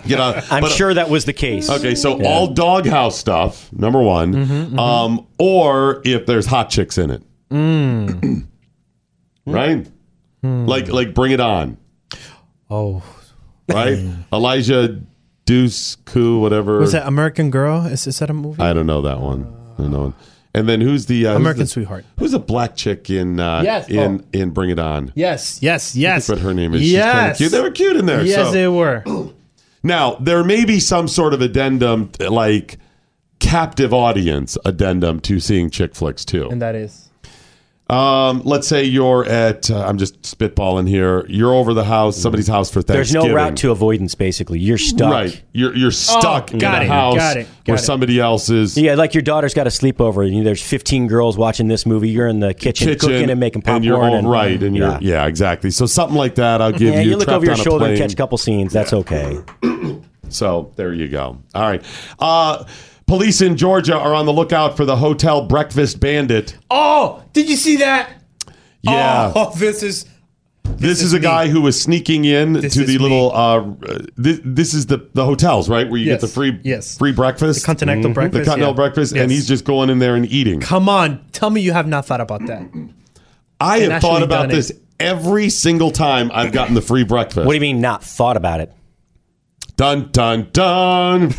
you know, I'm but- sure that was the case. Okay, so Yeah. all doghouse stuff, number one, Mm-hmm, um, or if there's hot chicks in it, Mm. *clears throat* right? Like, like, bring it on, Oh, right? *laughs* Elijah Deuce Coup, whatever. was that American Girl? Is, is that a movie? I don't know that one. I know. And then who's the uh, who's American the- Sweetheart. Who's a black chick in uh, Yes, in in Bring It On? Yes, yes, yes. What her name is? She's kinda Yes. cute. They were cute in there. Yes, so. they were. *clears throat* Now, there may be some sort of addendum, like captive audience addendum to seeing chick flicks too. And that is. Um, let's say you're at, uh, I'm just spitballing here. You're over the house, somebody's house for Thanksgiving. There's Thanksgiving. no route to avoidance, basically. You're stuck. Right. You're, you're stuck Oh, in got a it, house got it, where it. somebody else is Yeah, like your daughter's got a sleepover. And there's 15 girls watching this movie. You're in the kitchen, kitchen cooking and making popcorn. and you're all and- right. And yeah. you're, yeah, exactly. So something like that, I'll give yeah, you. you look trapped over your on a shoulder and plane. catch a couple scenes. That's okay. *clears throat* So there you go. All right. Uh, police in Georgia are on the lookout for the hotel breakfast bandit. Oh, did you see that? Yeah. Oh, *laughs* this is. This, is, is a me. guy who was sneaking in This to is the me. little. Uh, this, this is the the hotels, right, where you Yes. get the free Yes. free breakfast, The continental breakfast, the continental yeah. breakfast, and he's just going in there and eating. Come on, tell me you have not thought about that. I And have thought about done it. this every single time I've gotten the free breakfast. What do you mean, not thought about it? Dun dun dun.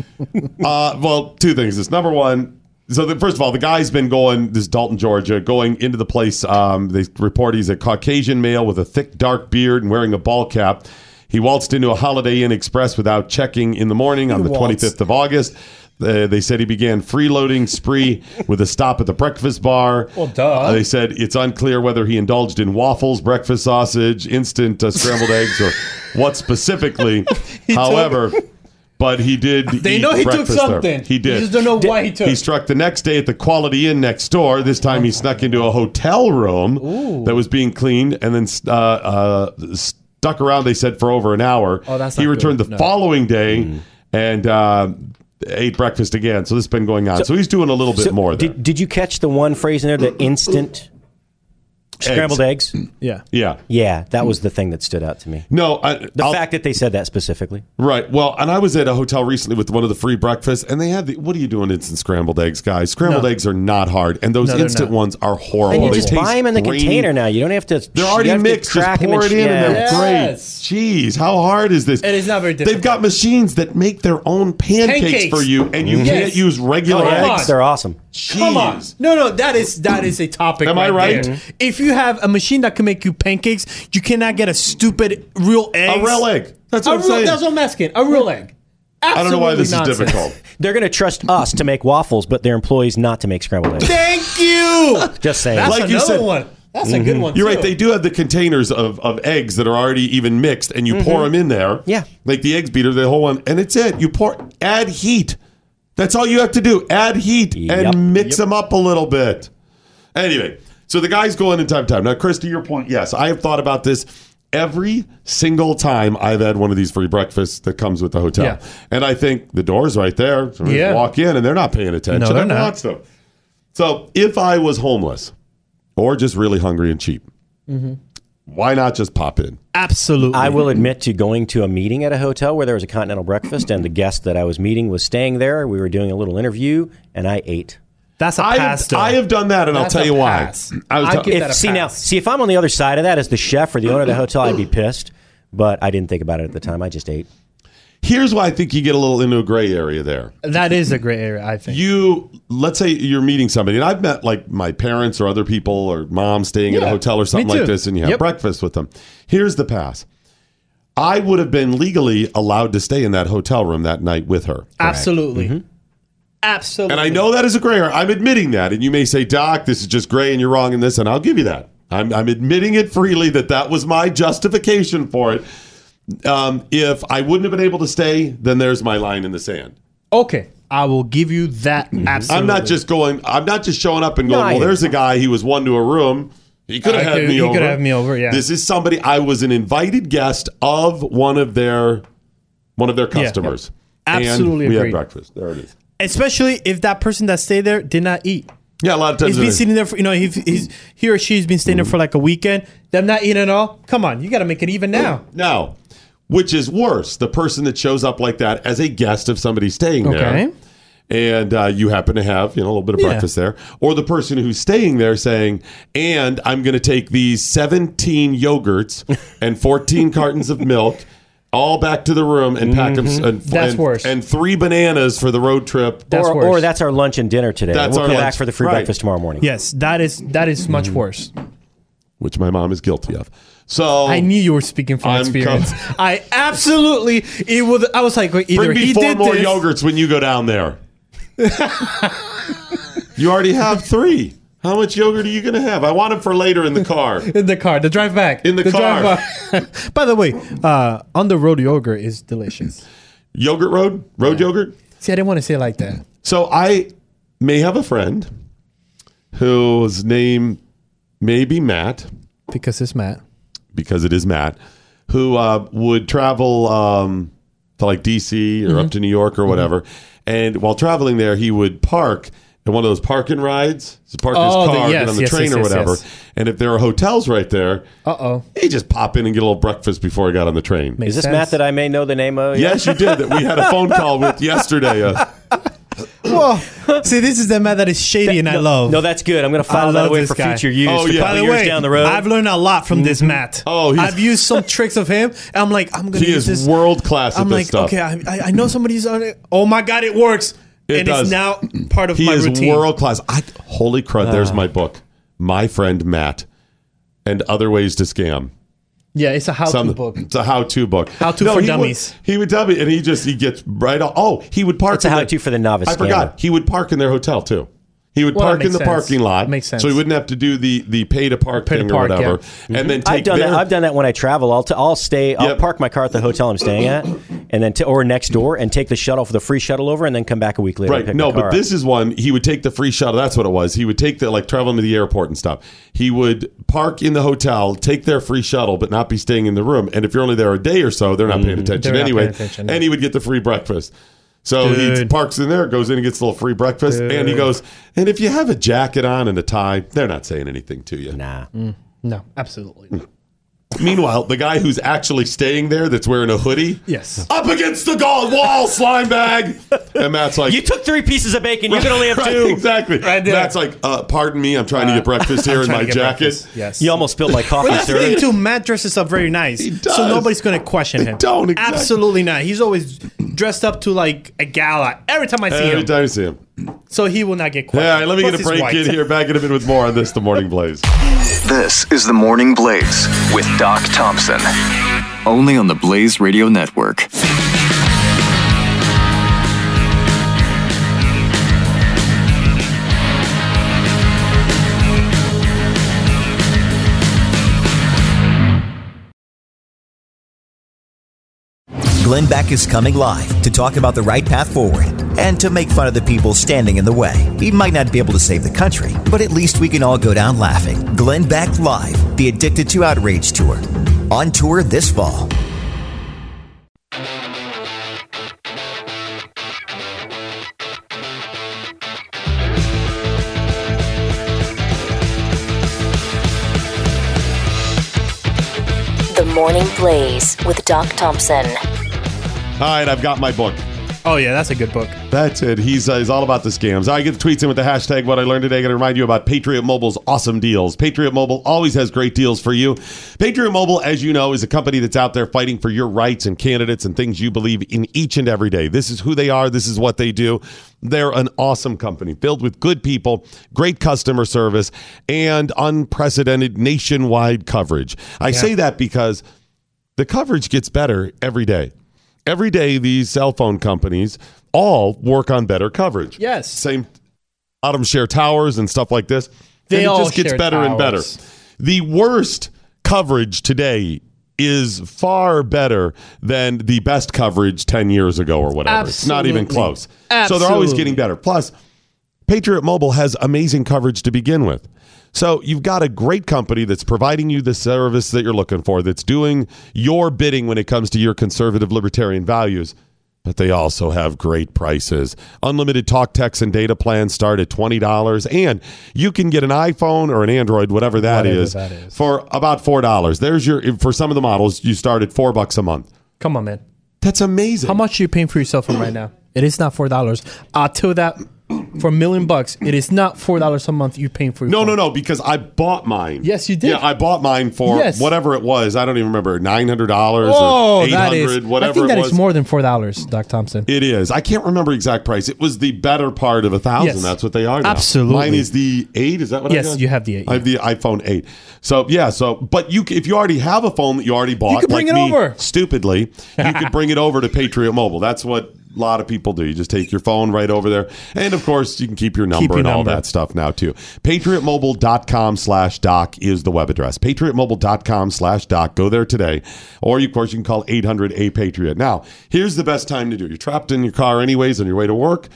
*laughs* uh, well, two things. This number one. So the, first of all, the guy's been going. This is Dalton, Georgia, going into the place. Um, they report he's a Caucasian male with a thick, dark beard and wearing a ball cap. He waltzed into a Holiday Inn Express without checking in the morning on the waltzed. 25th of August. Uh, they said he began freeloading spree with a stop at the breakfast bar. Well, duh. Uh, they said it's unclear whether he indulged in waffles, breakfast sausage, instant uh, scrambled eggs, or what specifically. *laughs* *laughs* However, but he did. *laughs* They know he took breakfast there. something. He did. You just don't know why he took. He struck the next day at the Quality Inn next door. This time he snuck into a hotel room that was being cleaned and then uh, uh, stuck around, they said, for over an hour. Oh, that's He returned good. the No. following day and uh, ate breakfast again. So this has been going on. So, he's doing a little bit So, more there. Did, did you catch the one phrase in there, the instant scrambled eggs? Yeah. Yeah. Yeah, that was the thing that stood out to me. No, I, The I'll- fact that they said that specifically. Right. Well, and I was at a hotel recently with one of the free breakfasts, and they had the. What are you doing? Instant scrambled eggs, guys. Scrambled No. eggs are not hard, and those No, they're instant not. ones are horrible. And you They just taste buy them in the grainy. container now. You don't have to. They're you already have to mixed. Just crack 'em pour it in, sh- and they're yeah. great. Yes. Jeez, how hard is this? It is not very difficult. They've difficult. got machines that make their own pancakes, Pancakes. for you, and you Mhm. can't use regular Come on. eggs. They're awesome. Come on. Jeez. No, no, that is that is a topic. Am I right? there. If you have a machine that can make you pancakes, you cannot get a stupid real egg. A real egg. That's A what I'm real, saying. that's what I'm asking. A real egg. I don't know why this Absolutely is difficult. They're going to trust us to make waffles, but their employees not to make scrambled eggs. Thank you. *laughs* Just saying. That's Like you another said- one. That's a good mhm. one. You're too. right. They do have the containers of, of eggs that are already even mixed, and you pour mm-hmm. them in there. Yeah. like the eggs beater, the whole one, and it's it. You pour, add heat. That's all you have to do. Add heat Yep. and mix them up a little bit. Anyway, so the guys go in in time to time. Now, Chris, to your point, yes, I have thought about this every single time I've had one of these free breakfasts that comes with the hotel, Yeah. and I think the door's right there. So Yeah. walk in, and they're not paying attention. No, they're not. stuff. So if I was homeless or just really hungry and cheap, Mm-hmm. Why not just pop in? Absolutely. I will admit to going to a meeting at a hotel where there was a continental breakfast, and the guest that I was meeting was staying there. We were doing a little interview, and I ate. That's a I pass. have. I have done that, and That's I'll tell a you pass. why. I was I'd give If, that a see now, see if I'm on the other side of that as the chef or the owner of the hotel, I'd be pissed. But I didn't think about it at the time. I just ate. Here's why I think you get a little into a gray area there. That is a gray area, I think. You let's say you're meeting somebody, and I've met like my parents or other people or mom staying at a Yeah, hotel or me something like too. this, and you have Yep. breakfast with them. Here's the pass. I would have been legally allowed to stay in that hotel room that night with her. Absolutely. Mm-hmm. Absolutely. And I know that is a gray area. I'm admitting that. And you may say, Doc, this is just gray and you're wrong in this. And I'll give you that. I'm, I'm admitting it freely that that was my justification for it. Um, if I wouldn't have been able to stay, then there's my line in the sand. Okay. I will give you that. Absolutely. I'm not just going, I'm not just showing up and No, going, I well, hear there's a guy, he was one to a room. He could have I had could- me he over. could have me over, yeah. This is somebody, I was an invited guest of one of their one of their Yeah. customers. Absolutely And we had agreed. breakfast. There it is. Especially if that person that stayed there did not eat. Yeah, a lot of times He's been it- sitting there for, you know, he, he's, he or she's been staying there for like a weekend. Them not eating at all. Come on, you got to make it even now. Now, which is worse, the person that shows up like that as a guest of somebody staying Okay. there, and uh, you happen to have you know a little bit of Yeah. breakfast there, or the person who's staying there saying, "And I'm going to take these 17 yogurts and 14 cartons of milk." All back to the room and pack them. Mhm. And, That's and, worse. And three bananas for the road trip. That's or, or that's our lunch and dinner today. That's we'll our come lunch. back for the free Right. breakfast tomorrow morning. Yes, that is that is Mm-hmm. much worse. Which my mom is guilty of. So I knew you were speaking from I'm experience. com- I absolutely it was. I was like, either Bring me he four did more this, yogurts when you go down there. you already have three. How much yogurt are you going to have? I want them for later in the car. *laughs* in the car, the drive back, In the car. drive *laughs* by. The way, uh, on the road yogurt is delicious. *laughs* Yogurt Road? Road yogurt? See, I didn't want to say it like that. So I may have a friend whose name may be Matt. Because it's Matt. Because it is Matt, who uh, would travel um, to like DC or Mm-hmm. up to New York or whatever. And while traveling there, he would park in one of those parking rides. He'd park Oh, his the- car, yes, get on the yes, train yes, or yes, whatever. yes. And if there are hotels right there, uh oh, he just pop in and get a little breakfast before he got on the train. Is this Matt that I may know the name of? Yes, you did. That we had a phone call with yesterday. Uh, *laughs* *laughs* Well, see, this is the Matt that is shady and I love. No, that's good. I'm going to I file that love away this for guy. future use. Oh, for yeah. By the years way, down the road. I've learned a lot from this Matt. Oh, he's- I've used some tricks of him. And I'm like, I'm gonna He use is this. world class at I'm this like, stuff. okay, I, I- I know somebody's on it. Oh my god, it works, It and does. it's now part of he my is routine. world class. I holy crud! There's Ah. my book, my friend Matt, and other ways to scam. Yeah, it's a how-to Some- book. It's a how-to book. How-to for he would- dummies. he would tell me, and he just he gets right. On, oh, he would park. It's a in the- how-to for the novice I forgot. He would park in their hotel too. He would Well, that park in makes the sense. parking lot, Makes sense. so he wouldn't have to do the the pay to park Pay to thing park, or whatever, yeah. and then take I've done their, that. I've done that when I travel. I'll, t- I'll stay. I'll Yep. park my car at the hotel I'm staying at, and then t- or next door, and take the shuttle for the free shuttle over, and then come back a week later. and Right. pick No, my car but up. this is one he would take the free shuttle. That's what it was. He would take the like traveling to the airport and stuff. He would park in the hotel, take their free shuttle, but not be staying in the room. And if you're only there a day or so, they're not paying attention Mm-hmm. They're not anyway. paying attention, and he would get the free breakfast. So he parks in there, goes in and gets a little free breakfast, and he goes. And if you have a jacket on and a tie, they're not saying anything to you. Nah. No, absolutely. *laughs* Meanwhile, the guy who's actually staying there, that's wearing a hoodie, Yes. up against the gold wall, slime bag, and Matt's like, You took three pieces of bacon. You can only have Right, two. exactly. Right there. Matt's like, uh, pardon me, I'm trying to get *laughs* breakfast here in my jacket. breakfast. Yes. You almost spilled my coffee, But that's the sir. thing too. Matt dresses up very nice, does. so nobody's going to question him. don't, exactly. Absolutely not. He's always dressed up to like a gala every time I see Every him. time I see him. So he will not get questioned. Yeah, let me Plus get a break white. in here. Back in a bit with more on this, The Morning Blaze. This is the Morning Blaze with Doc Thompson. Only on the Blaze Radio Network. Glenn Beck is coming live to talk about the right path forward and to make fun of the people standing in the way. He might not be able to save the country, but at least we can all go down laughing. Glenn Beck Live, the Addicted to Outrage Tour. On tour this fall. The Morning Blaze with Doc Thompson. All right, I've got my book. Oh yeah, that's a good book. That's it. He's, uh, he's all about the scams. I get the tweets in with the hashtag what I learned today. I got to remind you about Patriot Mobile's awesome deals. Patriot Mobile always has great deals for you. Patriot Mobile, as you know, is a company that's out there fighting for your rights and candidates and things you believe in each and every day. This is who they are. This is what they do. They're an awesome company filled with good people, great customer service, and unprecedented nationwide coverage. I say that because the coverage gets better every day. Every day, these cell phone companies all work on better coverage. Yes. Same bottom share towers and stuff like this. They and it all just gets better and better. The worst coverage today is far better than the best coverage 10 years ago or whatever. It's not even Absolutely. close. So they're always getting better. Plus, Patriot Mobile has amazing coverage to begin with. So you've got a great company that's providing you the service that you're looking for, that's doing your bidding when it comes to your conservative libertarian values. But they also have great prices. Unlimited talk, text, and data plans start at $20. And you can get an iPhone or an Android, whatever that Whatever is, that is. for about $4. There's your, for some of the models, you start at four bucks a month. Come on, man. That's amazing. How much are you paying for your cell phone right now? It is not four dollars. Uh, I'll tell that for a million bucks, it is not four dollars a month you're paying for your No, phone. no, no, because I bought mine. Yes, you did. Yeah, I bought mine for Yes. whatever it was. I don't even remember, nine hundred dollars Oh, or eight that hundred, is. whatever I think it was. is more than four dollars, Doc Thompson. It is. I can't remember exact price. It was the better part of a thousand. Yes. That's what they are. Now. Absolutely. Mine is the eight. Is that what? I Yes, got? you have the eight, I have the iPhone eight. So yeah. So, but you, if you already have a phone that you already bought, could bring like it me, over. Stupidly, you could bring it over to Patriot Mobile. That's what a lot of people do. You just take your phone right over there, and of course, you can keep your number your and all that stuff now too. PatriotMobile.com slash doc is the web address. PatriotMobile.com slash doc. Go there today. Or, of course, you can call 800 A Patriot. Now, here's the best time to do it. You're trapped in your car anyways on your way to work.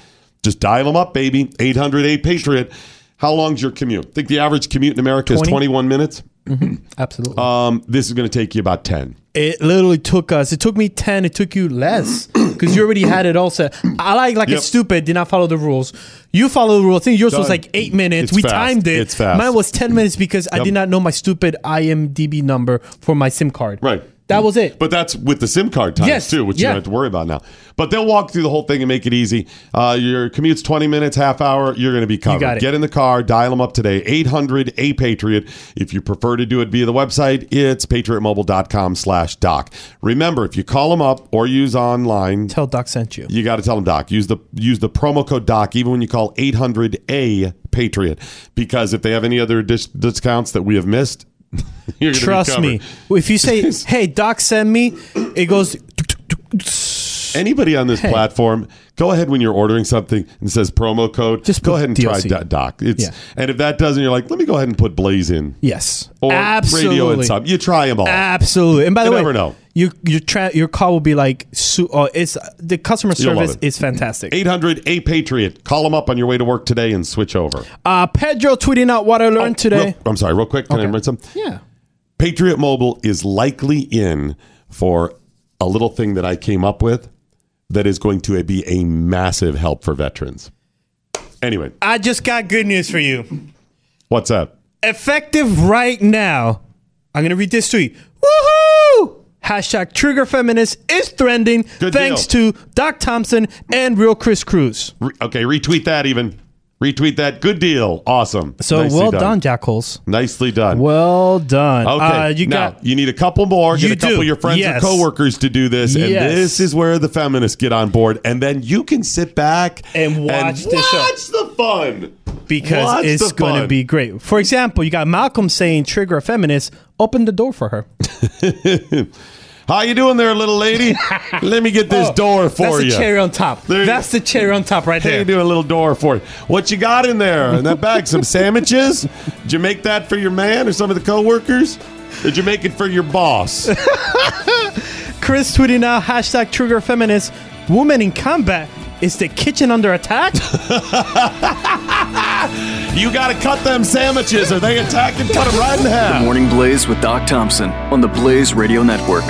Just dial them up, baby. 800 A Patriot. How long's your commute? I think the average commute in America is 21 minutes. *clears throat* Absolutely. Um, this is going to take you about 10. It literally took us. It took me ten. It took you less *clears throat* because you already had it all set. I like like Yep. a stupid. Did not follow the rules. You follow the rules. I think yours was like eight minutes. It's we fast. timed it. It's fast. Mine was ten minutes because I did not know my stupid IMDb number for my SIM card. Right. That was it. But that's with the SIM card times Yes, too, which you don't have to worry about now. But they'll walk through the whole thing and make it easy. Uh, your commute's 20 minutes, half hour, you're going to be covered. Get in the car, dial them up today, 800 A Patriot. If you prefer to do it via the website, it's patriotmobile.com slash doc. Remember, if you call them up or use online, Tell Doc sent you. you got to tell them doc. Use the use the promo code doc even when you call 800 A Patriot because if they have any other dis- discounts that we have missed, you're gonna be *laughs* Trust me. If you say, *laughs* "Hey, Doc, send me," it goes. Anybody on this Hey. platform, go ahead when you're ordering something and says promo code. Just go put ahead and DLC. try Do- Doc. It's Yeah. and if that doesn't, you're like, let me go ahead and put Blaze in Yes, or absolutely. radio and sub. You try them all. Absolutely. And by You the way, never know. You, your tra- your call will be like, su- oh, it's the customer service is fantastic. 800 A Patriot. Call them up on your way to work today and switch over. Uh, Pedro tweeting out what I learned today. Oh, Real- I'm sorry, real quick. Can I read some? Yeah. Patriot Mobile is likely in for a little thing that I came up with that is going to be a massive help for veterans. Anyway, I just got good news for you. what's up? Effective right now. I'm gonna read this tweet. Woohoo! Hashtag Trigger Feminist is trending Good thanks to Doc Thompson and Real Chris Cruz. Re- okay, retweet that even. Retweet that. Good deal. Awesome. So Nicely well done, Jackals. Nicely done. Well done. Okay, Uh, you now got you need a couple more. Get You a couple do. of your friends Yes. or coworkers to do this, and Yes. this is where the feminists get on board, and then you can sit back And watch the show. watch the fun because Watch it's going to be great. For example, you got Malcolm saying trigger a feminist, open the door for her. *laughs* How you doing there, little lady? *laughs* Let me get this Oh, door for That's you. the cherry on top. There you That's the cherry on top right Hey, there. do a little door for you. What you got in there in that bag? Some *laughs* sandwiches? Did you make that for your man or some of the coworkers? Did you make it for your boss? *laughs* Chris tweeting now, hashtag trigger feminist, woman in combat. Is the kitchen under attack? *laughs* you got to cut them sandwiches. Are they attacking? Cut them right in The half. Morning Blaze with Doc Thompson on the Blaze Radio Network.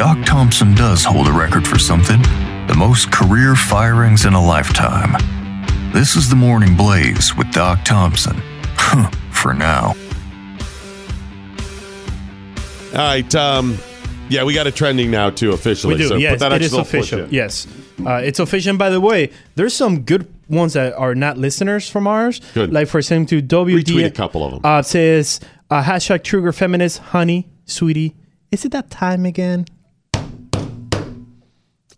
Doc Thompson does hold a record for something the most career firings in a lifetime. This is the Morning Blaze with Doc Thompson. for now. All right. Um, yeah, we got it trending now too officially. We do. So put yes, that it is extra official. Yes, uh, it's official. And by the way, there's some good ones that are not listeners from ours. Good. Like for example, to WD. Retweet a couple of them. Uh, says uh, hashtag trigger feminist, honey, sweetie. Is it that time again?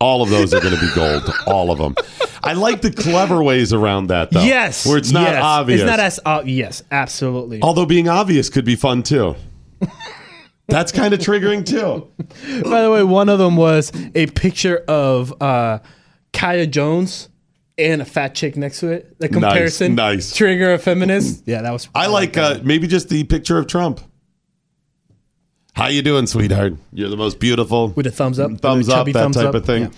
All of those are going to be gold. All of them. I like the clever ways around that though. Yes, Where it's not yes. obvious. It's not as uh, yes, absolutely. Although being obvious could be fun too. That's kind of triggering too. By the way, one of them was a picture of uh, Kaya Jones and a fat chick next to it. The Nice, comparison, nice. trigger a feminist. Yeah, that was. I like uh, maybe just the picture of Trump. How you doing, sweetheart? You're the most beautiful. With a thumbs up, thumbs up, that thumbs type up. of thing. Yeah.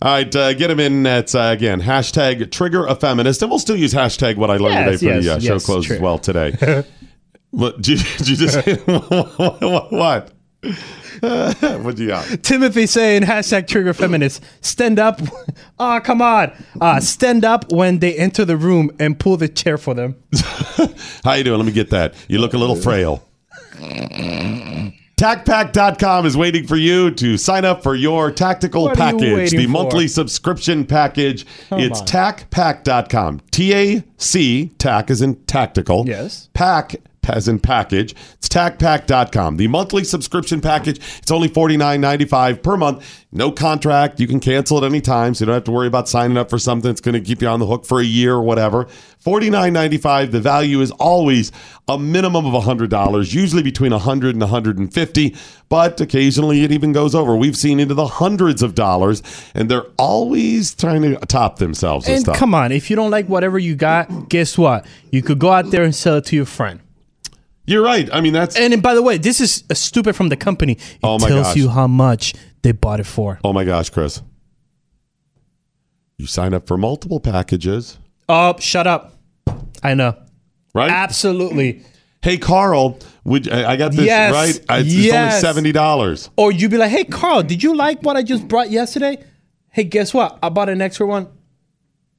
All right, uh, get him in. That's uh, again hashtag trigger a feminist, and we'll still use hashtag what I learned Yes, today for yes, the uh, show yes, close as well today. *laughs* what did you, did you just *laughs* what? what? *laughs* what do you got? Timothy saying hashtag trigger feminist. Stand up. Ah, come on. Uh, stand up when they enter the room and pull the chair for them. How you doing? Let me get that. You look a little frail. TacPack.com is waiting for you to sign up for your tactical What package, the for? monthly subscription package. Come it's on. TacPack.com. T A C, TAC is in tactical. Yes. Pack as in package. It's TacPack.com. The monthly subscription package, it's only $49.95 per month. No contract. You can cancel at any time, so you don't have to worry about signing up for something that's going to keep you on the hook for a year or whatever. $49.95. The value is always a minimum of $100, usually between 100 and 150, but occasionally it even goes over. We've seen into the hundreds of dollars, and they're always trying to top themselves and, And come on, if you don't like whatever you got, guess what? You could go out there and sell it to your friend. You're right. I mean, that's. And by the way, this is uh, stupid from the company. It Oh my tells gosh. you how much they bought it for. Oh my gosh, Chris. You sign up for multiple packages. Oh, shut up. I know. Right? Absolutely. Hey, Carl, would I got this Yes. right? It's, Yes. it's only $70. Or you'd be like, hey, Carl, did you like what I just brought yesterday? Hey, guess what? I bought an extra one.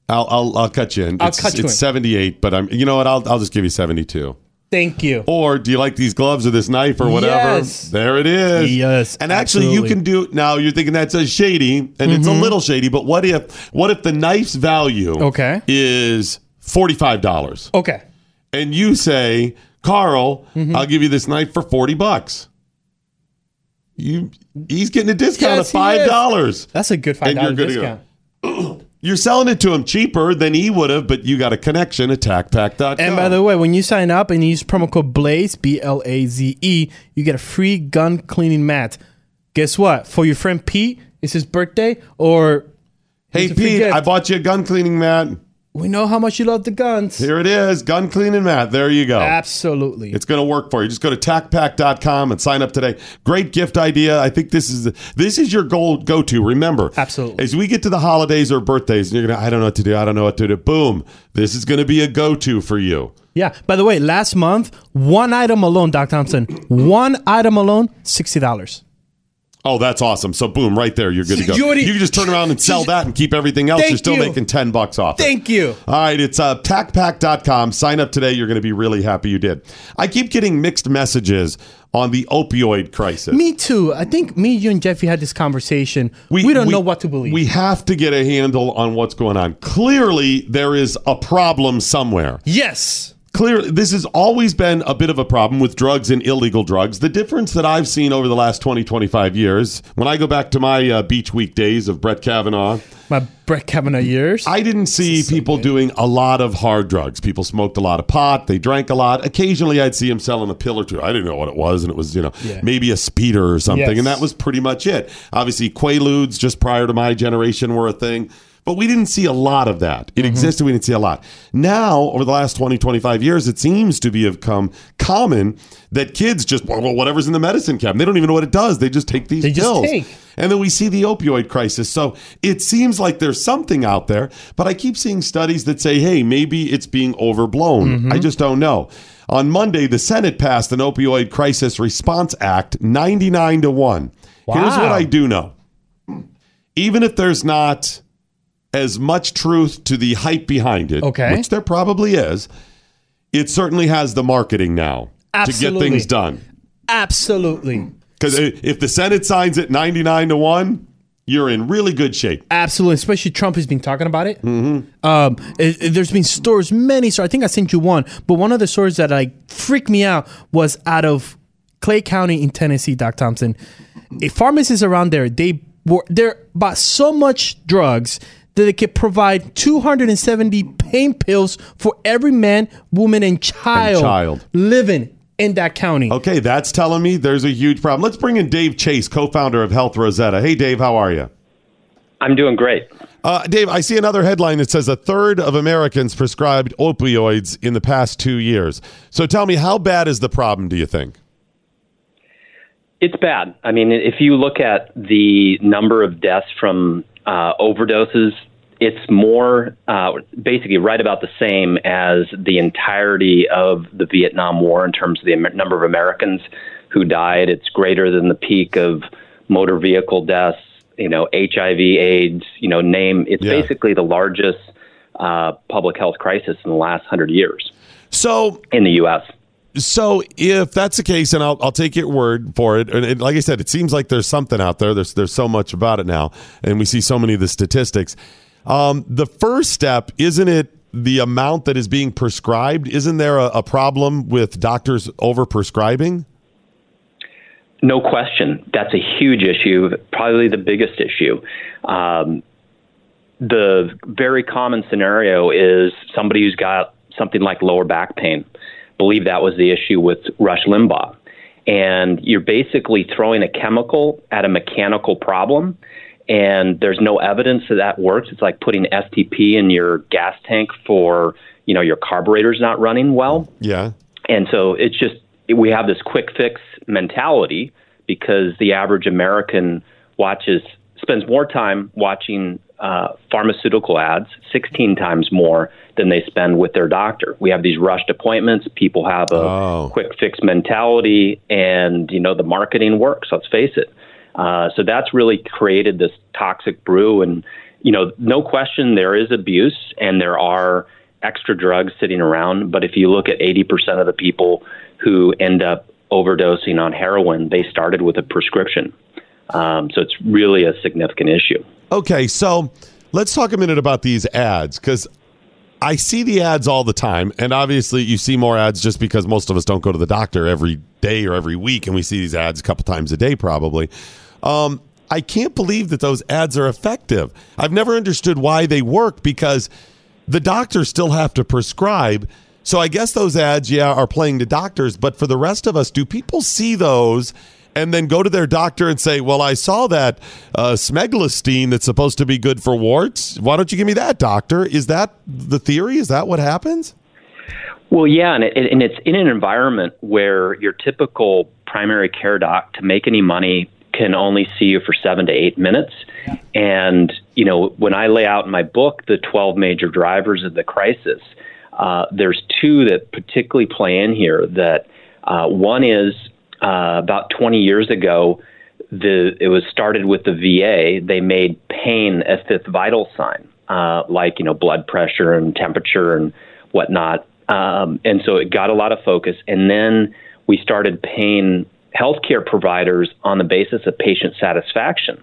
I'll, I'll, I'll cut you in. I'll it's, cut you it's in. 78, but I'm, you know what? I'll, I'll just give you 72. Thank you. Or do you like these gloves or this knife or whatever? Yes. There it is. Yes, And actually, you can do now. You're thinking that's a shady, and it's a Mhm. little shady. But what if what if the knife's value Okay. is forty five dollars? Okay. and you say, Carl, Mm-hmm. I'll give you this knife for 40 bucks. You he's getting a discount Yes, of $5. That's a good And you're $5 good discount. go. *clears throat* You're selling it to him cheaper than he would have, but you got a connection at TacPack.com. And by the way, when you sign up and you use promo code BLAZE, B L A Z E, you get a free gun cleaning mat. Guess what? For your friend Pete, it's his birthday, or hey it's a free Pete. I bought you a gun cleaning mat. We know how much you love the guns. Here it is, gun cleaning mat. There you go. Absolutely. It's going to work for you. Just go to tacpack.com and sign up today. Great gift idea. I think this is this is your goal go to. Remember, Absolutely. As we get to the holidays or birthdays, and you're gonna, I don't know what to do. I don't know what to do. Boom, this is going to be a go to for you. Yeah. By the way, last month, one item alone, Doc Thompson, one item alone, sixty dollars. Oh, that's awesome. So boom, right there, you're good to go. You You, can just turn around and *laughs* sell that and keep everything else. You're still you. making 10 bucks off it. Thank you. All right, it's uh, tacpack.com. Sign up today. You're going to be really happy you did. I keep getting mixed messages on the opioid crisis. Me too. I think me, you, and Jeffy had this conversation. We, don't know what to believe. We have to get a handle on what's going on. Clearly, there is a problem somewhere. yes. Clearly, this has always been a bit of a problem with drugs and illegal drugs. The difference that I've seen over the last 20, 25 years, when I go back to my uh, beach week days of Brett Kavanaugh, My Brett Kavanaugh years. I didn't see people doing a lot of hard drugs. People smoked a lot of pot. They drank a lot. Occasionally, I'd see them selling a pill or two. I didn't know what it was, and it was you know Yeah. maybe a speeder or something, Yes. and that was pretty much it. Obviously, Quaaludes just prior to my generation were a thing. But we didn't see a lot of that. It mm-hmm. existed, we didn't see a lot. Now, over the last 20, 25 years, it seems to be become common that kids just, well, whatever's in the medicine cabinet, they don't even know what it does. They just take these They just pills. take. And then we see the opioid crisis. So it seems like there's something out there, but I keep seeing studies that say, hey, maybe it's being overblown. Mm-hmm. I just don't know. On Monday, the Senate passed an opioid crisis response act 99 to 1. Here's what I do know. Even if there's not as much truth to the hype behind it, Okay. which there probably is, it certainly has the marketing now to get things done. Absolutely. Because if the Senate signs it 99 to 1, you're in really good shape. Absolutely, especially Trump has been talking about it. Mm-hmm. Um, it- it- there's been stories, many stores. I think I sent you one, but one of the stories that like freaked me out was out of Clay County in Tennessee. Doc Thompson, a pharmacist around there, they were they bought so much drugs that it could provide 270 pain pills for every man, woman, and child, child. living in that county. Okay, that's telling me there's a huge problem. Let's bring in Dave Chase, co founder of Health Rosetta. Hey, Dave, how are you? I'm doing great. Uh, Dave, I see another headline that says a third of Americans prescribed opioids in the past two years. So tell me, how bad is the problem, do you think? It's bad. I mean, if you look at the number of deaths from uh, overdoses, it's more uh, basically right about the same as the entirety of the Vietnam War in terms of the number of Americans who died. It's greater than the peak of motor vehicle deaths, you know, HIV, AIDS, you know, name. It's Yeah. basically the largest uh, public health crisis in the last hundred years. So in the U.S. So if that's the case, and I'll, I'll take your word for it, and it, like I said, it seems like there's something out there. There's there's so much about it now, and we see so many of the statistics. Um, the first step isn't it the amount that is being prescribed? Isn't there a, a problem with doctors over prescribing? No question. That's a huge issue, probably the biggest issue. Um, the very common scenario is somebody who's got something like lower back pain. Believe that was the issue with Rush Limbaugh. And you're basically throwing a chemical at a mechanical problem, and there's no evidence that that works. It's like putting STP in your gas tank for, you know, your carburetor's not running well. Yeah. And so it's just we have this quick fix mentality because the average American watches spends more time watching uh, pharmaceutical ads, 16 times more than they spend with their doctor. We have these rushed appointments. People have a quick fix mentality, and you know the marketing works. Let's face it. Uh, so that's really created this toxic brew, and you know, no question there is abuse, and there are extra drugs sitting around. But if you look at 80% of the people who end up overdosing on heroin, they started with a prescription. Um, so it's really a significant issue. Okay, so let's talk a minute about these ads because I see the ads all the time, and obviously you see more ads just because most of us don't go to the doctor every day or every week, and we see these ads a couple times a day probably. Um, I can't believe that those ads are effective. I've never understood why they work because the doctors still have to prescribe. So I guess those ads, yeah, are playing to doctors, but for the rest of us, do people see those? And then go to their doctor and say, "Well, I saw that uh, smeglastine that's supposed to be good for warts. Why don't you give me that, doctor?" Is that the theory? Is that what happens? Well, yeah, and, it, and it's in an environment where your typical primary care doc, to make any money, can only see you for seven to eight minutes. And, you know, when I lay out in my book the 12 major drivers of the crisis, uh, there's two that particularly play in here. That uh, one is uh, about 20 years ago, the it was started with the VA. They made pain a fifth vital sign, uh, like you know blood pressure and temperature and whatnot. Um, and so it got a lot of focus. And then we started paying healthcare providers on the basis of patient satisfaction,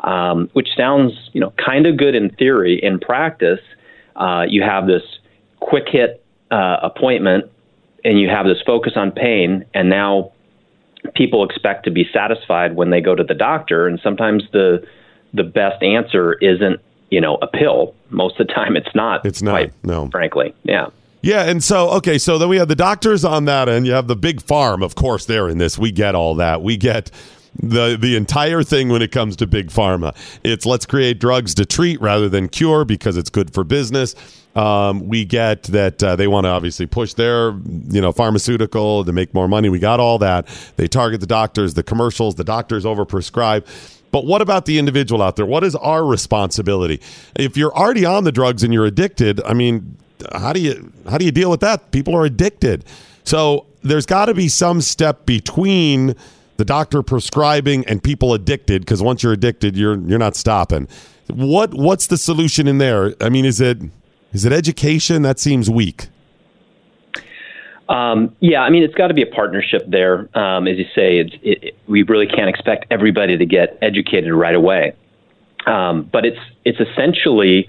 um, which sounds you know kind of good in theory. In practice, uh, you have this quick hit uh, appointment, and you have this focus on pain, and now people expect to be satisfied when they go to the doctor, and sometimes the the best answer isn't you know a pill. Most of the time, it's not. It's not. Quite, no, frankly, yeah. Yeah, and so okay, so then we have the doctors on that end. You have the big farm, of course. They're in this. We get all that. We get the the entire thing when it comes to big pharma. It's let's create drugs to treat rather than cure because it's good for business. Um, we get that uh, they want to obviously push their you know pharmaceutical to make more money. We got all that. They target the doctors, the commercials. The doctors overprescribe. But what about the individual out there? What is our responsibility? If you're already on the drugs and you're addicted, I mean, how do you how do you deal with that? People are addicted. So there's got to be some step between the doctor prescribing and people addicted because once you're addicted, you're you're not stopping. What what's the solution in there? I mean, is it is it education? That seems weak. Um, yeah, I mean, it's got to be a partnership there. Um, as you say, it, it, we really can't expect everybody to get educated right away. Um, but it's it's essentially,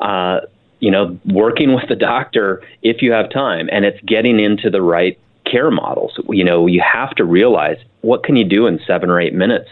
uh, you know, working with the doctor if you have time, and it's getting into the right care models. You know, you have to realize what can you do in seven or eight minutes.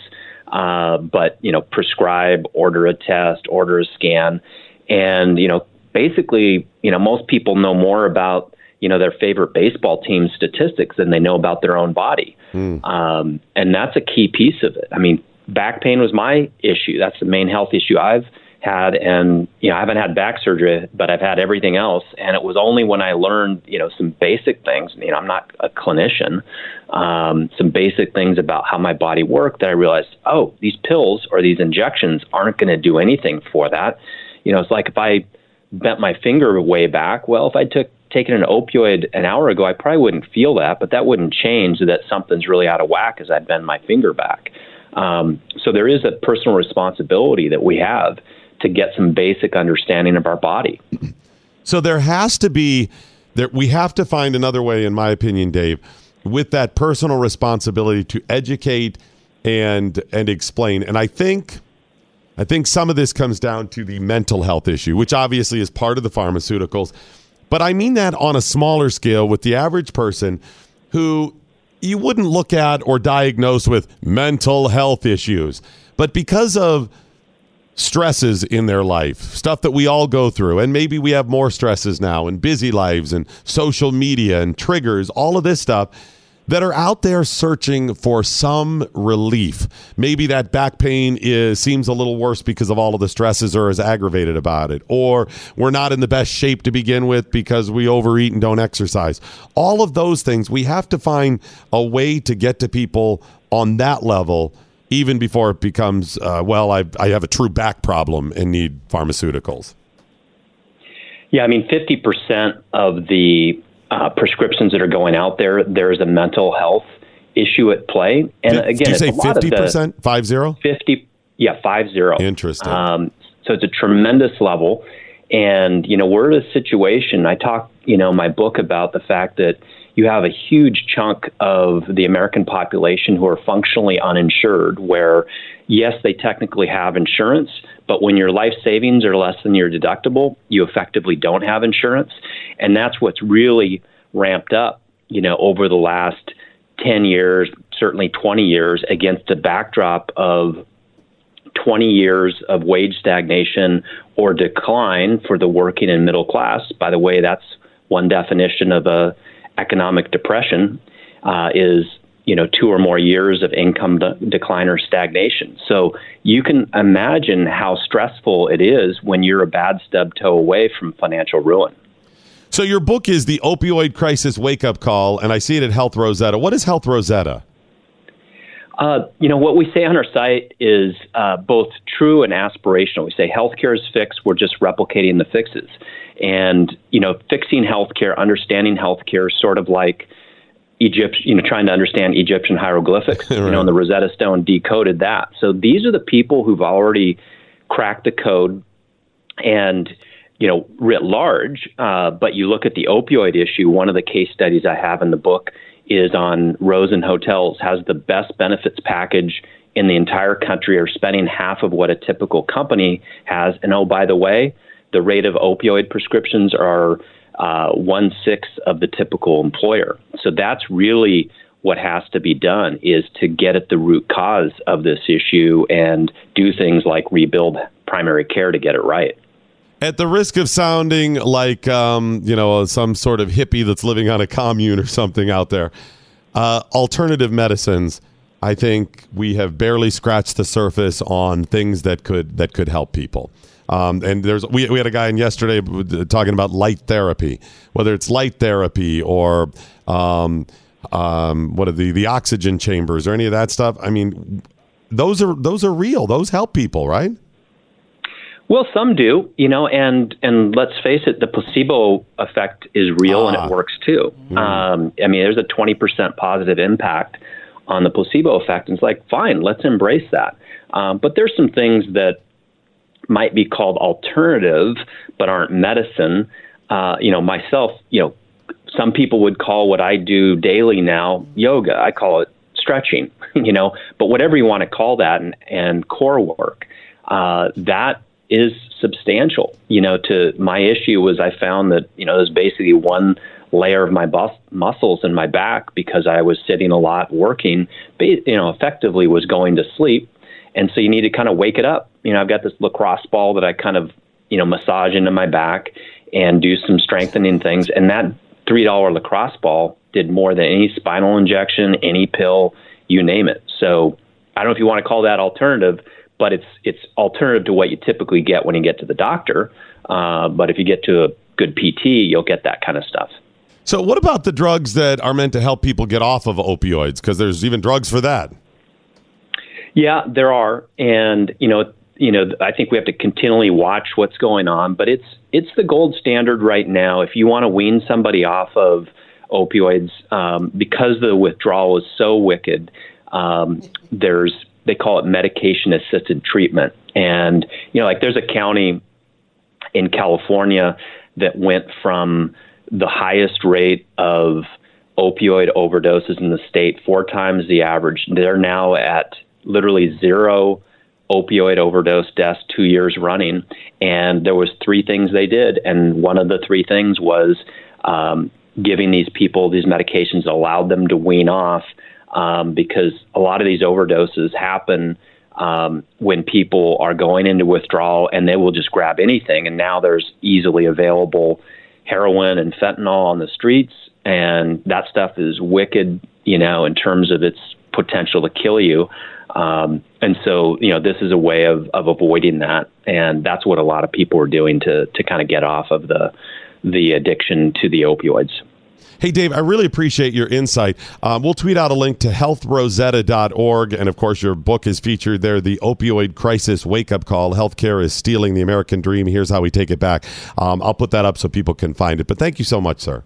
Uh, but you know, prescribe, order a test, order a scan, and you know, basically, you know, most people know more about you know their favorite baseball team statistics than they know about their own body, Mm. um, and that's a key piece of it. I mean, back pain was my issue. That's the main health issue I've had, and you know, I haven't had back surgery, but I've had everything else. And it was only when I learned, you know, some basic things. You know, I'm not a clinician. Um, some basic things about how my body worked that I realized, oh, these pills or these injections aren't going to do anything for that. You know, it's like if I bent my finger way back. Well, if I took taken an opioid an hour ago, I probably wouldn't feel that, but that wouldn't change that something's really out of whack as I bend my finger back. Um, so there is a personal responsibility that we have to get some basic understanding of our body. So there has to be there we have to find another way in my opinion Dave with that personal responsibility to educate and and explain. And I think I think some of this comes down to the mental health issue which obviously is part of the pharmaceuticals. But I mean that on a smaller scale with the average person who you wouldn't look at or diagnose with mental health issues. But because of stresses in their life, stuff that we all go through. And maybe we have more stresses now and busy lives and social media and triggers, all of this stuff that are out there searching for some relief. Maybe that back pain is seems a little worse because of all of the stresses or is aggravated about it or we're not in the best shape to begin with because we overeat and don't exercise. All of those things we have to find a way to get to people on that level even before it becomes uh, well I, I have a true back problem and need pharmaceuticals. Yeah, I mean, 50% of the uh, prescriptions that are going out there, there's a mental health issue at play. And Did- again, you say a lot of the- 50% 50 50 yeah 50 Interesting. um, so it's a tremendous level. And you know we're in a situation i talk you know in my book about the fact that you have a huge chunk of the american population who are functionally uninsured where yes they technically have insurance but when your life savings are less than your deductible you effectively don't have insurance and that's what's really ramped up you know over the last 10 years certainly 20 years against the backdrop of 20 years of wage stagnation or decline for the working and middle class. By the way, that's one definition of a economic depression uh, is you know two or more years of income de- decline or stagnation. So you can imagine how stressful it is when you're a bad stub toe away from financial ruin. so your book is the opioid crisis wake up call and i see it at health rosetta what is health rosetta Uh, you know, what we say on our site is uh, both true and aspirational. We say healthcare is fixed, we're just replicating the fixes. And, you know, fixing healthcare, understanding healthcare is sort of like Egypt, you know, trying to understand Egyptian hieroglyphics. *laughs* You know, and the Rosetta Stone decoded that. So these are the people who've already cracked the code and you know writ large uh, but you look at the opioid issue one of the case studies i have in the book is on rosen hotels has the best benefits package in the entire country are spending half of what a typical company has and oh by the way the rate of opioid prescriptions are uh, one sixth of the typical employer so that's really what has to be done is to get at the root cause of this issue and do things like rebuild primary care to get it right. At the risk of sounding like um, you know some sort of hippie that's living on a commune or something out there, uh, alternative medicines. I think we have barely scratched the surface on things that could that could help people. Um, and there's we, we had a guy in yesterday talking about light therapy, whether it's light therapy or um, um, what are the the oxygen chambers or any of that stuff. I mean, those are those are real. Those help people, right? Well, some do, you know, and and let's face it, the placebo effect is real and Ah. it works too. Mm. Um, I mean, there's a 20% positive impact on the placebo effect. And it's like, fine, let's embrace that. Um, but there's some things that might be called alternative, but aren't medicine. Uh, you know, myself, you know, some people would call what I do daily now yoga. I call it stretching, *laughs* you know, but whatever you want to call that and, and core work, uh, that is substantial. You know, to my issue was I found that, you know, there's basically one layer of my bus- muscles in my back because I was sitting a lot working, but, you know, effectively was going to sleep. And so you need to kind of wake it up. You know, I've got this lacrosse ball that I kind of, you know, massage into my back and do some strengthening things. And that $3 lacrosse ball did more than any spinal injection, any pill, you name it. So I don't know if you want to call that alternative, but it's it's alternative to what you typically get when you get to the doctor. Uh, but if you get to a good PT, you'll get that kind of stuff. So, what about the drugs that are meant to help people get off of opioids? Because there's even drugs for that. Yeah, there are, and you know, you know, I think we have to continually watch what's going on. But it's it's the gold standard right now. If you want to wean somebody off of opioids, um, because the withdrawal is so wicked, um, there's they call it medication assisted treatment, and you know, like there's a county in California that went from the highest rate of opioid overdoses in the state, four times the average. They're now at literally zero opioid overdose deaths two years running. And there was three things they did, and one of the three things was um, giving these people these medications allowed them to wean off um, because a lot of these overdoses happen um, when people are going into withdrawal and they will just grab anything. And now there's easily available heroin and fentanyl on the streets, and that stuff is wicked, you know, in terms of its potential to kill you. Um, and so, you know, this is a way of, of avoiding that, and that's what a lot of people are doing to to kind of get off of the the addiction to the opioids. Hey, Dave, I really appreciate your insight. Um, we'll tweet out a link to healthrosetta.org. And of course, your book is featured there The Opioid Crisis Wake Up Call Healthcare is Stealing the American Dream. Here's how we take it back. Um, I'll put that up so people can find it. But thank you so much, sir.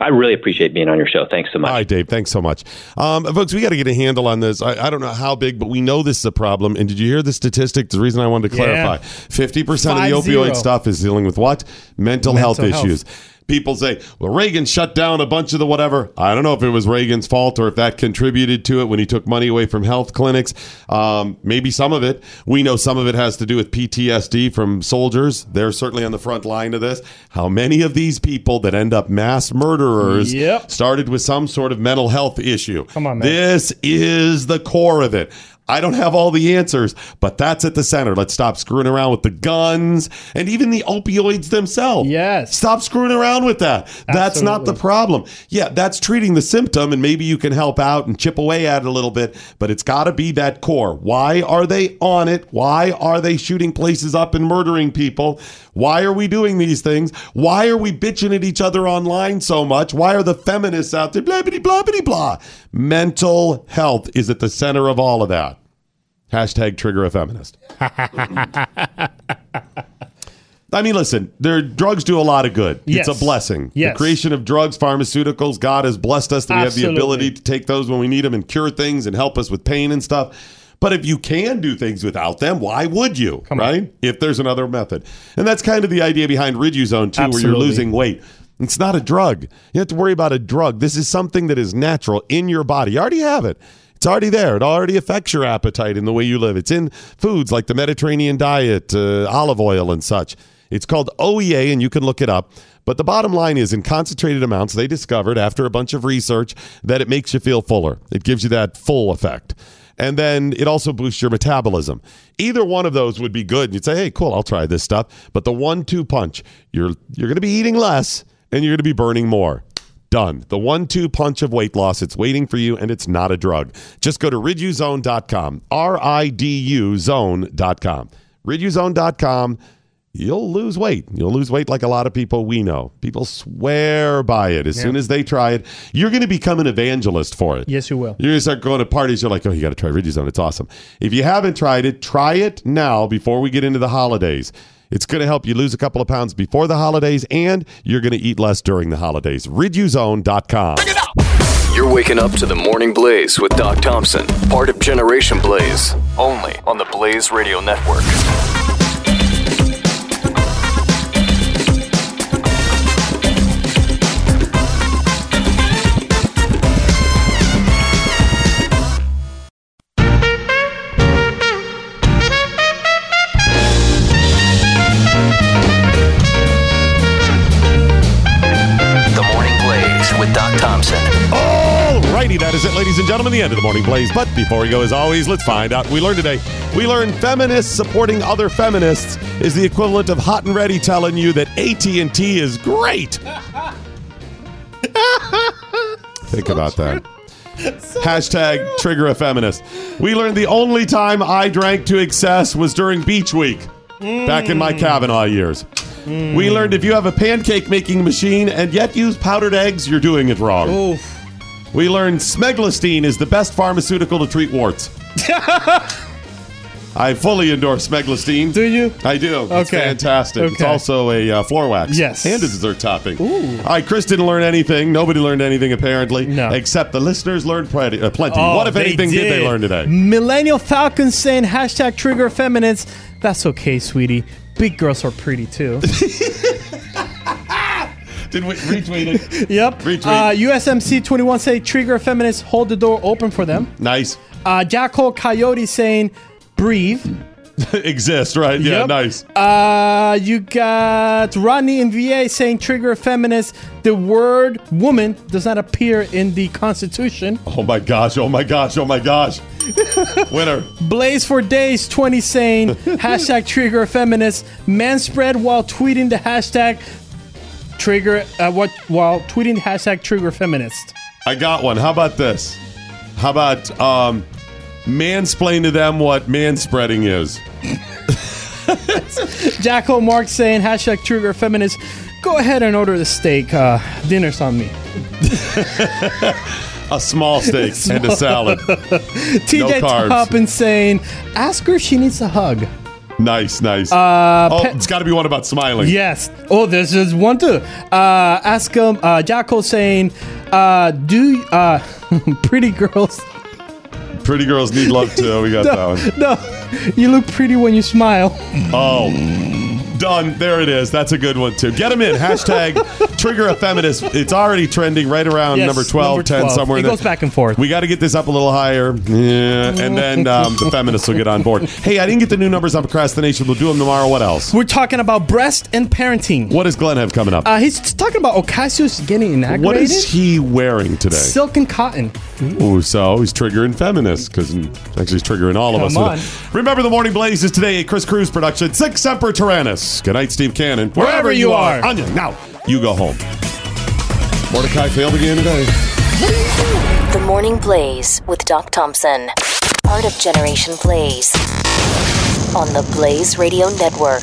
I really appreciate being on your show. Thanks so much. All right, Dave. Thanks so much. Um, folks, we got to get a handle on this. I, I, don't know how big, but we know this is a problem. And did you hear the statistic? The reason I wanted to clarify Yeah. 50% of the opioid zero. stuff is dealing with what? Mental, health Mental health. issues. People say, well, Reagan shut down a bunch of the whatever. I don't know if it was Reagan's fault or if that contributed to it when he took money away from health clinics. Um, maybe some of it. We know some of it has to do with PTSD from soldiers. They're certainly on the front line of this. How many of these people that end up mass murderers Yep. started with some sort of mental health issue? Come on, man. This is the core of it. I don't have all the answers, but that's at the center. Let's stop screwing around with the guns and even the opioids themselves. Yes. Stop screwing around with that. That's not the problem. Yeah, that's treating the symptom, and maybe you can help out and chip away at it a little bit, but it's got to be that core. Why are they on it? Why are they shooting places up and murdering people? Why are we doing these things? Why are we bitching at each other online so much? Why are the feminists out there blah blah blah blah blah? Mental health is at the center of all of that. Hashtag trigger a feminist. *laughs* I mean, listen, their drugs do a lot of good. Yes. It's a blessing. Yes. The creation of drugs, pharmaceuticals, God has blessed us that we have the ability to take those when we need them and cure things and help us with pain and stuff. But if you can do things without them, why would you? right? If there's another method. And that's kind of the idea behind Riduzone, too, where you're losing weight. It's not a drug. You have to worry about a drug. This is something that is natural in your body. You already have it. It's already there. It already affects your appetite and the way you live. It's in foods like the Mediterranean diet, uh, olive oil, and such. It's called OEA, and you can look it up. But the bottom line is, in concentrated amounts, they discovered after a bunch of research that it makes you feel fuller. It gives you that full effect. And then it also boosts your metabolism. Either one of those would be good. You'd say, hey, cool, I'll try this stuff. But the one two punch, you're, you're going to be eating less and you're going to be burning more. Done. The one two punch of weight loss. It's waiting for you and it's not a drug. Just go to riduzone.com. R I D U zone.com. Riduzone.com. You'll lose weight. You'll lose weight like a lot of people we know. People swear by it. As Yeah. soon as they try it, you're going to become an evangelist for it. Yes, you will. You're going to start going to parties. You're like, oh, you got to try Riduzone. It's awesome. If you haven't tried it, try it now before we get into the holidays. It's going to help you lose a couple of pounds before the holidays, and you're going to eat less during the holidays. Riduzone.com. You're waking up to the Morning Blaze with Doc Thompson, part of Generation Blaze, only on the Blaze Radio Network. Blaze with Doc Thompson. Alrighty, that is it, ladies and gentlemen. The end of the morning blaze. But before we go, as always, let's find out. We learned today. We learned feminists supporting other feminists is the equivalent of hot and ready telling you that AT and T is great. *laughs* Think about that. Hashtag trigger a feminist. We learned the only time I drank to excess was during beach week, back in my mm. Kavanaugh years. We learned if you have a pancake making machine and yet use powdered eggs, you're doing it wrong. We learned Smeglastine is the best pharmaceutical to treat warts. *laughs* I fully endorse Smeglastine. Do you? I do. It's Okay. fantastic. It's also a uh, floor wax. Yes. And a dessert topping. All right, Chris didn't learn anything. Nobody learned anything, apparently. No. Except the listeners learned plenty. Uh, plenty. Oh, what, if anything, did. they learn today? Millennial Falcon saying hashtag trigger feminists. That's okay, sweetie. Big girls are pretty too. *laughs* Did we retweet it? *laughs* yep. Retweet. Uh, USMC 21 say trigger feminists hold the door open for them. Nice. Uh, Jackal Coyote saying breathe. *laughs* Exist, right? Yeah, Yep. nice. Uh, you got Rodney in VA saying trigger feminist. The word woman does not appear in the Constitution. Oh my gosh, oh my gosh, oh my gosh. *laughs* Winner. Blaze for Days 20 saying *laughs* hashtag trigger feminist. Man spread while tweeting the hashtag trigger uh, what while tweeting the hashtag trigger feminist. I got one. How about this? How about um, mansplain to them what manspreading is? *laughs* Jacko Mark saying hashtag trigger feminist. Go ahead and order the steak. Uh, dinner's on me. *laughs* A small steak *laughs* and a salad. TJ No carbs. Toppin saying ask her if she needs a hug. Nice, nice. Uh, oh, pe- it's got to be one about smiling. Yes. Oh, this is one too. Uh, ask him. Uh, Jacko saying, uh, "Do uh, pretty girls? Pretty girls need love too. We got *laughs* no, that one. no, you look pretty when you smile." Oh, done. There it is. That's a good one too. Get them in. Hashtag trigger a feminist. It's already trending right around Yes, number 12, number 10, 12. somewhere It in there. goes back and forth. We got to get this up a little higher. Yeah. And then um, the feminists will get on board. Hey, I didn't get the new numbers on procrastination. We'll do them tomorrow. What else? We're talking about breast and parenting. What does Glenn have coming up? Uh, he's talking about Ocasios getting inaugurated. what is he wearing today? Silk and cotton. Ooh, so he's triggering feminists because actually he's triggering all of Come us. Remember, the Morning Blaze is today a Chris Cruz production. Sic Semper Tyrannis. Good night, Steve Cannon. Wherever you are. Anya, now you go home. Mordecai failed again today. The Morning Blaze with Doc Thompson. Part of Generation Blaze. On the Blaze Radio Network.